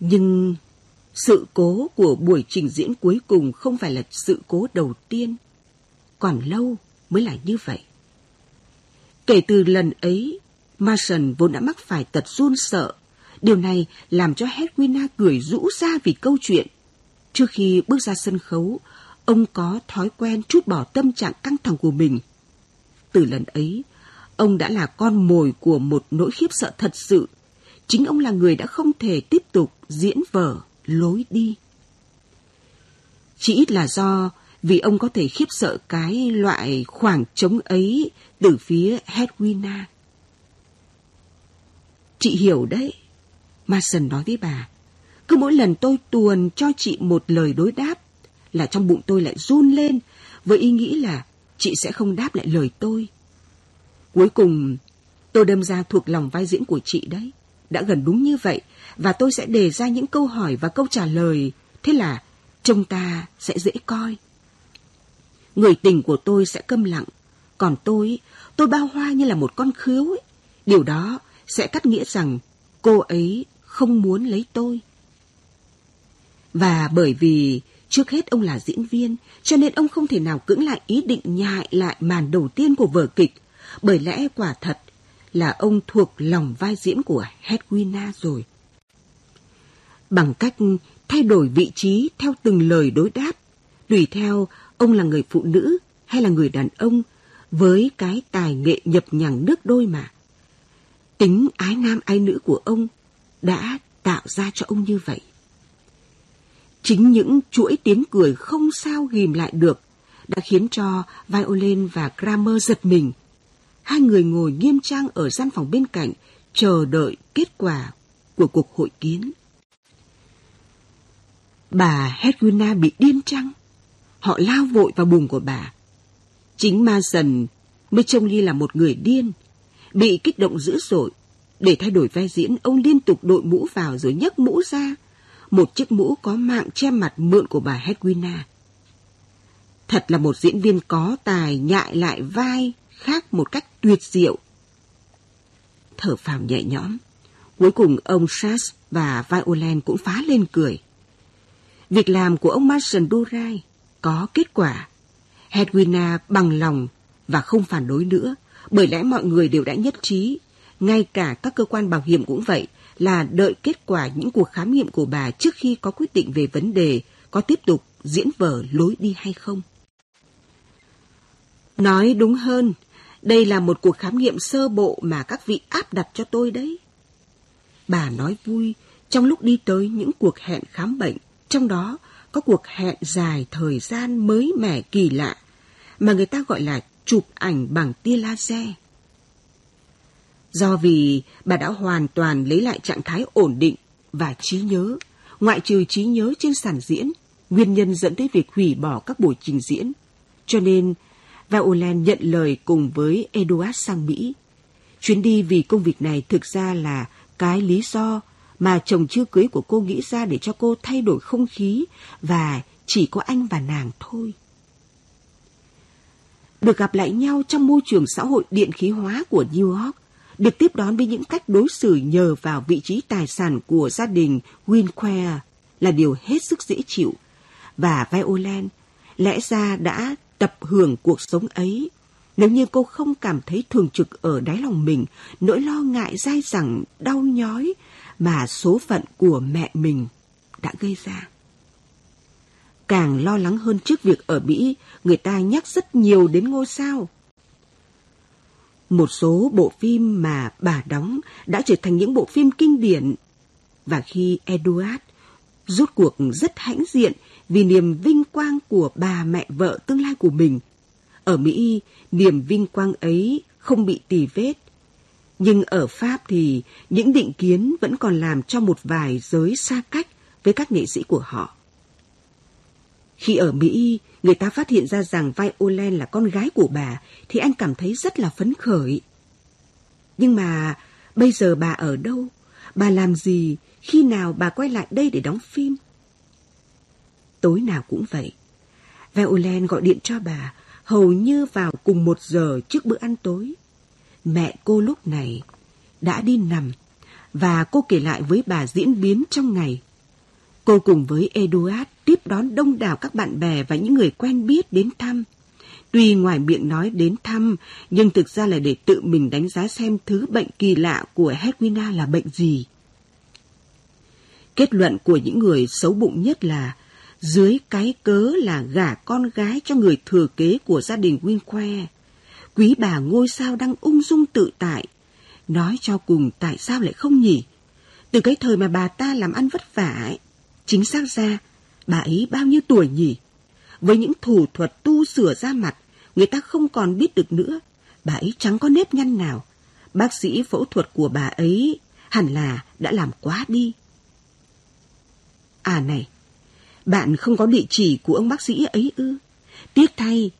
Nhưng sự cố của buổi trình diễn cuối cùng không phải là sự cố đầu tiên. Còn lâu mới là như vậy. Kể từ lần ấy, Marson vốn đã mắc phải tật run sợ. Điều này làm cho Hedwina cười rũ ra vì câu chuyện. Trước khi bước ra sân khấu, ông có thói quen chút bỏ tâm trạng căng thẳng của mình. Từ lần ấy, ông đã là con mồi của một nỗi khiếp sợ thật sự. Chính ông là người đã không thể tiếp tục diễn vở lối đi. Chỉ ít là do vì ông có thể khiếp sợ cái loại khoảng trống ấy từ phía Hedwina. Chị hiểu đấy, Mason nói với bà. Cứ mỗi lần tôi tuồn cho chị một lời đối đáp là trong bụng tôi lại run lên với ý nghĩ là chị sẽ không đáp lại lời tôi. Cuối cùng, tôi đâm ra thuộc lòng vai diễn của chị đấy. Đã gần đúng như vậy, và tôi sẽ đề ra những câu hỏi và câu trả lời. Thế là, trông ta sẽ dễ coi. Người tình của tôi sẽ câm lặng, còn tôi, tôi bao hoa như là một con khứu ấy. Điều đó sẽ cắt nghĩa rằng cô ấy không muốn lấy tôi. Và bởi vì trước hết ông là diễn viên, cho nên ông không thể nào cưỡng lại ý định nhại lại màn đầu tiên của vở kịch. Bởi lẽ quả thật là ông thuộc lòng vai diễn của Hedwina rồi. Bằng cách thay đổi vị trí theo từng lời đối đáp, tùy theo ông là người phụ nữ hay là người đàn ông, với cái tài nghệ nhập nhằng nước đôi mà. Tính ái nam ái nữ của ông đã tạo ra cho ông như vậy. Chính những chuỗi tiếng cười không sao ghim lại được đã khiến cho Violin và Kramer giật mình. Hai người ngồi nghiêm trang ở gian phòng bên cạnh, chờ đợi kết quả của cuộc hội kiến. Bà Hedwina bị điên trăng. Họ lao vội vào buồng của bà. Chính ma dần mới trông như là một người điên, bị kích động dữ dội. Để thay đổi vai diễn, ông liên tục đội mũ vào rồi nhấc mũ ra. Một chiếc mũ có mạng che mặt mượn của bà Hedwina. Thật là một diễn viên có tài nhại lại vai khác một cách tuyệt diệu. Thở phào nhẹ nhõm. Cuối cùng ông Sass và Violin cũng phá lên cười. Việc làm của ông Marshall Durai có kết quả. Hedwina bằng lòng và không phản đối nữa, bởi lẽ mọi người đều đã nhất trí, ngay cả các cơ quan bảo hiểm cũng vậy, là đợi kết quả những cuộc khám nghiệm của bà trước khi có quyết định về vấn đề có tiếp tục diễn vở lối đi hay không. Nói đúng hơn, đây là một cuộc khám nghiệm sơ bộ mà các vị áp đặt cho tôi đấy. Bà nói vui trong lúc đi tới những cuộc hẹn khám bệnh, trong đó có cuộc hẹn dài thời gian mới mẻ kỳ lạ mà người ta gọi là chụp ảnh bằng tia laser. Do vì bà đã hoàn toàn lấy lại trạng thái ổn định và trí nhớ, ngoại trừ trí nhớ trên sàn diễn, nguyên nhân dẫn tới việc hủy bỏ các buổi trình diễn. Cho nên, Violen nhận lời cùng với Eduard sang Mỹ. Chuyến đi vì công việc này thực ra là cái lý do mà chồng chưa cưới của cô nghĩ ra để cho cô thay đổi không khí và chỉ có anh và nàng thôi. Được gặp lại nhau trong môi trường xã hội điện khí hóa của New York, được tiếp đón với những cách đối xử nhờ vào vị trí tài sản của gia đình Winquare là điều hết sức dễ chịu. Và Violent lẽ ra đã tập hưởng cuộc sống ấy nếu như cô không cảm thấy thường trực ở đáy lòng mình nỗi lo ngại dai dẳng, đau nhói mà số phận của mẹ mình đã gây ra. Càng lo lắng hơn trước việc ở Mỹ, người ta nhắc rất nhiều đến ngôi sao. Một số bộ phim mà bà đóng đã trở thành những bộ phim kinh điển. Và khi Eduard rút cuộc rất hãnh diện vì niềm vinh quang của bà mẹ vợ tương lai của mình. Ở Mỹ, niềm vinh quang ấy không bị tì vết. Nhưng ở Pháp thì những định kiến vẫn còn làm cho một vài giới xa cách với các nghệ sĩ của họ. Khi ở Mỹ, người ta phát hiện ra rằng Violin là con gái của bà thì anh cảm thấy rất là phấn khởi. Nhưng mà bây giờ bà ở đâu? Bà làm gì? Khi nào bà quay lại đây để đóng phim? Tối nào cũng vậy. Violin gọi điện cho bà hầu như vào cùng một giờ trước bữa ăn tối. Mẹ cô lúc này đã đi nằm và cô kể lại với bà diễn biến trong ngày. Cô cùng với Eduard tiếp đón đông đảo các bạn bè và những người quen biết đến thăm. Tuy ngoài miệng nói đến thăm, nhưng thực ra là để tự mình đánh giá xem thứ bệnh kỳ lạ của Hedwina là bệnh gì. Kết luận của những người xấu bụng nhất là dưới cái cớ là gả con gái cho người thừa kế của gia đình Winque. Quý bà ngôi sao đang ung dung tự tại. Nói cho cùng tại sao lại không nhỉ? Từ cái thời mà bà ta làm ăn vất vả ấy, chính xác ra, bà ấy bao nhiêu tuổi nhỉ? Với những thủ thuật tu sửa da mặt, người ta không còn biết được nữa. Bà ấy chẳng có nếp nhăn nào. Bác sĩ phẫu thuật của bà ấy hẳn là đã làm quá đi. À này, bạn không có địa chỉ của ông bác sĩ ấy ư? Tiếc thay,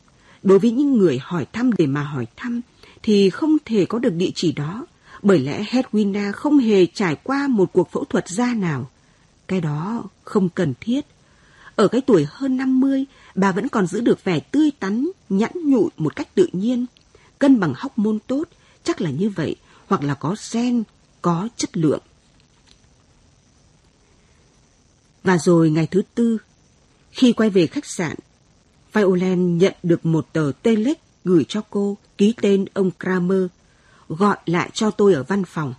đối với những người hỏi thăm để mà hỏi thăm thì không thể có được địa chỉ đó, bởi lẽ Hedwina không hề trải qua một cuộc phẫu thuật da nào. Cái đó không cần thiết. Ở cái tuổi hơn 50, bà vẫn còn giữ được vẻ tươi tắn, nhẵn nhụi một cách tự nhiên. Cân bằng hóc môn tốt, chắc là như vậy, hoặc là có gen, có chất lượng. Và rồi ngày thứ tư, khi quay về khách sạn, Violin nhận được một tờ telex gửi cho cô ký tên ông Kramer, gọi lại cho tôi ở văn phòng.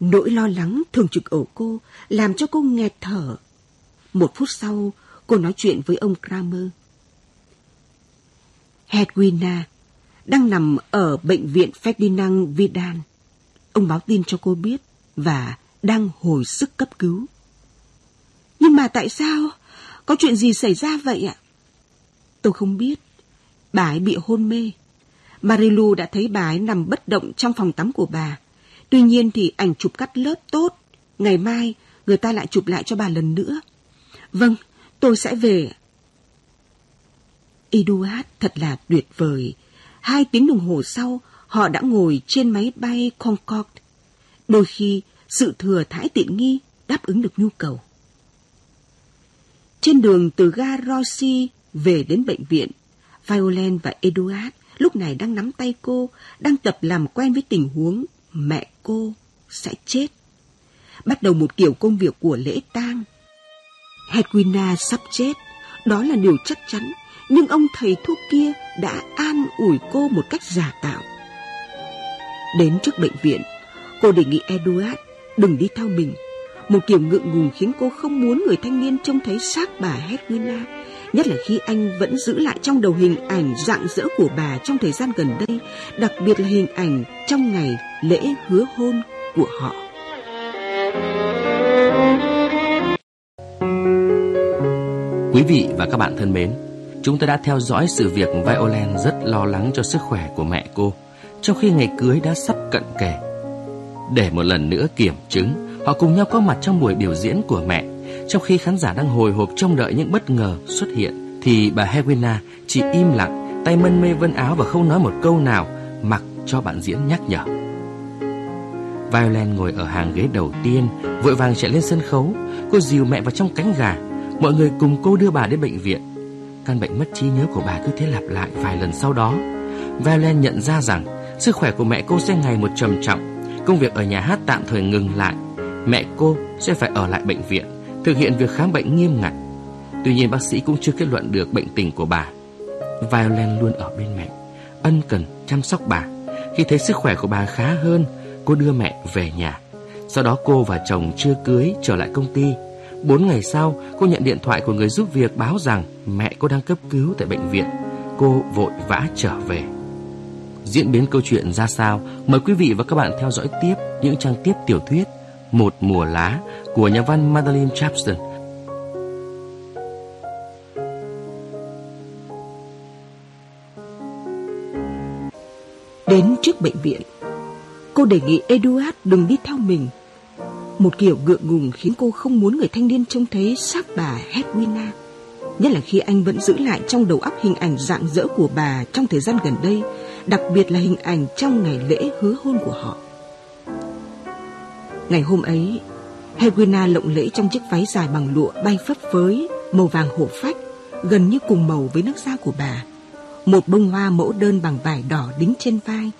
Nỗi lo lắng thường trực ở cô làm cho cô nghẹt thở. Một phút sau, cô nói chuyện với ông Kramer. Hedwina đang nằm ở bệnh viện Ferdinand Vidal. Ông báo tin cho cô biết và đang hồi sức cấp cứu. Nhưng mà tại sao? Có chuyện gì xảy ra vậy ạ? Tôi không biết. Bà ấy bị hôn mê. Marilu đã thấy bà ấy nằm bất động trong phòng tắm của bà. Tuy nhiên thì ảnh chụp cắt lớp tốt. Ngày mai người ta lại chụp lại cho bà lần nữa. Vâng, tôi sẽ về. Eduard thật là tuyệt vời. Hai tiếng đồng hồ sau, họ đã ngồi trên máy bay Concorde. Đôi khi, sự thừa thãi tiện nghi đáp ứng được nhu cầu. Trên đường từ ga Rossi về đến bệnh viện, Violent và Eduard lúc này đang nắm tay cô, đang tập làm quen với tình huống mẹ cô sẽ chết. Bắt đầu một kiểu công việc của lễ tang. Hedwina sắp chết, đó là điều chắc chắn, nhưng ông thầy thuốc kia đã an ủi cô một cách giả tạo. Đến trước bệnh viện, cô đề nghị Eduard đừng đi theo mình một kiểu ngượng ngùng khiến cô không muốn người thanh niên trông thấy xác bà Hedwina, nhất là khi anh vẫn giữ lại trong đầu hình ảnh rạng rỡ của bà trong thời gian gần đây, đặc biệt là hình ảnh trong ngày lễ hứa hôn của họ. Quý vị và các bạn thân mến, chúng ta đã theo dõi sự việc Violent rất lo lắng cho sức khỏe của mẹ cô, trong khi ngày cưới đã sắp cận kề. Để một lần nữa kiểm chứng Họ cùng nhau có mặt trong buổi biểu diễn của mẹ trong khi khán giả đang hồi hộp trông đợi những bất ngờ xuất hiện Thì bà Helena chỉ im lặng Tay mân mê vân áo và không nói một câu nào Mặc cho bạn diễn nhắc nhở. Violet ngồi ở hàng ghế đầu tiên Vội vàng chạy lên sân khấu. Cô dìu mẹ vào trong cánh gà. Mọi người cùng cô đưa bà đến bệnh viện. Căn bệnh mất trí nhớ của bà cứ thế lặp lại vài lần sau đó. Violet nhận ra rằng Sức khỏe của mẹ cô sẽ ngày một trầm trọng. Công việc ở nhà hát tạm thời ngừng lại. Mẹ cô sẽ phải ở lại bệnh viện, thực hiện việc khám bệnh nghiêm ngặt. Tuy nhiên bác sĩ cũng chưa kết luận được bệnh tình của bà. Violin luôn ở bên mẹ, ân cần chăm sóc bà. Khi thấy sức khỏe của bà khá hơn, cô đưa mẹ về nhà. Sau đó cô và chồng chưa cưới trở lại công ty. Bốn ngày sau, cô nhận điện thoại của người giúp việc báo rằng mẹ cô đang cấp cứu tại bệnh viện. Cô vội vã trở về. Diễn biến câu chuyện ra sao? Mời quý vị và các bạn theo dõi tiếp những trang tiếp tiểu thuyết một mùa lá của nhà văn Madeline Chapston. Đến trước bệnh viện, cô đề nghị Eduard đừng đi theo mình. Một kiểu ngượng ngùng khiến cô không muốn người thanh niên trông thấy xác bà Hedwina. Nhất là khi anh vẫn giữ lại trong đầu óc hình ảnh dạng dỡ của bà trong thời gian gần đây, đặc biệt là hình ảnh trong ngày lễ hứa hôn của họ. Ngày hôm ấy, Hedwina lộng lẫy trong chiếc váy dài bằng lụa bay phấp phới, màu vàng hổ phách, gần như cùng màu với nước da của bà. Một bông hoa mẫu đơn bằng vải đỏ đính trên vai.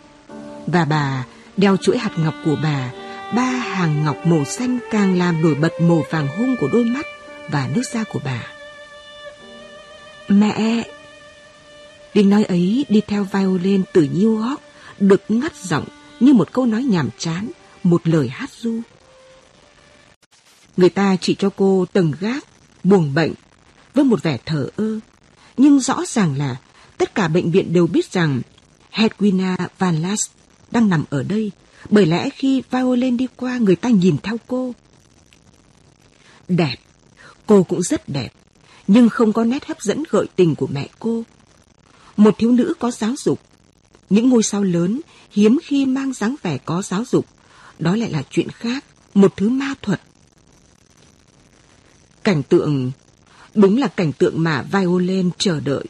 Và bà đeo chuỗi hạt ngọc của bà, ba hàng ngọc màu xanh càng làm nổi bật màu vàng hung của đôi mắt và nước da của bà. Mẹ! Tiếng nói ấy đi theo violin từ New York, được ngắt giọng như một câu nói nhàm chán, một lời hát du. Người ta chỉ cho cô tầng gác, buồn bệnh, với một vẻ thờ ơ. Nhưng rõ ràng là tất cả bệnh viện đều biết rằng Hedwina Van Last đang nằm ở đây, bởi lẽ khi violin đi qua người ta nhìn theo cô. Đẹp, cô cũng rất đẹp, nhưng không có nét hấp dẫn gợi tình của mẹ cô. Một thiếu nữ có giáo dục, những ngôi sao lớn hiếm khi mang dáng vẻ có giáo dục, đó lại là chuyện khác, một thứ ma thuật. Cảnh tượng, đúng là cảnh tượng mà Violin chờ đợi.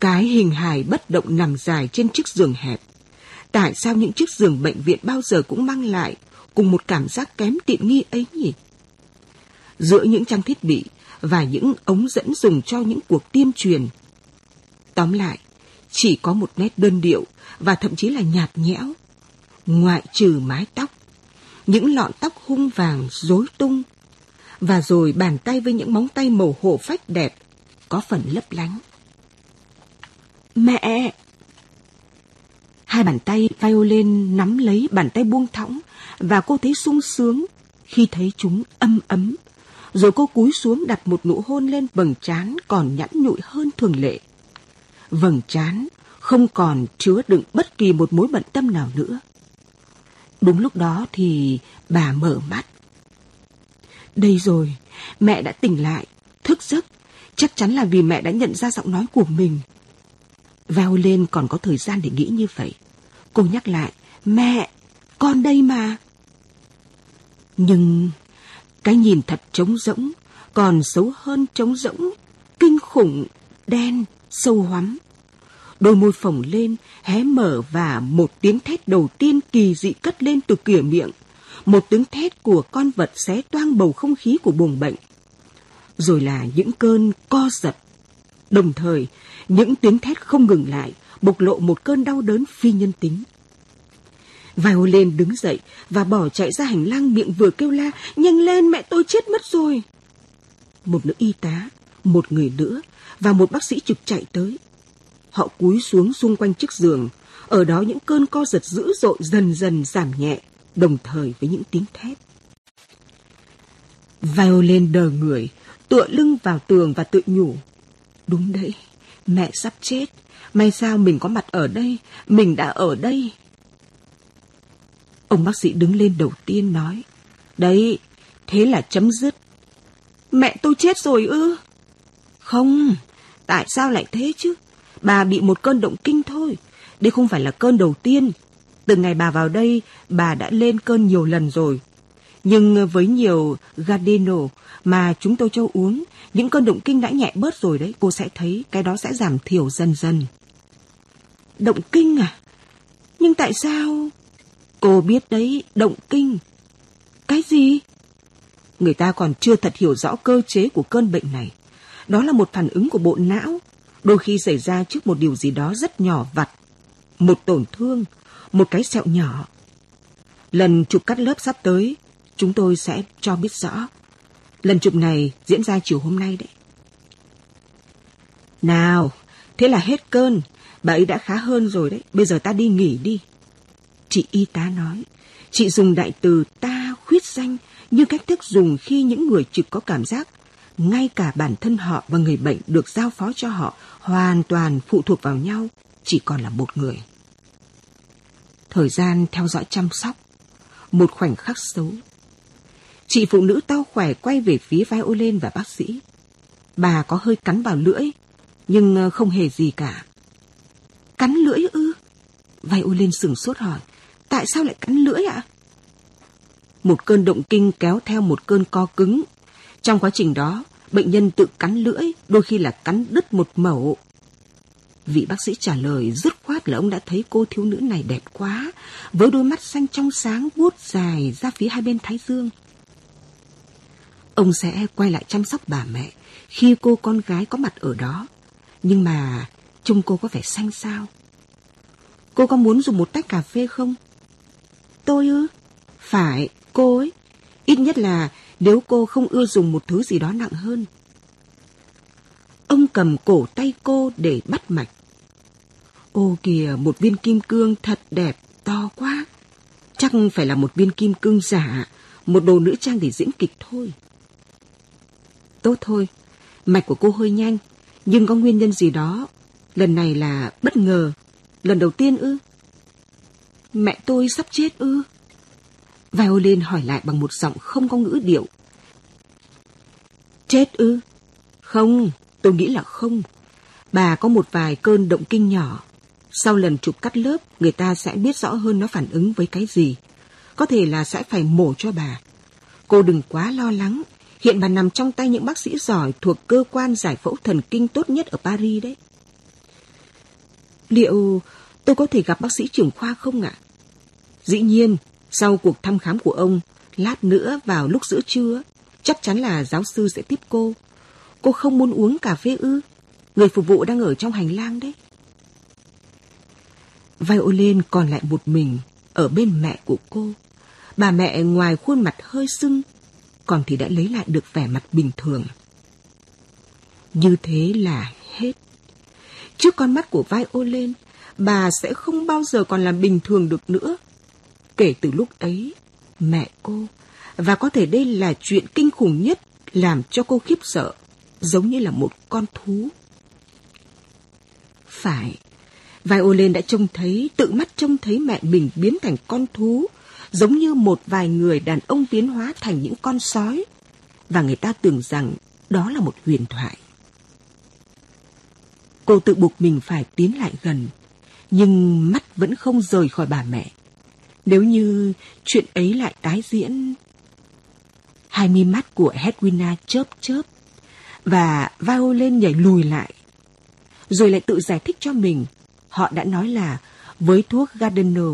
Cái hình hài bất động nằm dài trên chiếc giường hẹp. Tại sao những chiếc giường bệnh viện bao giờ cũng mang lại cùng một cảm giác kém tiện nghi ấy nhỉ? Giữa những trang thiết bị và những ống dẫn dùng cho những cuộc tiêm truyền. Tóm lại, chỉ có một nét đơn điệu và thậm chí là nhạt nhẽo. Ngoại trừ mái tóc, những lọn tóc hung vàng rối tung, và rồi bàn tay với những móng tay màu hổ phách đẹp, có phần lấp lánh. Mẹ! Hai bàn tay violin nắm lấy bàn tay buông thõng và cô thấy sung sướng khi thấy chúng âm ấm. Rồi cô cúi xuống đặt một nụ hôn lên vầng trán còn nhẵn nhụi hơn thường lệ. Vầng trán không còn chứa đựng bất kỳ một mối bận tâm nào nữa. Đúng lúc đó thì bà mở mắt. Đây rồi, mẹ đã tỉnh lại, thức giấc. Chắc chắn là vì mẹ đã nhận ra giọng nói của mình. Vào lên còn có thời gian để nghĩ như vậy. Cô nhắc lại, mẹ, con đây mà. Nhưng cái nhìn thật trống rỗng, còn xấu hơn trống rỗng, kinh khủng, đen, sâu hoắm. Đôi môi phồng lên, hé mở và một tiếng thét đầu tiên kỳ dị cất lên từ cửa miệng. Một tiếng thét của con vật xé toang bầu không khí của buồng bệnh. Rồi là những cơn co giật. Đồng thời, những tiếng thét không ngừng lại, bộc lộ một cơn đau đớn phi nhân tính. Violin đứng dậy và bỏ chạy ra hành lang miệng vừa kêu la, nhanh lên mẹ tôi chết mất rồi. Một nữ y tá, một người nữa và một bác sĩ trực chạy tới. Họ cúi xuống xung quanh chiếc giường, ở đó những cơn co giật dữ dội dần dần giảm nhẹ, đồng thời với những tiếng thét. Violin đờ người, tựa lưng vào tường và tự nhủ. Đúng đấy, mẹ sắp chết. May sao mình có mặt ở đây, mình đã ở đây. Ông bác sĩ đứng lên đầu tiên nói. Đấy, thế là chấm dứt. Mẹ tôi chết rồi ư? Không, tại sao lại thế chứ? Bà bị một cơn động kinh thôi. Đây không phải là cơn đầu tiên. Từ ngày bà vào đây, bà đã lên cơn nhiều lần rồi. Nhưng với nhiều Gardeno mà chúng tôi cho uống, những cơn động kinh đã nhẹ bớt rồi đấy. Cô sẽ thấy cái đó sẽ giảm thiểu dần dần. Động kinh à? Nhưng tại sao... Cô biết đấy, động kinh. Cái gì? Người ta còn chưa thật hiểu rõ cơ chế của cơn bệnh này. Đó là một phản ứng của bộ não, đôi khi xảy ra trước một điều gì đó rất nhỏ vặt. Một tổn thương, một cái sẹo nhỏ. Lần chụp cắt lớp sắp tới, chúng tôi sẽ cho biết rõ. Lần chụp này diễn ra chiều hôm nay đấy. Nào, thế là hết cơn. Bà ấy đã khá hơn rồi đấy. Bây giờ ta đi nghỉ đi. Chị y tá nói, chị dùng đại từ ta khuyết danh như cách thức dùng khi những người trực có cảm giác ngay cả bản thân họ và người bệnh được giao phó cho họ hoàn toàn phụ thuộc vào nhau, chỉ còn là một người. Thời gian theo dõi chăm sóc, một khoảnh khắc xấu. Chị phụ nữ tao khỏe quay về phía vai ô lên và bác sĩ. Bà có hơi cắn vào lưỡi, nhưng ờ, không hề gì cả. Cắn lưỡi ư? Vai ô lên sừng sốt hỏi. Tại sao lại cắn lưỡi ạ? Một cơn động kinh kéo theo một cơn co cứng. Trong quá trình đó, bệnh nhân tự cắn lưỡi, đôi khi là cắn đứt một mẩu. Vị bác sĩ trả lời dứt khoát là ông đã thấy cô thiếu nữ này đẹp quá, với đôi mắt xanh trong sáng vuốt dài ra phía hai bên thái dương. Ông sẽ quay lại chăm sóc bà mẹ khi cô con gái có mặt ở đó. Nhưng mà trông cô có vẻ xanh sao. Cô có muốn dùng một tách cà phê không? Tôi ư? Phải, cô ấy. Ít nhất là nếu cô không ưa dùng một thứ gì đó nặng hơn. Ông cầm cổ tay cô để bắt mạch. Ô kìa, một viên kim cương thật đẹp, to quá. Chắc phải là một viên kim cương giả, một đồ nữ trang để diễn kịch thôi. Tốt thôi, mạch của cô hơi nhanh, nhưng có nguyên nhân gì đó. Lần này là bất ngờ, lần đầu tiên ư? Mẹ tôi sắp chết ư? Violin hỏi lại bằng một giọng không có ngữ điệu. Chết ư? Không, tôi nghĩ là không. Bà có một vài cơn động kinh nhỏ. Sau lần chụp cắt lớp, người ta sẽ biết rõ hơn nó phản ứng với cái gì. Có thể là sẽ phải mổ cho bà. Cô đừng quá lo lắng. Hiện bà nằm trong tay những bác sĩ giỏi thuộc cơ quan giải phẫu thần kinh tốt nhất ở Paris đấy. Liệu tôi có thể gặp bác sĩ trưởng khoa không ạ? Dĩ nhiên, sau cuộc thăm khám của ông, lát nữa vào lúc giữa trưa, chắc chắn là giáo sư sẽ tiếp cô. Cô không muốn uống cà phê ư? Người phục vụ đang ở trong hành lang đấy. Violin còn lại một mình ở bên mẹ của cô. Bà mẹ ngoài khuôn mặt hơi sưng, còn thì đã lấy lại được vẻ mặt bình thường. Như thế là hết. Trước con mắt của Violin, bà sẽ không bao giờ còn làm bình thường được nữa. Kể từ lúc ấy, mẹ cô, và có thể đây là chuyện kinh khủng nhất làm cho cô khiếp sợ, giống như là một con thú. Phải, Violin đã trông thấy, tự mắt trông thấy mẹ mình biến thành con thú, giống như một vài người đàn ông tiến hóa thành những con sói. Và người ta tưởng rằng đó là một huyền thoại. Cô tự buộc mình phải tiến lại gần, nhưng mắt vẫn không rời khỏi bà mẹ. Nếu như chuyện ấy lại tái diễn... Hai mi mắt của Hedwina chớp chớp, và vao lên nhảy lùi lại. Rồi lại tự giải thích cho mình, họ đã nói là với thuốc Gardner,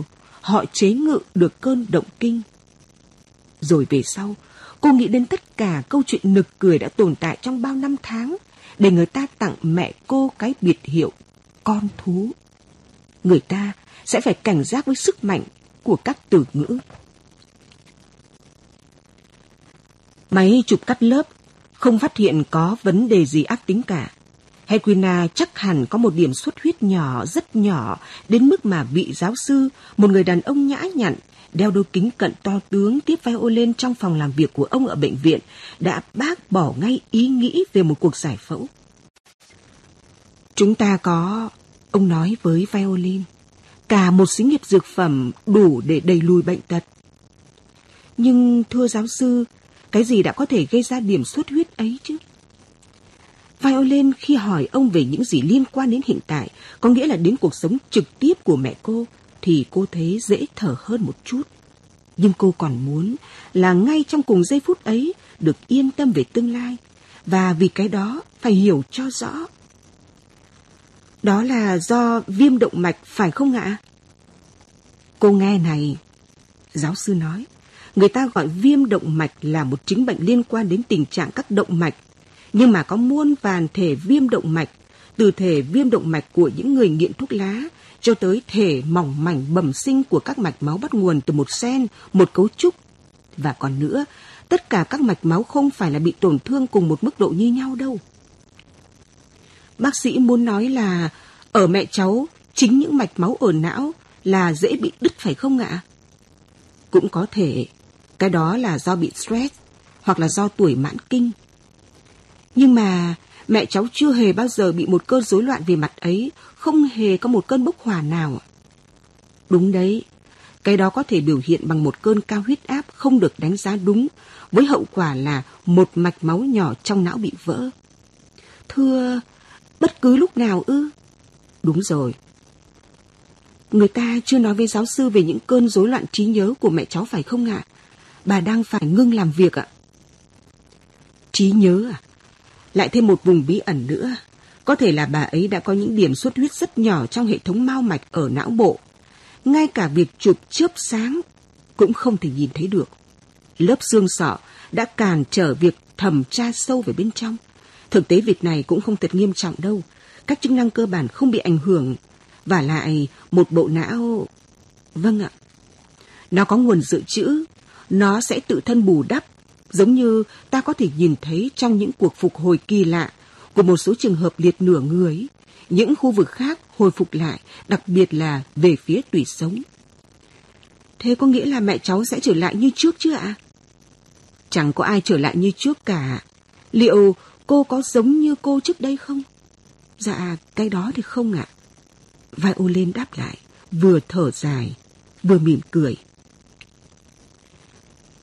họ chế ngự được cơn động kinh. Rồi về sau, cô nghĩ đến tất cả câu chuyện nực cười đã tồn tại trong bao năm tháng để người ta tặng mẹ cô cái biệt hiệu con thú. Người ta sẽ phải cảnh giác với sức mạnh của các từ ngữ. Máy chụp cắt lớp không phát hiện có vấn đề gì ác tính cả. Hequina chắc hẳn có một điểm xuất huyết nhỏ, rất nhỏ, đến mức mà vị giáo sư, một người đàn ông nhã nhặn, đeo đôi kính cận to tướng tiếp vai ô lên trong phòng làm việc của ông ở bệnh viện, đã bác bỏ ngay ý nghĩ về một cuộc giải phẫu. Chúng ta có, ông nói với violin, cả một xí nghiệp dược phẩm đủ để đẩy lùi bệnh tật. Nhưng thưa giáo sư, cái gì đã có thể gây ra điểm xuất huyết ấy chứ? Violin khi hỏi ông về những gì liên quan đến hiện tại, có nghĩa là đến cuộc sống trực tiếp của mẹ cô, thì cô thấy dễ thở hơn một chút. Nhưng cô còn muốn là ngay trong cùng giây phút ấy được yên tâm về tương lai, và vì cái đó phải hiểu cho rõ. Đó là do viêm động mạch phải không ạ? Cô nghe này, giáo sư nói, người ta gọi viêm động mạch là một chứng bệnh liên quan đến tình trạng các động mạch nhưng mà có muôn vàn thể viêm động mạch, từ thể viêm động mạch của những người nghiện thuốc lá cho tới thể mỏng mảnh bẩm sinh của các mạch máu bắt nguồn từ một sen, một cấu trúc. Và còn nữa, tất cả các mạch máu không phải là bị tổn thương cùng một mức độ như nhau đâu. Bác sĩ muốn nói là ở mẹ cháu, chính những mạch máu ở não là dễ bị đứt phải không ạ? Cũng có thể, cái đó là do bị stress hoặc là do tuổi mãn kinh. Nhưng mà mẹ cháu chưa hề bao giờ bị một cơn rối loạn về mặt ấy, không hề có một cơn bốc hỏa nào. Đúng đấy, cái đó có thể biểu hiện bằng một cơn cao huyết áp không được đánh giá đúng, với hậu quả là một mạch máu nhỏ trong não bị vỡ. Thưa, bất cứ lúc nào ư? Đúng rồi. Người ta chưa nói với giáo sư về những cơn rối loạn trí nhớ của mẹ cháu phải không ạ? Bà đang phải ngưng làm việc ạ. Trí nhớ à? Lại thêm một vùng bí ẩn nữa. Có thể là bà ấy đã có những điểm xuất huyết rất nhỏ trong hệ thống mao mạch ở não bộ. Ngay cả việc chụp chớp sáng cũng không thể nhìn thấy được. Lớp xương sọ đã cản trở việc thẩm tra sâu về bên trong. Thực tế việc này cũng không thật nghiêm trọng đâu. Các chức năng cơ bản không bị ảnh hưởng. Và lại một bộ não... Vâng ạ. Nó có nguồn dự trữ. Nó sẽ tự thân bù đắp. Giống như ta có thể nhìn thấy trong những cuộc phục hồi kỳ lạ của một số trường hợp liệt nửa người. Những khu vực khác hồi phục lại, đặc biệt là về phía tủy sống. Thế có nghĩa là mẹ cháu sẽ trở lại như trước chứ ạ? Chẳng có ai trở lại như trước cả. Liệu cô có giống như cô trước đây không? Dạ, cái đó thì không ạ. Vai ô lên đáp lại, vừa thở dài, vừa mỉm cười.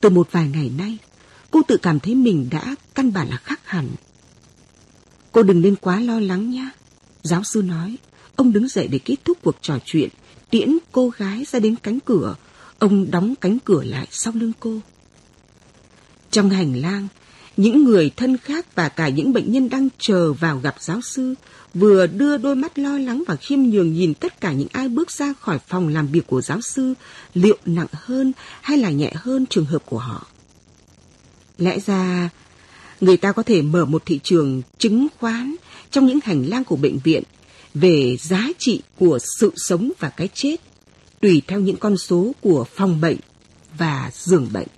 Từ một vài ngày nay, cô tự cảm thấy mình đã căn bản là khác hẳn. Cô đừng nên quá lo lắng nhé. Giáo sư nói, ông đứng dậy để kết thúc cuộc trò chuyện, tiễn cô gái ra đến cánh cửa. Ông đóng cánh cửa lại sau lưng cô. Trong hành lang, những người thân khác và cả những bệnh nhân đang chờ vào gặp giáo sư vừa đưa đôi mắt lo lắng và khiêm nhường nhìn tất cả những ai bước ra khỏi phòng làm việc của giáo sư liệu nặng hơn hay là nhẹ hơn trường hợp của họ. Lẽ ra, người ta có thể mở một thị trường chứng khoán trong những hành lang của bệnh viện về giá trị của sự sống và cái chết, tùy theo những con số của phòng bệnh và giường bệnh.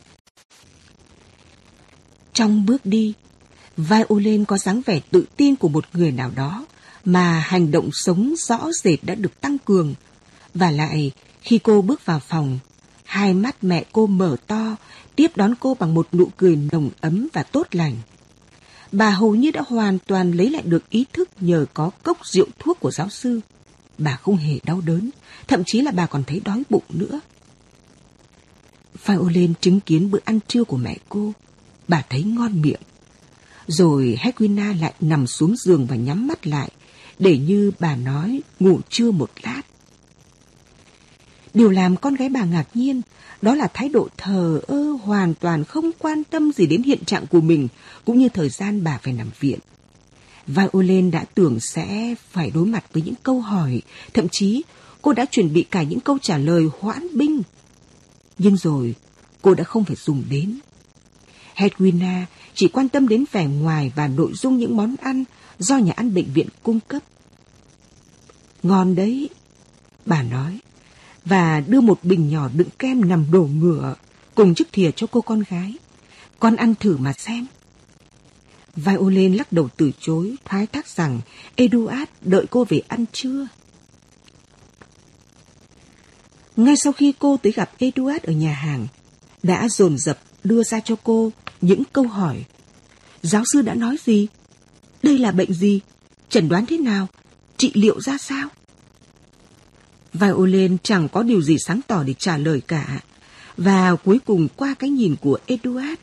Trong bước đi, Violin có dáng vẻ tự tin của một người nào đó mà hành động sống rõ rệt đã được tăng cường. Và lại, khi cô bước vào phòng, hai mắt mẹ cô mở to, tiếp đón cô bằng một nụ cười nồng ấm và tốt lành. Bà hầu như đã hoàn toàn lấy lại được ý thức nhờ có cốc rượu thuốc của giáo sư. Bà không hề đau đớn, thậm chí là bà còn thấy đói bụng nữa. Violin chứng kiến bữa ăn trưa của mẹ cô bà thấy ngon miệng. Rồi Hedwina lại nằm xuống giường và nhắm mắt lại, để như bà nói ngủ trưa một lát. Điều làm con gái bà ngạc nhiên, đó là thái độ thờ ơ hoàn toàn không quan tâm gì đến hiện trạng của mình, cũng như thời gian bà phải nằm viện. Violin đã tưởng sẽ phải đối mặt với những câu hỏi, thậm chí cô đã chuẩn bị cả những câu trả lời hoãn binh. Nhưng rồi, cô đã không phải dùng đến. Hedwina chỉ quan tâm đến vẻ ngoài và nội dung những món ăn do nhà ăn bệnh viện cung cấp. Ngon đấy, bà nói, và đưa một bình nhỏ đựng kem nằm đổ ngửa cùng chiếc thìa cho cô con gái. Con ăn thử mà xem. Violin lắc đầu từ chối, thoái thác rằng Eduard đợi cô về ăn trưa. Ngay sau khi cô tới gặp Eduard ở nhà hàng, đã dồn dập đưa ra cho cô những câu hỏi. Giáo sư đã nói gì? Đây là bệnh gì? Chẩn đoán thế nào? Trị liệu ra sao? Violin chẳng có điều gì sáng tỏ để trả lời cả. Và cuối cùng qua cái nhìn của Eduard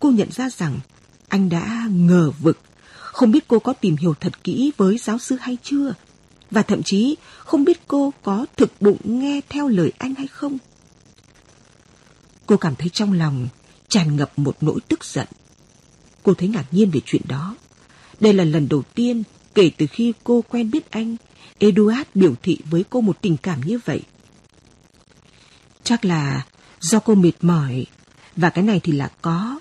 cô nhận ra rằng anh đã ngờ vực. Không biết cô có tìm hiểu thật kỹ với giáo sư hay chưa. Và thậm chí, không biết cô có thực bụng nghe theo lời anh hay không. Cô cảm thấy trong lòng tràn ngập một nỗi tức giận. Cô thấy ngạc nhiên về chuyện đó. Đây là lần đầu tiên kể từ khi cô quen biết anh, Eduard biểu thị với cô một tình cảm như vậy. Chắc là do cô mệt mỏi, và cái này thì là có.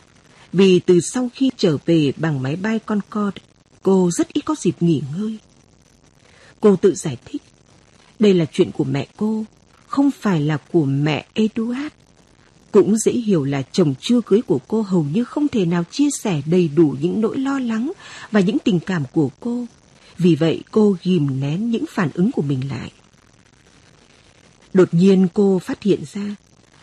Vì từ sau khi trở về bằng máy bay Concorde, cô rất ít có dịp nghỉ ngơi. Cô tự giải thích, đây là chuyện của mẹ cô, không phải là của mẹ Eduard. Cũng dễ hiểu là chồng chưa cưới của cô hầu như không thể nào chia sẻ đầy đủ những nỗi lo lắng và những tình cảm của cô. Vì vậy cô ghim nén những phản ứng của mình lại. Đột nhiên cô phát hiện ra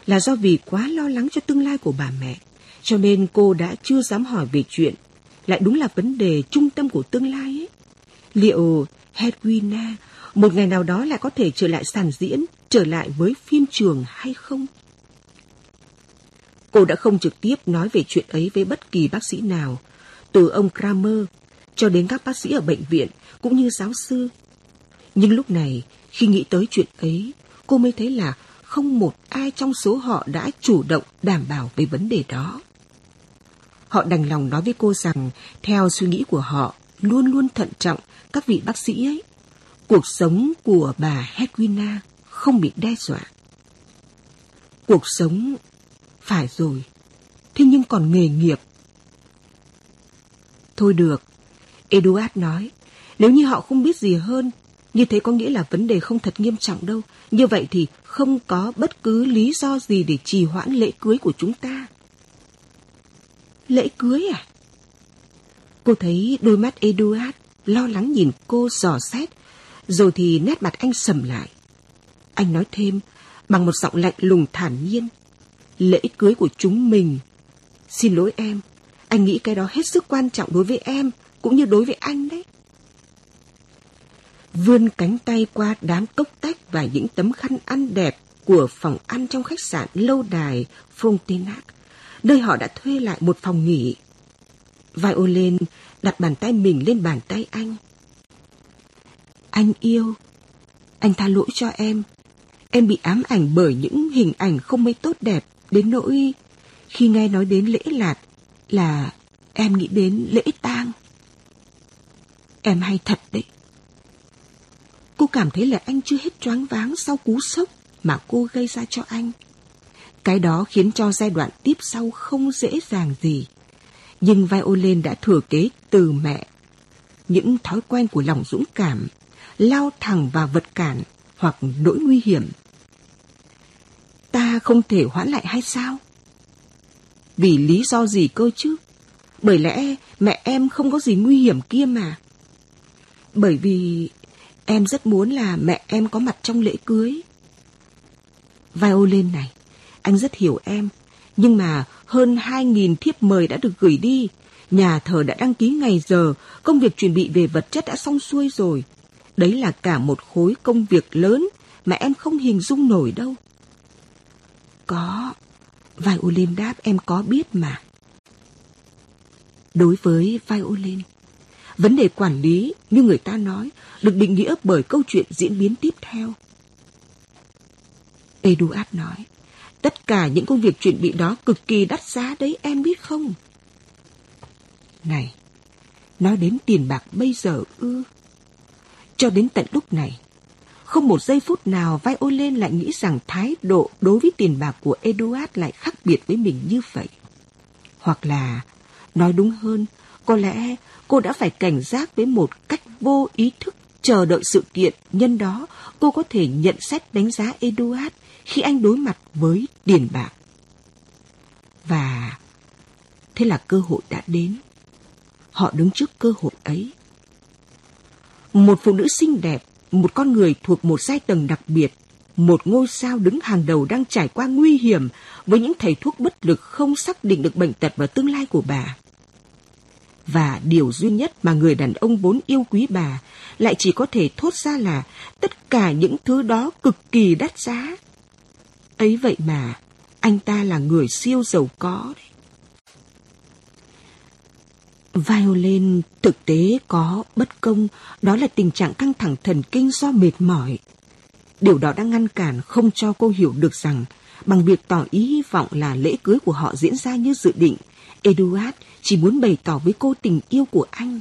là do vì quá lo lắng cho tương lai của bà mẹ, cho nên cô đã chưa dám hỏi về chuyện. Lại đúng là vấn đề trung tâm của tương lai ấy. Liệu Hedwina một ngày nào đó lại có thể trở lại sàn diễn, trở lại với phim trường hay không? Cô đã không trực tiếp nói về chuyện ấy với bất kỳ bác sĩ nào, từ ông Kramer cho đến các bác sĩ ở bệnh viện cũng như giáo sư. Nhưng lúc này, khi nghĩ tới chuyện ấy, cô mới thấy là không một ai trong số họ đã chủ động đảm bảo về vấn đề đó. Họ đành lòng nói với cô rằng, theo suy nghĩ của họ, luôn luôn thận trọng các vị bác sĩ ấy. Cuộc sống của bà Hedwina không bị đe dọa. Cuộc sống, phải rồi, thế nhưng còn nghề nghiệp. Thôi được, Eduard nói, nếu như họ không biết gì hơn, như thế có nghĩa là vấn đề không thật nghiêm trọng đâu. Như vậy thì không có bất cứ lý do gì để trì hoãn lễ cưới của chúng ta. Lễ cưới à? Cô thấy đôi mắt Eduard lo lắng nhìn cô dò xét, rồi thì nét mặt anh sầm lại. Anh nói thêm bằng một giọng lạnh lùng thản nhiên. Lễ cưới của chúng mình. Xin lỗi em, anh nghĩ cái đó hết sức quan trọng đối với em, cũng như đối với anh đấy. Vươn cánh tay qua đám cốc tách và những tấm khăn ăn đẹp của phòng ăn trong khách sạn lâu đài Frontenac, nơi họ đã thuê lại một phòng nghỉ. Violin đặt bàn tay mình lên bàn tay anh. Anh yêu, anh tha lỗi cho em. Em bị ám ảnh bởi những hình ảnh không mấy tốt đẹp đến nỗi khi nghe nói đến lễ lạt là em nghĩ đến lễ tang. Em hay thật đấy. Cô cảm thấy là anh chưa hết choáng váng sau cú sốc mà cô gây ra cho anh. Cái đó khiến cho giai đoạn tiếp sau không dễ dàng gì. Nhưng Violin đã thừa kế từ mẹ. Những thói quen của lòng dũng cảm, lao thẳng vào vật cản hoặc nỗi nguy hiểm. Ta không thể hoãn lại hay sao? Vì lý do gì cơ chứ? Bởi lẽ mẹ em không có gì nguy hiểm kia mà. Bởi vì em rất muốn là mẹ em có mặt trong lễ cưới. Violin này, anh rất hiểu em. Nhưng mà hơn 2.000 thiếp mời đã được gửi đi. Nhà thờ đã đăng ký ngày giờ, công việc chuẩn bị về vật chất đã xong xuôi rồi. Đấy là cả một khối công việc lớn mà em không hình dung nổi đâu. Có, Violin đáp em có biết mà. Đối với Violin, vấn đề quản lý như người ta nói được định nghĩa bởi câu chuyện diễn biến tiếp theo. Eduard nói, tất cả những công việc chuẩn bị đó cực kỳ đắt giá đấy em biết không? Này, nói đến tiền bạc bây giờ ư. Cho đến tận lúc này, không một giây phút nào vai ôi lên lại nghĩ rằng thái độ đối với tiền bạc của Eduard lại khác biệt với mình như vậy. Hoặc là, nói đúng hơn, có lẽ cô đã phải cảnh giác với một cách vô ý thức chờ đợi sự kiện, nhân đó cô có thể nhận xét đánh giá Eduard khi anh đối mặt với tiền bạc. Và thế là cơ hội đã đến. Họ đứng trước cơ hội ấy. Một phụ nữ xinh đẹp, một con người thuộc một giai tầng đặc biệt, một ngôi sao đứng hàng đầu đang trải qua nguy hiểm với những thầy thuốc bất lực không xác định được bệnh tật và tương lai của bà. Và điều duy nhất mà người đàn ông vốn yêu quý bà lại chỉ có thể thốt ra là tất cả những thứ đó cực kỳ đắt giá. Ấy vậy mà, anh ta là người siêu giàu có đấy. Violin thực tế có bất công, đó là tình trạng căng thẳng thần kinh do mệt mỏi. Điều đó đã ngăn cản không cho cô hiểu được rằng bằng việc tỏ ý hy vọng là lễ cưới của họ diễn ra như dự định, Eduard chỉ muốn bày tỏ với cô tình yêu của anh.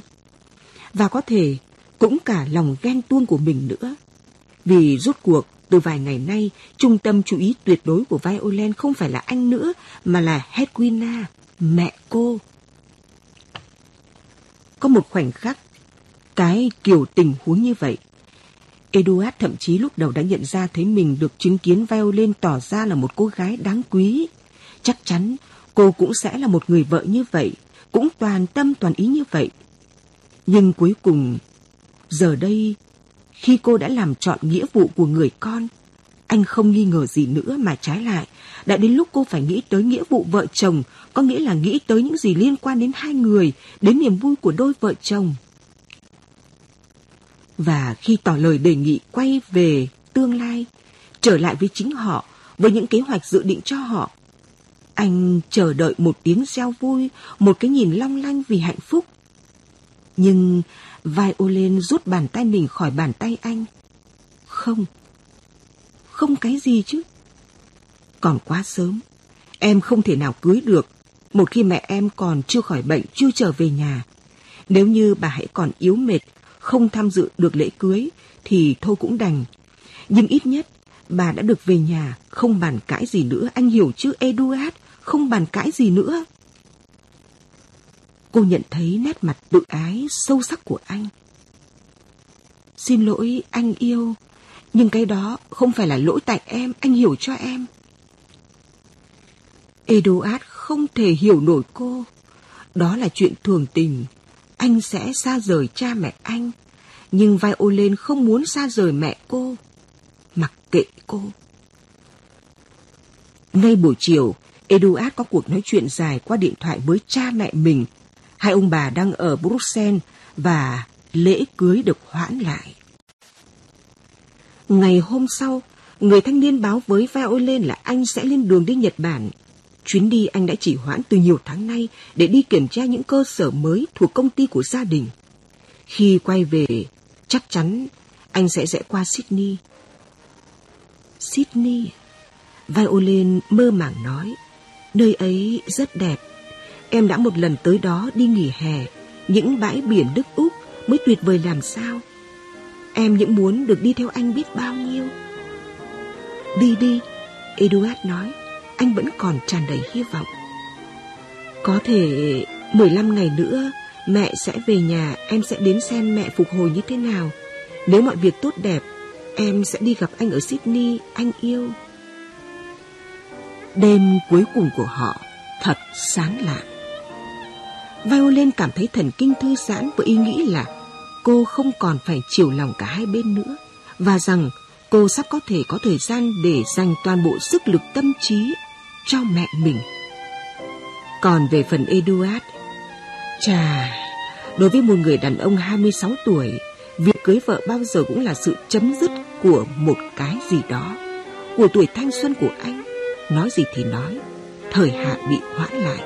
Và có thể cũng cả lòng ghen tuông của mình nữa. Vì rút cuộc, từ vài ngày nay, trung tâm chú ý tuyệt đối của Violin không phải là anh nữa, mà là Hedwina, mẹ cô. Có một khoảnh khắc, cái kiểu tình huống như vậy. Eduard thậm chí lúc đầu đã nhận ra thấy mình được chứng kiến Violin tỏ ra là một cô gái đáng quý. Chắc chắn cô cũng sẽ là một người vợ như vậy, cũng toàn tâm toàn ý như vậy. Nhưng cuối cùng, giờ đây, khi cô đã làm chọn nghĩa vụ của người con, anh không nghi ngờ gì nữa mà trái lại, đã đến lúc cô phải nghĩ tới nghĩa vụ vợ chồng, có nghĩa là nghĩ tới những gì liên quan đến hai người, đến niềm vui của đôi vợ chồng. Và khi tỏ lời đề nghị quay về tương lai, trở lại với chính họ, với những kế hoạch dự định cho họ, anh chờ đợi một tiếng reo vui, một cái nhìn long lanh vì hạnh phúc. Nhưng Violin rút bàn tay mình khỏi bàn tay anh. Không, không cái gì chứ. Còn quá sớm, em không thể nào cưới được một khi mẹ em còn chưa khỏi bệnh, chưa trở về nhà. Nếu như bà hãy còn yếu mệt, không tham dự được lễ cưới, thì thôi cũng đành. Nhưng ít nhất, bà đã được về nhà, không bàn cãi gì nữa, anh hiểu chứ Eduard, không bàn cãi gì nữa. Cô nhận thấy nét mặt tự ái sâu sắc của anh. Xin lỗi anh yêu, nhưng cái đó không phải là lỗi tại em, anh hiểu cho em. Eduard không thể hiểu nổi cô. Đó là chuyện thường tình. Anh sẽ xa rời cha mẹ anh. Nhưng Violin không muốn xa rời mẹ cô. Mặc kệ cô. Ngay buổi chiều, Eduard có cuộc nói chuyện dài qua điện thoại với cha mẹ mình. Hai ông bà đang ở Bruxelles và lễ cưới được hoãn lại. Ngày hôm sau, người thanh niên báo với Violin là anh sẽ lên đường đi Nhật Bản. Chuyến đi anh đã chỉ hoãn từ nhiều tháng nay để đi kiểm tra những cơ sở mới thuộc công ty của gia đình. Khi quay về, chắc chắn anh sẽ rẽ qua Sydney. Sydney? Violin mơ màng nói. Nơi ấy rất đẹp. Em đã một lần tới đó đi nghỉ hè. Những bãi biển Đức Úc mới tuyệt vời làm sao. Em những muốn được đi theo anh biết bao nhiêu. Đi đi, Eduard nói anh vẫn còn tràn đầy hy vọng. Có thể 15 ngày nữa mẹ sẽ về nhà, em sẽ đến xem mẹ phục hồi như thế nào. Nếu mọi việc tốt đẹp, em sẽ đi gặp anh ở Sydney, anh yêu. Đêm cuối cùng của họ thật sáng lạ. Violin cảm thấy thần kinh thư giãn với ý nghĩ là cô không còn phải chiều lòng cả hai bên nữa và rằng cô sắp có thể có thời gian để dành toàn bộ sức lực tâm trí cho mẹ mình. Còn về phần Eduard, chà, đối với một người đàn ông 26 tuổi, việc cưới vợ bao giờ cũng là sự chấm dứt của một cái gì đó, của tuổi thanh xuân của anh. Nói gì thì nói, thời hạn bị hoãn lại.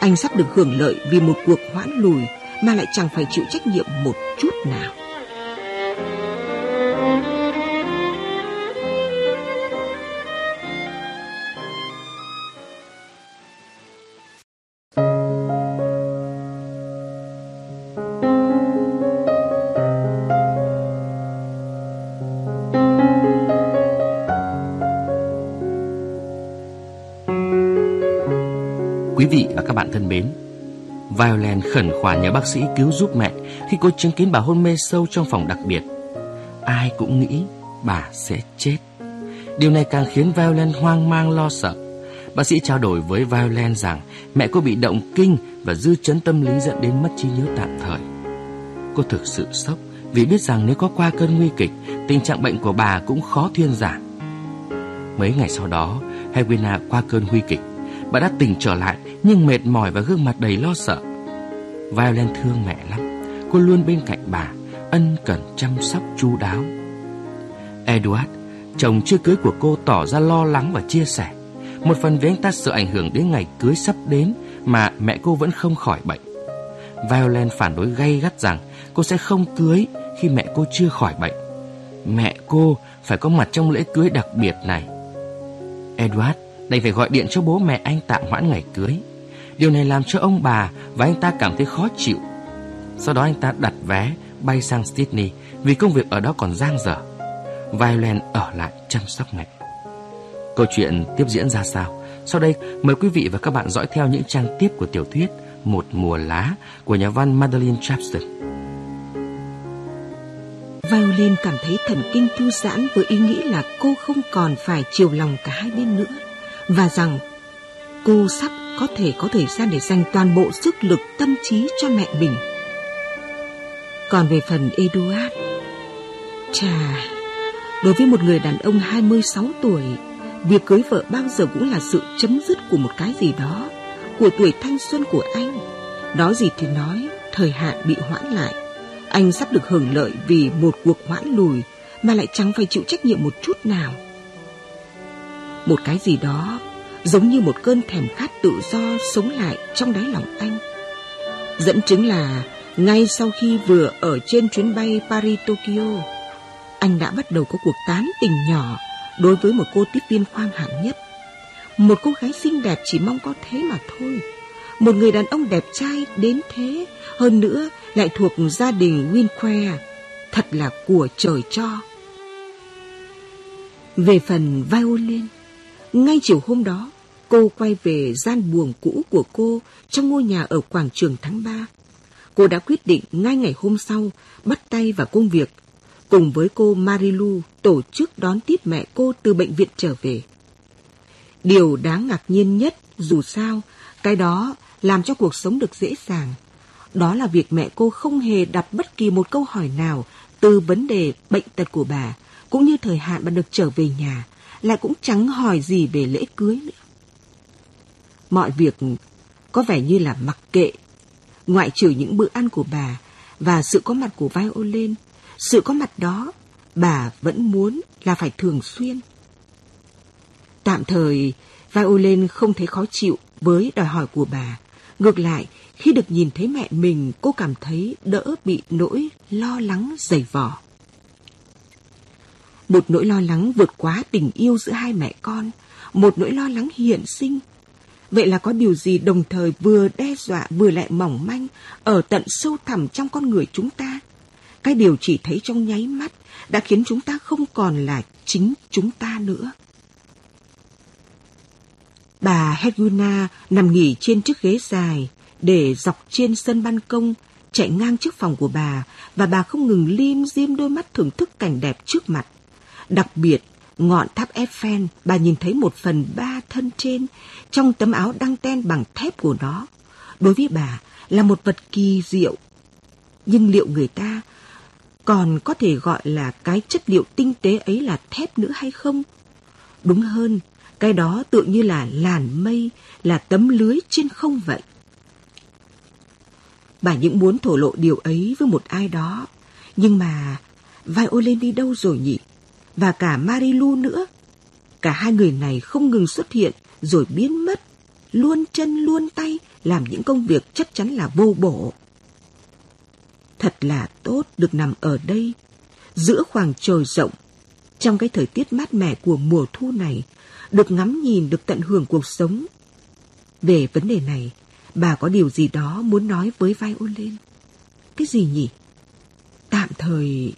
Anh sắp được hưởng lợi vì một cuộc hoãn lùi mà lại chẳng phải chịu trách nhiệm một chút nào. Quý vị và các bạn thân mến, Violent khẩn khoản nhờ bác sĩ cứu giúp mẹ khi cô chứng kiến bà hôn mê sâu trong phòng đặc biệt. Ai cũng nghĩ bà sẽ chết. Điều này càng khiến Violent hoang mang lo sợ. Bác sĩ trao đổi với Violent rằng mẹ cô bị động kinh và dư chấn tâm lý dẫn đến mất trí nhớ tạm thời. Cô thực sự sốc vì biết rằng nếu có qua cơn nguy kịch, tình trạng bệnh của bà cũng khó thuyên giảm. Mấy ngày sau đó, Helena qua cơn nguy kịch. Bà đã tỉnh trở lại nhưng mệt mỏi và gương mặt đầy lo sợ. Violent thương mẹ lắm. Cô luôn bên cạnh bà, ân cần chăm sóc chu đáo. Edward, chồng chưa cưới của cô tỏ ra lo lắng và chia sẻ. Một phần vì anh ta sợ ảnh hưởng đến ngày cưới sắp đến mà mẹ cô vẫn không khỏi bệnh. Violent phản đối gay gắt rằng cô sẽ không cưới khi mẹ cô chưa khỏi bệnh. Mẹ cô phải có mặt trong lễ cưới đặc biệt này. Edward đành phải gọi điện cho bố mẹ anh tạm hoãn ngày cưới. Điều này làm cho ông bà và anh ta cảm thấy khó chịu. Sau đó anh ta đặt vé bay sang Sydney vì công việc ở đó còn giang dở. Violent ở lại chăm sóc mẹ. Câu chuyện tiếp diễn ra sao? Sau đây, mời quý vị và các bạn dõi theo những trang tiếp của tiểu thuyết Một mùa lá của nhà văn Madeline Chapston. Violin cảm thấy thần kinh thư giãn với ý nghĩ là cô không còn phải chiều lòng cả hai bên nữa và rằng cô sắp có thể có thời gian để dành toàn bộ sức lực tâm trí cho mẹ mình. Còn về phần Eduard, chà, đối với một người đàn ông 26 tuổi, việc cưới vợ bao giờ cũng là sự chấm dứt của một cái gì đó, của tuổi thanh xuân của anh. Nói gì thì nói, thời hạn bị hoãn lại. Anh sắp được hưởng lợi vì một cuộc hoãn lùi mà lại chẳng phải chịu trách nhiệm một chút nào. Một cái gì đó giống như một cơn thèm khát tự do sống lại trong đáy lòng anh. Dẫn chứng là ngay sau khi vừa ở trên chuyến bay Paris-Tokyo, anh đã bắt đầu có cuộc tán tình nhỏ đối với một cô tiếp viên khoang hạng nhất. Một cô gái xinh đẹp chỉ mong có thế mà thôi. Một người đàn ông đẹp trai đến thế, hơn nữa lại thuộc gia đình Winquare, thật là của trời cho. Về phần violin, ngay chiều hôm đó, cô quay về gian buồng cũ của cô trong ngôi nhà ở quảng trường tháng 3. Cô đã quyết định ngay ngày hôm sau bắt tay vào công việc, cùng với cô Marilu tổ chức đón tiếp mẹ cô từ bệnh viện trở về. Điều đáng ngạc nhiên nhất dù sao, cái đó làm cho cuộc sống được dễ dàng. Đó là việc mẹ cô không hề đặt bất kỳ một câu hỏi nào từ vấn đề bệnh tật của bà, cũng như thời hạn bà được trở về nhà, lại cũng chẳng hỏi gì về lễ cưới nữa. Mọi việc có vẻ như là mặc kệ, ngoại trừ những bữa ăn của bà và sự có mặt của violin, sự có mặt đó bà vẫn muốn là phải thường xuyên. Tạm thời, violin không thấy khó chịu với đòi hỏi của bà. Ngược lại, khi được nhìn thấy mẹ mình, cô cảm thấy đỡ bị nỗi lo lắng dày vò. Một nỗi lo lắng vượt quá tình yêu giữa hai mẹ con, một nỗi lo lắng hiện sinh. Vậy là có điều gì đồng thời vừa đe dọa vừa lại mỏng manh ở tận sâu thẳm trong con người chúng ta? Cái điều chỉ thấy trong nháy mắt đã khiến chúng ta không còn là chính chúng ta nữa. Bà Hedwina nằm nghỉ trên chiếc ghế dài để dọc trên sân ban công chạy ngang trước phòng của bà và bà không ngừng lim dim đôi mắt thưởng thức cảnh đẹp trước mặt. Đặc biệt, ngọn tháp Eiffel bà nhìn thấy một phần ba thân trên trong tấm áo đăng ten bằng thép của nó. Đối với bà là một vật kỳ diệu. Nhưng liệu người ta còn có thể gọi là cái chất liệu tinh tế ấy là thép nữa hay không? Đúng hơn, cái đó tự như là làn mây, là tấm lưới trên không vậy. Bà những muốn thổ lộ điều ấy với một ai đó, nhưng mà Violin đi đâu rồi nhỉ? Và cả Marilu nữa. Cả hai người này không ngừng xuất hiện rồi biến mất, luôn chân luôn tay làm những công việc chắc chắn là vô bổ. Thật là tốt được nằm ở đây, giữa khoảng trời rộng, trong cái thời tiết mát mẻ của mùa thu này, được ngắm nhìn, được tận hưởng cuộc sống. Về vấn đề này, bà có điều gì đó muốn nói với vai ôn lên. Cái gì nhỉ? Tạm thời,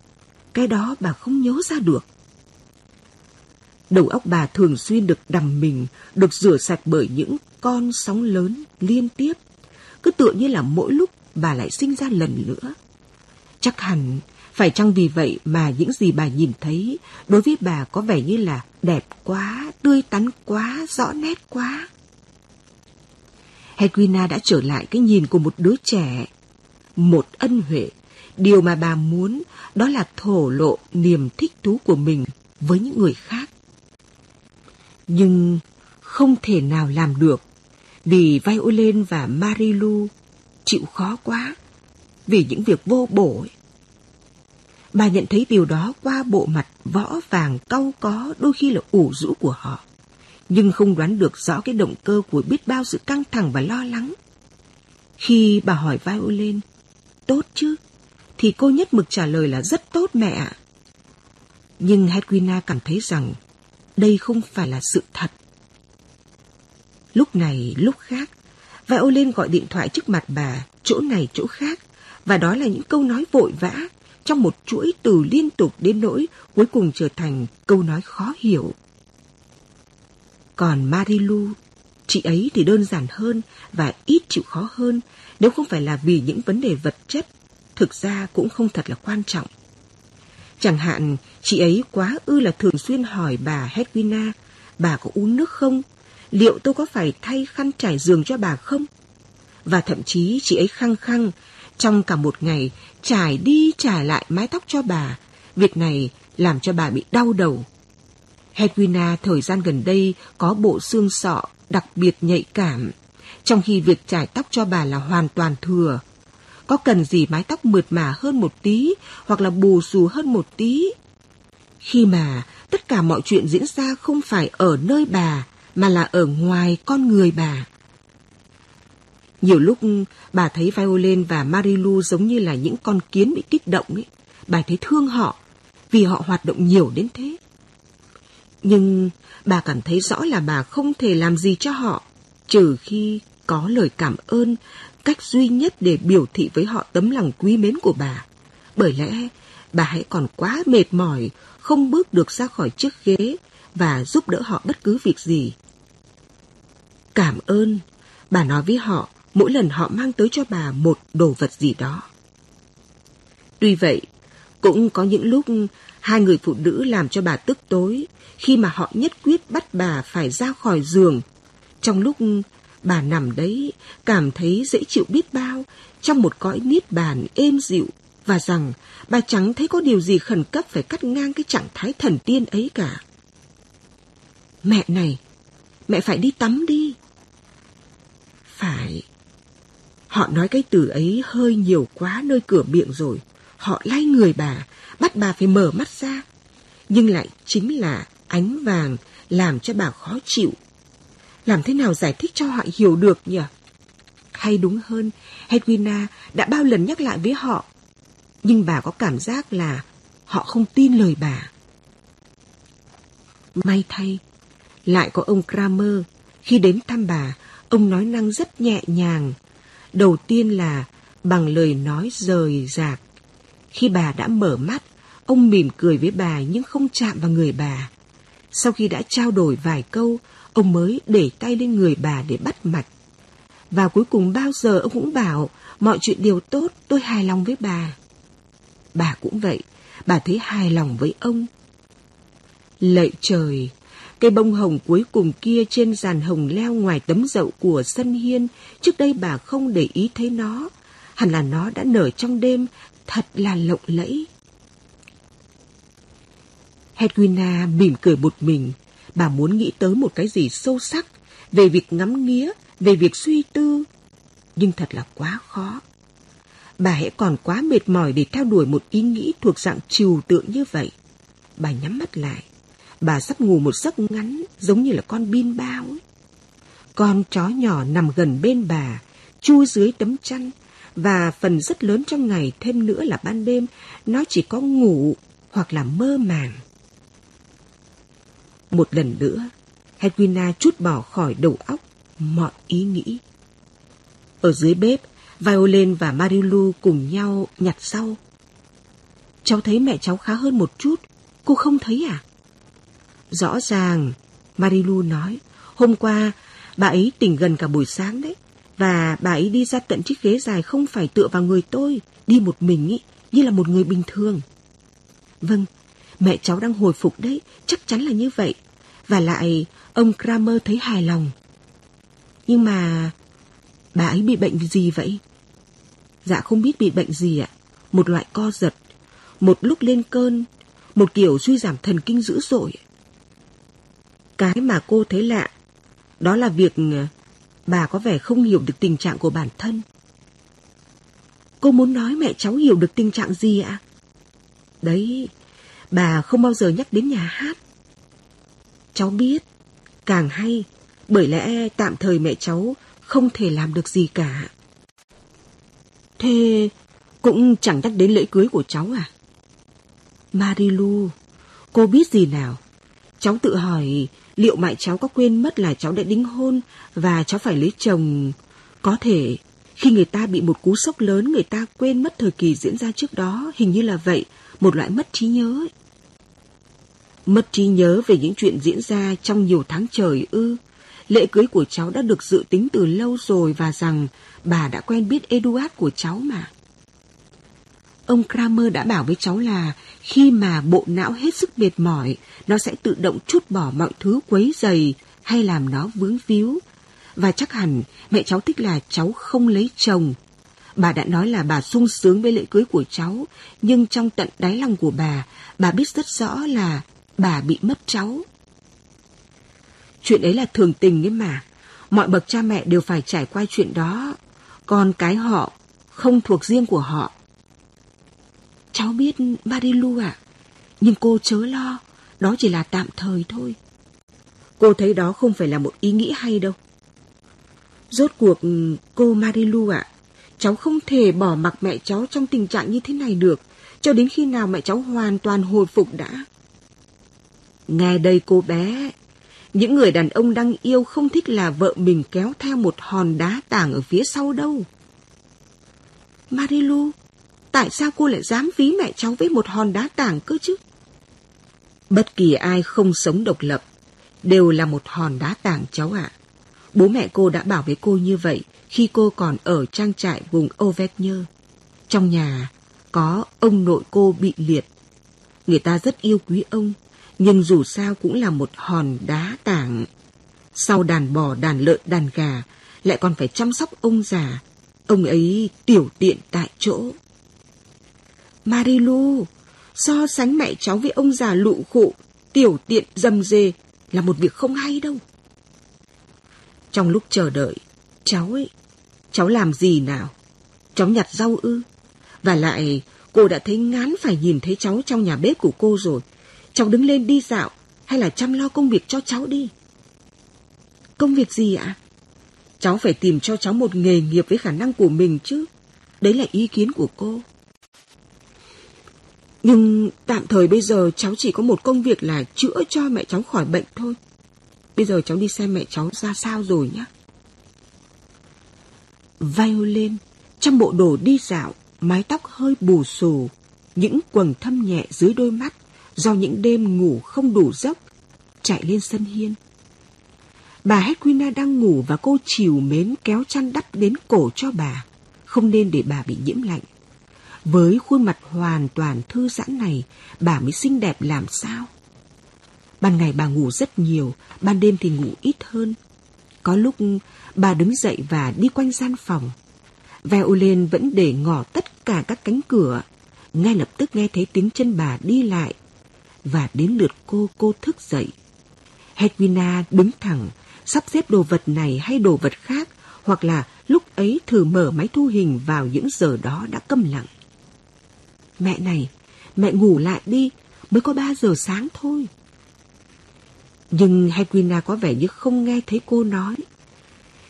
cái đó bà không nhớ ra được. Đầu óc bà thường xuyên được đầm mình, được rửa sạch bởi những con sóng lớn liên tiếp. Cứ tựa như là mỗi lúc bà lại sinh ra lần nữa. Chắc hẳn phải chăng vì vậy mà những gì bà nhìn thấy đối với bà có vẻ như là đẹp quá, tươi tắn quá, rõ nét quá? Hedwina đã trở lại cái nhìn của một đứa trẻ. Một ân huệ, điều mà bà muốn đó là thổ lộ niềm thích thú của mình với những người khác. Nhưng không thể nào làm được vì Violin và Marilu chịu khó quá vì những việc vô bổ ấy. Bà nhận thấy điều đó qua bộ mặt võ vàng cau có đôi khi là ủ rũ của họ. Nhưng không đoán được rõ cái động cơ của biết bao sự căng thẳng và lo lắng. Khi bà hỏi Violin, tốt chứ? Thì cô nhất mực trả lời là rất tốt mẹ ạ. Nhưng Hedwina cảm thấy rằng đây không phải là sự thật. Lúc này, lúc khác, Violin gọi điện thoại trước mặt bà, chỗ này chỗ khác, và đó là những câu nói vội vã trong một chuỗi từ liên tục đến nỗi cuối cùng trở thành câu nói khó hiểu. Còn Marilu, chị ấy thì đơn giản hơn và ít chịu khó hơn nếu không phải là vì những vấn đề vật chất, thực ra cũng không thật là quan trọng. Chẳng hạn, chị ấy quá ư là thường xuyên hỏi bà Hedwina, bà có uống nước không? Liệu tôi có phải thay khăn trải giường cho bà không? Và thậm chí chị ấy khăng khăng trong cả một ngày, trải đi trải lại mái tóc cho bà. Việc này làm cho bà bị đau đầu. Hedwina thời gian gần đây có bộ xương sọ đặc biệt nhạy cảm, trong khi việc trải tóc cho bà là hoàn toàn thừa. Có cần gì mái tóc mượt mà hơn một tí hoặc là bù xù hơn một tí? Khi mà tất cả mọi chuyện diễn ra không phải ở nơi bà mà là ở ngoài con người bà. Nhiều lúc bà thấy Violin và Marilu giống như là những con kiến bị kích động ấy. Bà thấy thương họ vì họ hoạt động nhiều đến thế. Nhưng bà cảm thấy rõ là bà không thể làm gì cho họ, trừ khi có lời cảm ơn, cách duy nhất để biểu thị với họ tấm lòng quý mến của bà. Bởi lẽ bà hãy còn quá mệt mỏi, không bước được ra khỏi chiếc ghế và giúp đỡ họ bất cứ việc gì. Cảm ơn, bà nói với họ mỗi lần họ mang tới cho bà một đồ vật gì đó. Tuy vậy, cũng có những lúc hai người phụ nữ làm cho bà tức tối khi mà họ nhất quyết bắt bà phải ra khỏi giường. Trong lúc bà nằm đấy, cảm thấy dễ chịu biết bao trong một cõi niết bàn êm dịu và rằng bà chẳng thấy có điều gì khẩn cấp phải cắt ngang cái trạng thái thần tiên ấy cả. Mẹ này, mẹ phải đi tắm đi. Phải. Họ nói cái từ ấy hơi nhiều quá nơi cửa miệng rồi. Họ lay người bà, bắt bà phải mở mắt ra. Nhưng lại chính là ánh vàng làm cho bà khó chịu. Làm thế nào giải thích cho họ hiểu được nhỉ? Hay đúng hơn, Hedwina đã bao lần nhắc lại với họ. Nhưng bà có cảm giác là họ không tin lời bà. May thay, lại có ông Kramer. Khi đến thăm bà, ông nói năng rất nhẹ nhàng. Đầu tiên là bằng lời nói rời rạc. Khi bà đã mở mắt, ông mỉm cười với bà nhưng không chạm vào người bà. Sau khi đã trao đổi vài câu, ông mới để tay lên người bà để bắt mạch. Và cuối cùng bao giờ ông cũng bảo mọi chuyện đều tốt, tôi hài lòng với bà. Bà cũng vậy, bà thấy hài lòng với ông. Lạy trời, cây bông hồng cuối cùng kia trên giàn hồng leo ngoài tấm dậu của sân hiên, trước đây bà không để ý thấy nó. Hẳn là nó đã nở trong đêm, thật là lộng lẫy. Hedwina mỉm cười một mình. Bà muốn nghĩ tới một cái gì sâu sắc về việc ngắm nghía, về việc suy tư. Nhưng thật là quá khó. Bà hãy còn quá mệt mỏi để theo đuổi một ý nghĩ thuộc dạng trừu tượng như vậy. Bà nhắm mắt lại. Bà sắp ngủ một giấc ngắn giống như là con bin bao. Ấy. Con chó nhỏ nằm gần bên bà, chui dưới tấm chăn và phần rất lớn trong ngày thêm nữa là ban đêm nó chỉ có ngủ hoặc là mơ màng. Một lần nữa, Hedwina chút bỏ khỏi đầu óc mọi ý nghĩ. Ở dưới bếp, Violin và Marilu cùng nhau nhặt sau. Cháu thấy mẹ cháu khá hơn một chút, cô không thấy à? Rõ ràng, Marilu nói, hôm qua bà ấy tỉnh gần cả buổi sáng đấy. Và bà ấy đi ra tận chiếc ghế dài không phải tựa vào người tôi, đi một mình ý, như là một người bình thường. Vâng, mẹ cháu đang hồi phục đấy, chắc chắn là như vậy. Và lại, ông Kramer thấy hài lòng. Nhưng mà, bà ấy bị bệnh gì vậy? Dạ không biết bị bệnh gì ạ. Một loại co giật, một lúc lên cơn, một kiểu suy giảm thần kinh dữ dội. Cái mà cô thấy lạ, đó là việc bà có vẻ không hiểu được tình trạng của bản thân. Cô muốn nói mẹ cháu hiểu được tình trạng gì ạ? Đấy, bà không bao giờ nhắc đến nhà hát. Cháu biết, càng hay, bởi lẽ tạm thời mẹ cháu không thể làm được gì cả. Thế cũng chẳng nhắc đến lễ cưới của cháu à? Marilu, cô biết gì nào? Cháu tự hỏi liệu mẹ cháu có quên mất là cháu đã đính hôn và cháu phải lấy chồng. Có thể khi người ta bị một cú sốc lớn người ta quên mất thời kỳ diễn ra trước đó, hình như là vậy, một loại mất trí nhớ. Ấy. Mất trí nhớ về những chuyện diễn ra trong nhiều tháng trời ư. Lễ cưới của cháu đã được dự tính từ lâu rồi và rằng bà đã quen biết Eduard của cháu mà. Ông Kramer đã bảo với cháu là khi mà bộ não hết sức mệt mỏi, nó sẽ tự động trút bỏ mọi thứ quấy dày hay làm nó vướng víu. Và chắc hẳn mẹ cháu thích là cháu không lấy chồng. Bà đã nói là bà sung sướng với lễ cưới của cháu, nhưng trong tận đáy lòng của bà, bà biết rất rõ là bà bị mất cháu. Chuyện ấy là thường tình ấy mà. Mọi bậc cha mẹ đều phải trải qua chuyện đó. Còn cái họ không thuộc riêng của họ. Cháu biết Marilu ạ, à, nhưng cô chớ lo, đó chỉ là tạm thời thôi. Cô thấy đó không phải là một ý nghĩ hay đâu. Rốt cuộc cô Marilu ạ, à, cháu không thể bỏ mặc mẹ cháu trong tình trạng như thế này được, cho đến khi nào mẹ cháu hoàn toàn hồi phục đã. Nghe đây cô bé, những người đàn ông đang yêu không thích là vợ mình kéo theo một hòn đá tảng ở phía sau đâu. Marilu, tại sao cô lại dám ví mẹ cháu với một hòn đá tảng cơ chứ? Bất kỳ ai không sống độc lập đều là một hòn đá tảng cháu ạ. Bố mẹ cô đã bảo với cô như vậy khi cô còn ở trang trại vùng Auvergne. Trong nhà có ông nội cô bị liệt. Người ta rất yêu quý ông, nhưng dù sao cũng là một hòn đá tảng. Sau đàn bò, đàn lợn, đàn gà, lại còn phải chăm sóc ông già. Ông ấy tiểu tiện tại chỗ. Marilu, so sánh mẹ cháu với ông già lụ khụ, tiểu tiện dầm dề là một việc không hay đâu. Trong lúc chờ đợi, cháu ấy, cháu làm gì nào? Cháu nhặt rau ư? Và lại, cô đã thấy ngán phải nhìn thấy cháu trong nhà bếp của cô rồi. Cháu đứng lên đi dạo hay là chăm lo công việc cho cháu đi. Công việc gì ạ? Cháu phải tìm cho cháu một nghề nghiệp với khả năng của mình chứ. Đấy là ý kiến của cô. Nhưng tạm thời bây giờ cháu chỉ có một công việc là chữa cho mẹ cháu khỏi bệnh thôi. Bây giờ cháu đi xem mẹ cháu ra sao rồi nhé. Violin trong bộ đồ đi dạo, mái tóc hơi bù xù, những quầng thâm nhẹ dưới đôi mắt do những đêm ngủ không đủ giấc, chạy lên sân hiên. Bà Hedwina đang ngủ và cô chiều mến kéo chăn đắp đến cổ cho bà, không nên để bà bị nhiễm lạnh. Với khuôn mặt hoàn toàn thư giãn này, bà mới xinh đẹp làm sao? Ban ngày bà ngủ rất nhiều, ban đêm thì ngủ ít hơn. Có lúc bà đứng dậy và đi quanh gian phòng. Violin vẫn để ngỏ tất cả các cánh cửa. Ngay lập tức nghe thấy tiếng chân bà đi lại. Và đến lượt cô, cô thức dậy. Hedwina đứng thẳng, sắp xếp đồ vật này hay đồ vật khác, hoặc là lúc ấy thử mở máy thu hình vào những giờ đó đã câm lặng. Mẹ này, mẹ ngủ lại đi, mới có ba giờ sáng thôi. Nhưng Hedwina có vẻ như không nghe thấy cô nói.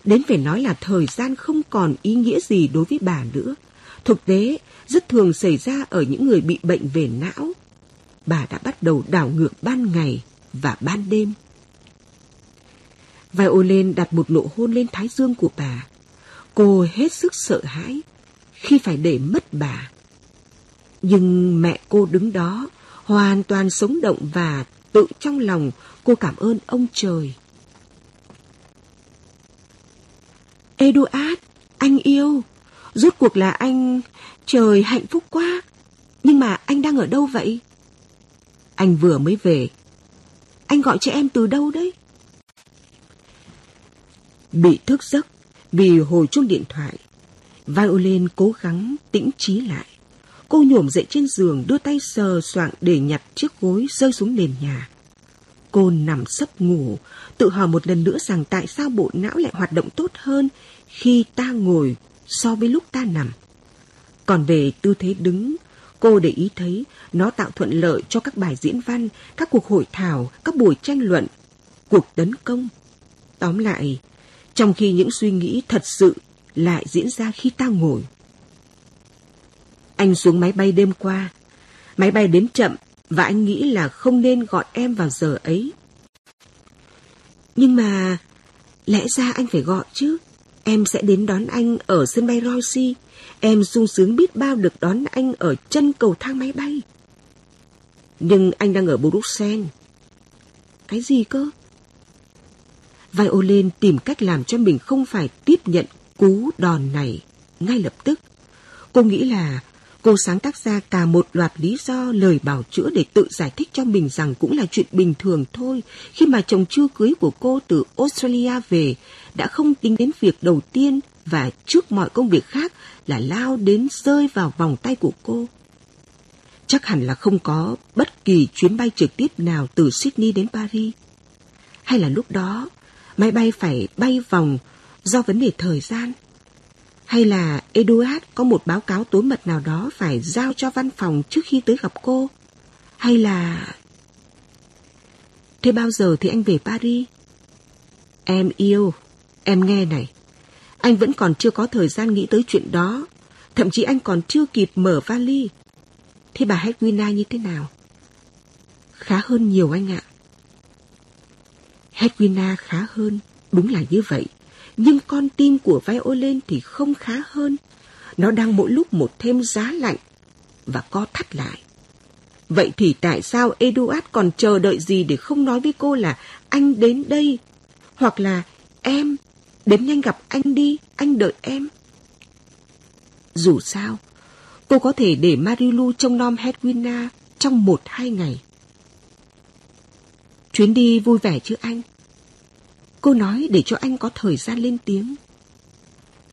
Đến phải nói là thời gian không còn ý nghĩa gì đối với bà nữa. Thực tế, rất thường xảy ra ở những người bị bệnh về não. Bà đã bắt đầu đảo ngược ban ngày và ban đêm. Violin đặt một nụ hôn lên thái dương của bà. Cô hết sức sợ hãi khi phải để mất bà. Nhưng mẹ cô đứng đó, hoàn toàn sống động và tự trong lòng cô cảm ơn ông trời. Eduard, anh yêu, rốt cuộc là anh... Trời hạnh phúc quá, nhưng mà anh đang ở đâu vậy? Anh vừa mới về. Anh gọi cho em từ đâu đấy? Bị thức giấc vì hồi chuông điện thoại, Violin cố gắng tĩnh trí lại. Cô nhổm dậy trên giường đưa tay sờ soạng để nhặt chiếc gối rơi xuống nền nhà. Cô nằm sấp ngủ, tự hỏi một lần nữa rằng tại sao bộ não lại hoạt động tốt hơn khi ta ngồi so với lúc ta nằm. Còn về tư thế đứng, cô để ý thấy nó tạo thuận lợi cho các bài diễn văn, các cuộc hội thảo, các buổi tranh luận, cuộc tấn công. Tóm lại, trong khi những suy nghĩ thật sự lại diễn ra khi ta ngồi. Anh xuống máy bay đêm qua. Máy bay đến chậm và anh nghĩ là không nên gọi em vào giờ ấy. Nhưng mà lẽ ra anh phải gọi chứ. Em sẽ đến đón anh ở sân bay Roissy. Em sung sướng biết bao được đón anh ở chân cầu thang máy bay. Nhưng anh đang ở Bruxelles. Cái gì cơ? Violin tìm cách làm cho mình không phải tiếp nhận cú đòn này ngay lập tức. Cô nghĩ là Cô sáng tác ra cả một loạt lý do lời bảo chữa để tự giải thích cho mình rằng cũng là chuyện bình thường thôi, khi mà chồng chưa cưới của cô từ Australia về, đã không tính đến việc đầu tiên và trước mọi công việc khác là lao đến rơi vào vòng tay của cô. Chắc hẳn là không có bất kỳ chuyến bay trực tiếp nào từ Sydney đến Paris. Hay là lúc đó máy bay phải bay vòng do vấn đề thời gian. Hay là Eduard có một báo cáo tối mật nào đó phải giao cho văn phòng trước khi tới gặp cô? Hay là... Thế bao giờ thì anh về Paris? Em yêu, em nghe này. Anh vẫn còn chưa có thời gian nghĩ tới chuyện đó. Thậm chí anh còn chưa kịp mở vali. Thế bà Hedwina như thế nào? Khá hơn nhiều anh ạ. Hedwina khá hơn, đúng là như vậy. Nhưng con tim của Violin thì không khá hơn. Nó đang mỗi lúc một thêm giá lạnh và co thắt lại. Vậy thì tại sao Eduard còn chờ đợi gì để không nói với cô là anh đến đây? Hoặc là em, đến nhanh gặp anh đi, anh đợi em. Dù sao, cô có thể để Marilu trông nom Hedwina trong một hai ngày. Chuyến đi vui vẻ chứ anh? Cô nói để cho anh có thời gian lên tiếng.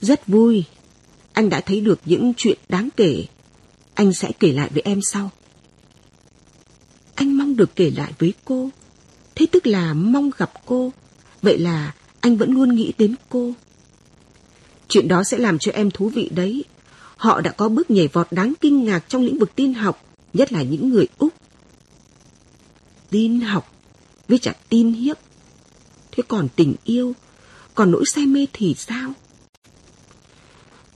Rất vui. Anh đã thấy được những chuyện đáng kể. Anh sẽ kể lại với em sau. Anh mong được kể lại với cô. Thế tức là mong gặp cô. Vậy là anh vẫn luôn nghĩ đến cô. Chuyện đó sẽ làm cho em thú vị đấy. Họ đã có bước nhảy vọt đáng kinh ngạc trong lĩnh vực tin học, nhất là những người Úc. Tin học với chặt tin hiếp. Thế còn tình yêu, còn nỗi say mê thì sao?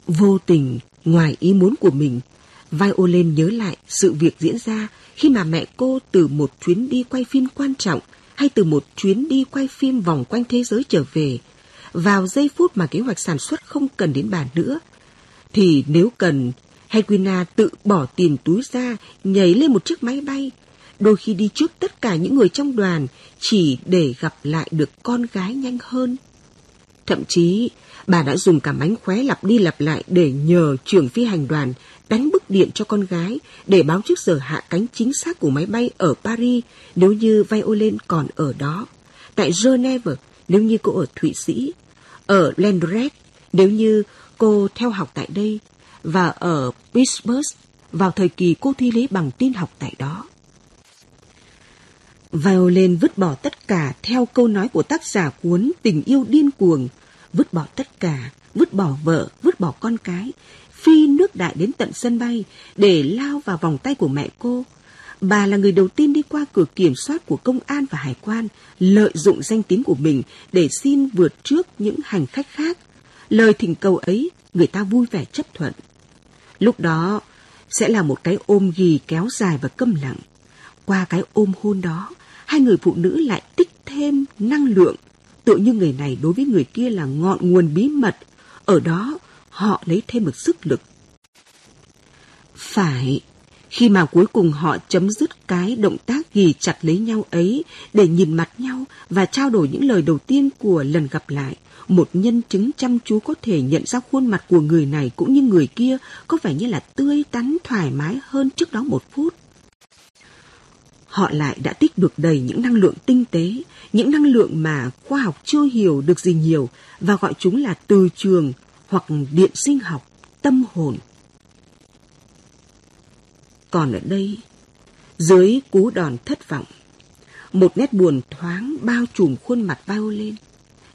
Vô tình, ngoài ý muốn của mình, Violin nhớ lại sự việc diễn ra khi mà mẹ cô từ một chuyến đi quay phim quan trọng hay từ một chuyến đi quay phim vòng quanh thế giới trở về, vào giây phút mà kế hoạch sản xuất không cần đến bà nữa, thì nếu cần, Hedwina tự bỏ tiền túi ra, nhảy lên một chiếc máy bay, đôi khi đi trước tất cả những người trong đoàn chỉ để gặp lại được con gái nhanh hơn. Thậm chí, bà đã dùng cả mánh khóe lặp đi lặp lại để nhờ trưởng phi hành đoàn đánh bức điện cho con gái để báo trước giờ hạ cánh chính xác của máy bay ở Paris nếu như Violin còn ở đó, tại Geneva nếu như cô ở Thụy Sĩ, ở Landret nếu như cô theo học tại đây và ở Pittsburgh vào thời kỳ cô thi lấy bằng tin học tại đó. Violin vứt bỏ tất cả theo câu nói của tác giả cuốn Tình yêu điên cuồng, vứt bỏ tất cả, vứt bỏ vợ, vứt bỏ con cái, phi nước đại đến tận sân bay để lao vào vòng tay của mẹ cô. Bà là người đầu tiên đi qua cửa kiểm soát của công an và hải quan, lợi dụng danh tiếng của mình để xin vượt trước những hành khách khác. Lời thỉnh cầu ấy, người ta vui vẻ chấp thuận. Lúc đó, sẽ là một cái ôm ghì kéo dài và câm lặng. Qua cái ôm hôn đó, hai người phụ nữ lại tích thêm năng lượng. Tự như người này đối với người kia là ngọn nguồn bí mật. Ở đó, họ lấy thêm một sức lực. Phải, khi mà cuối cùng họ chấm dứt cái động tác ghi chặt lấy nhau ấy để nhìn mặt nhau và trao đổi những lời đầu tiên của lần gặp lại, một nhân chứng chăm chú có thể nhận ra khuôn mặt của người này cũng như người kia có vẻ như là tươi tắn thoải mái hơn trước đó một phút. Họ lại đã tích được đầy những năng lượng tinh tế, những năng lượng mà khoa học chưa hiểu được gì nhiều và gọi chúng là từ trường hoặc điện sinh học, tâm hồn. Còn ở đây, dưới cú đòn thất vọng, một nét buồn thoáng bao trùm khuôn mặt Violin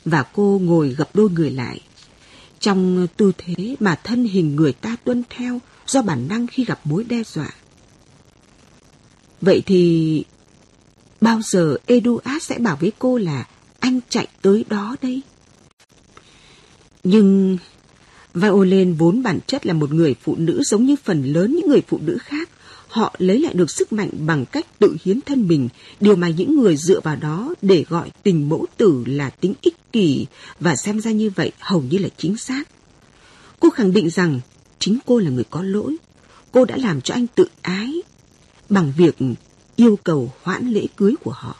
và cô ngồi gập đôi người lại. Trong tư thế mà thân hình người ta tuân theo do bản năng khi gặp mối đe dọa. Vậy thì bao giờ Eduard sẽ bảo với cô là anh chạy tới đó đây? Nhưng Violin vốn bản chất là một người phụ nữ giống như phần lớn những người phụ nữ khác. Họ lấy lại được sức mạnh bằng cách tự hiến thân mình, điều mà những người dựa vào đó để gọi tình mẫu tử là tính ích kỷ và xem ra như vậy hầu như là chính xác. Cô khẳng định rằng chính cô là người có lỗi. Cô đã làm cho anh tự ái bằng việc yêu cầu hoãn lễ cưới của họ.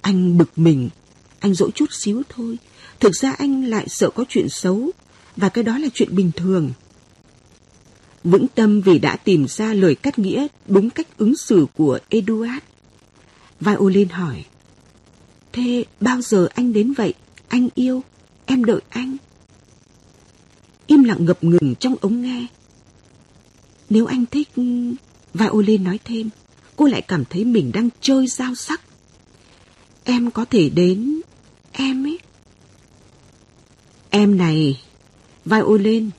Anh bực mình, anh dỗi chút xíu thôi. Thực ra anh lại sợ có chuyện xấu và cái đó là chuyện bình thường. Vững tâm vì đã tìm ra lời cắt nghĩa đúng cách ứng xử của Eduard. Violin hỏi, Thế bao giờ anh đến vậy? Anh yêu, em đợi anh. Im lặng ngập ngừng trong ống nghe. Nếu anh thích... Violin nói thêm, cô lại cảm thấy mình đang chơi dao sắc. Em có thể đến... Em ấy. Em này, Violin,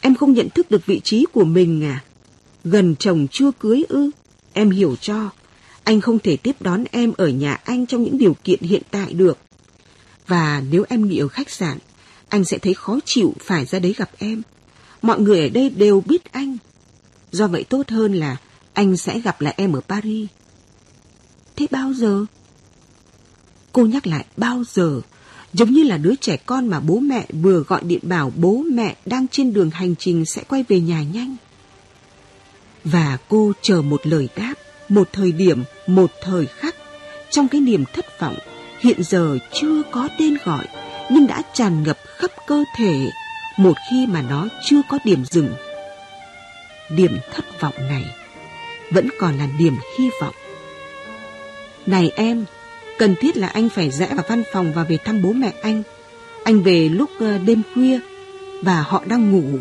em không nhận thức được vị trí của mình à? Gần chồng chưa cưới ư? Em hiểu cho, anh không thể tiếp đón em ở nhà anh trong những điều kiện hiện tại được. Và nếu em nghỉ ở khách sạn, anh sẽ thấy khó chịu phải ra đấy gặp em. Mọi người ở đây đều biết anh. Do vậy tốt hơn là anh sẽ gặp lại em ở Paris. Thế bao giờ? Cô nhắc lại bao giờ, giống như là đứa trẻ con mà bố mẹ vừa gọi điện bảo bố mẹ đang trên đường hành trình sẽ quay về nhà nhanh. Và cô chờ một lời đáp, một thời điểm, một thời khắc, trong cái niềm thất vọng, hiện giờ chưa có tên gọi, nhưng đã tràn ngập khắp cơ thể, một khi mà nó chưa có điểm dừng. Điểm thất vọng này vẫn còn là niềm hy vọng. Này em, cần thiết là anh phải rẽ vào văn phòng và về thăm bố mẹ anh. Anh về lúc ờ, đêm khuya và họ đang ngủ.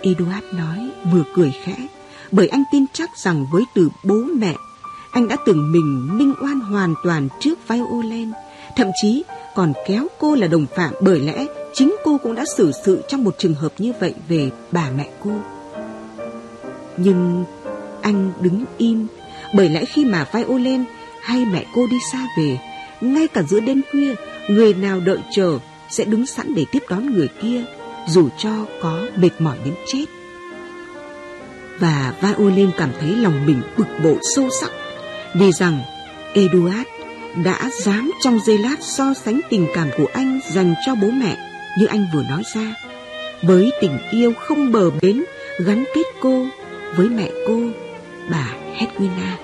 Eduard nói vừa cười khẽ bởi anh tin chắc rằng với từ bố mẹ anh đã tưởng mình minh oan hoàn toàn trước Violin, thậm chí còn kéo cô là đồng phạm bởi lẽ chính cô cũng đã xử sự trong một trường hợp như vậy về bà mẹ cô. Nhưng anh đứng im bởi lẽ khi mà Violin hay mẹ cô đi xa về, ngay cả giữa đêm khuya, người nào đợi chờ sẽ đứng sẵn để tiếp đón người kia, dù cho có mệt mỏi đến chết. Và Violin cảm thấy lòng mình bực bội sâu sắc vì rằng Eduard đã dám trong giây lát so sánh tình cảm của anh dành cho bố mẹ như anh vừa nói ra với tình yêu không bờ bến gắn kết cô với mẹ cô bà Hedwina.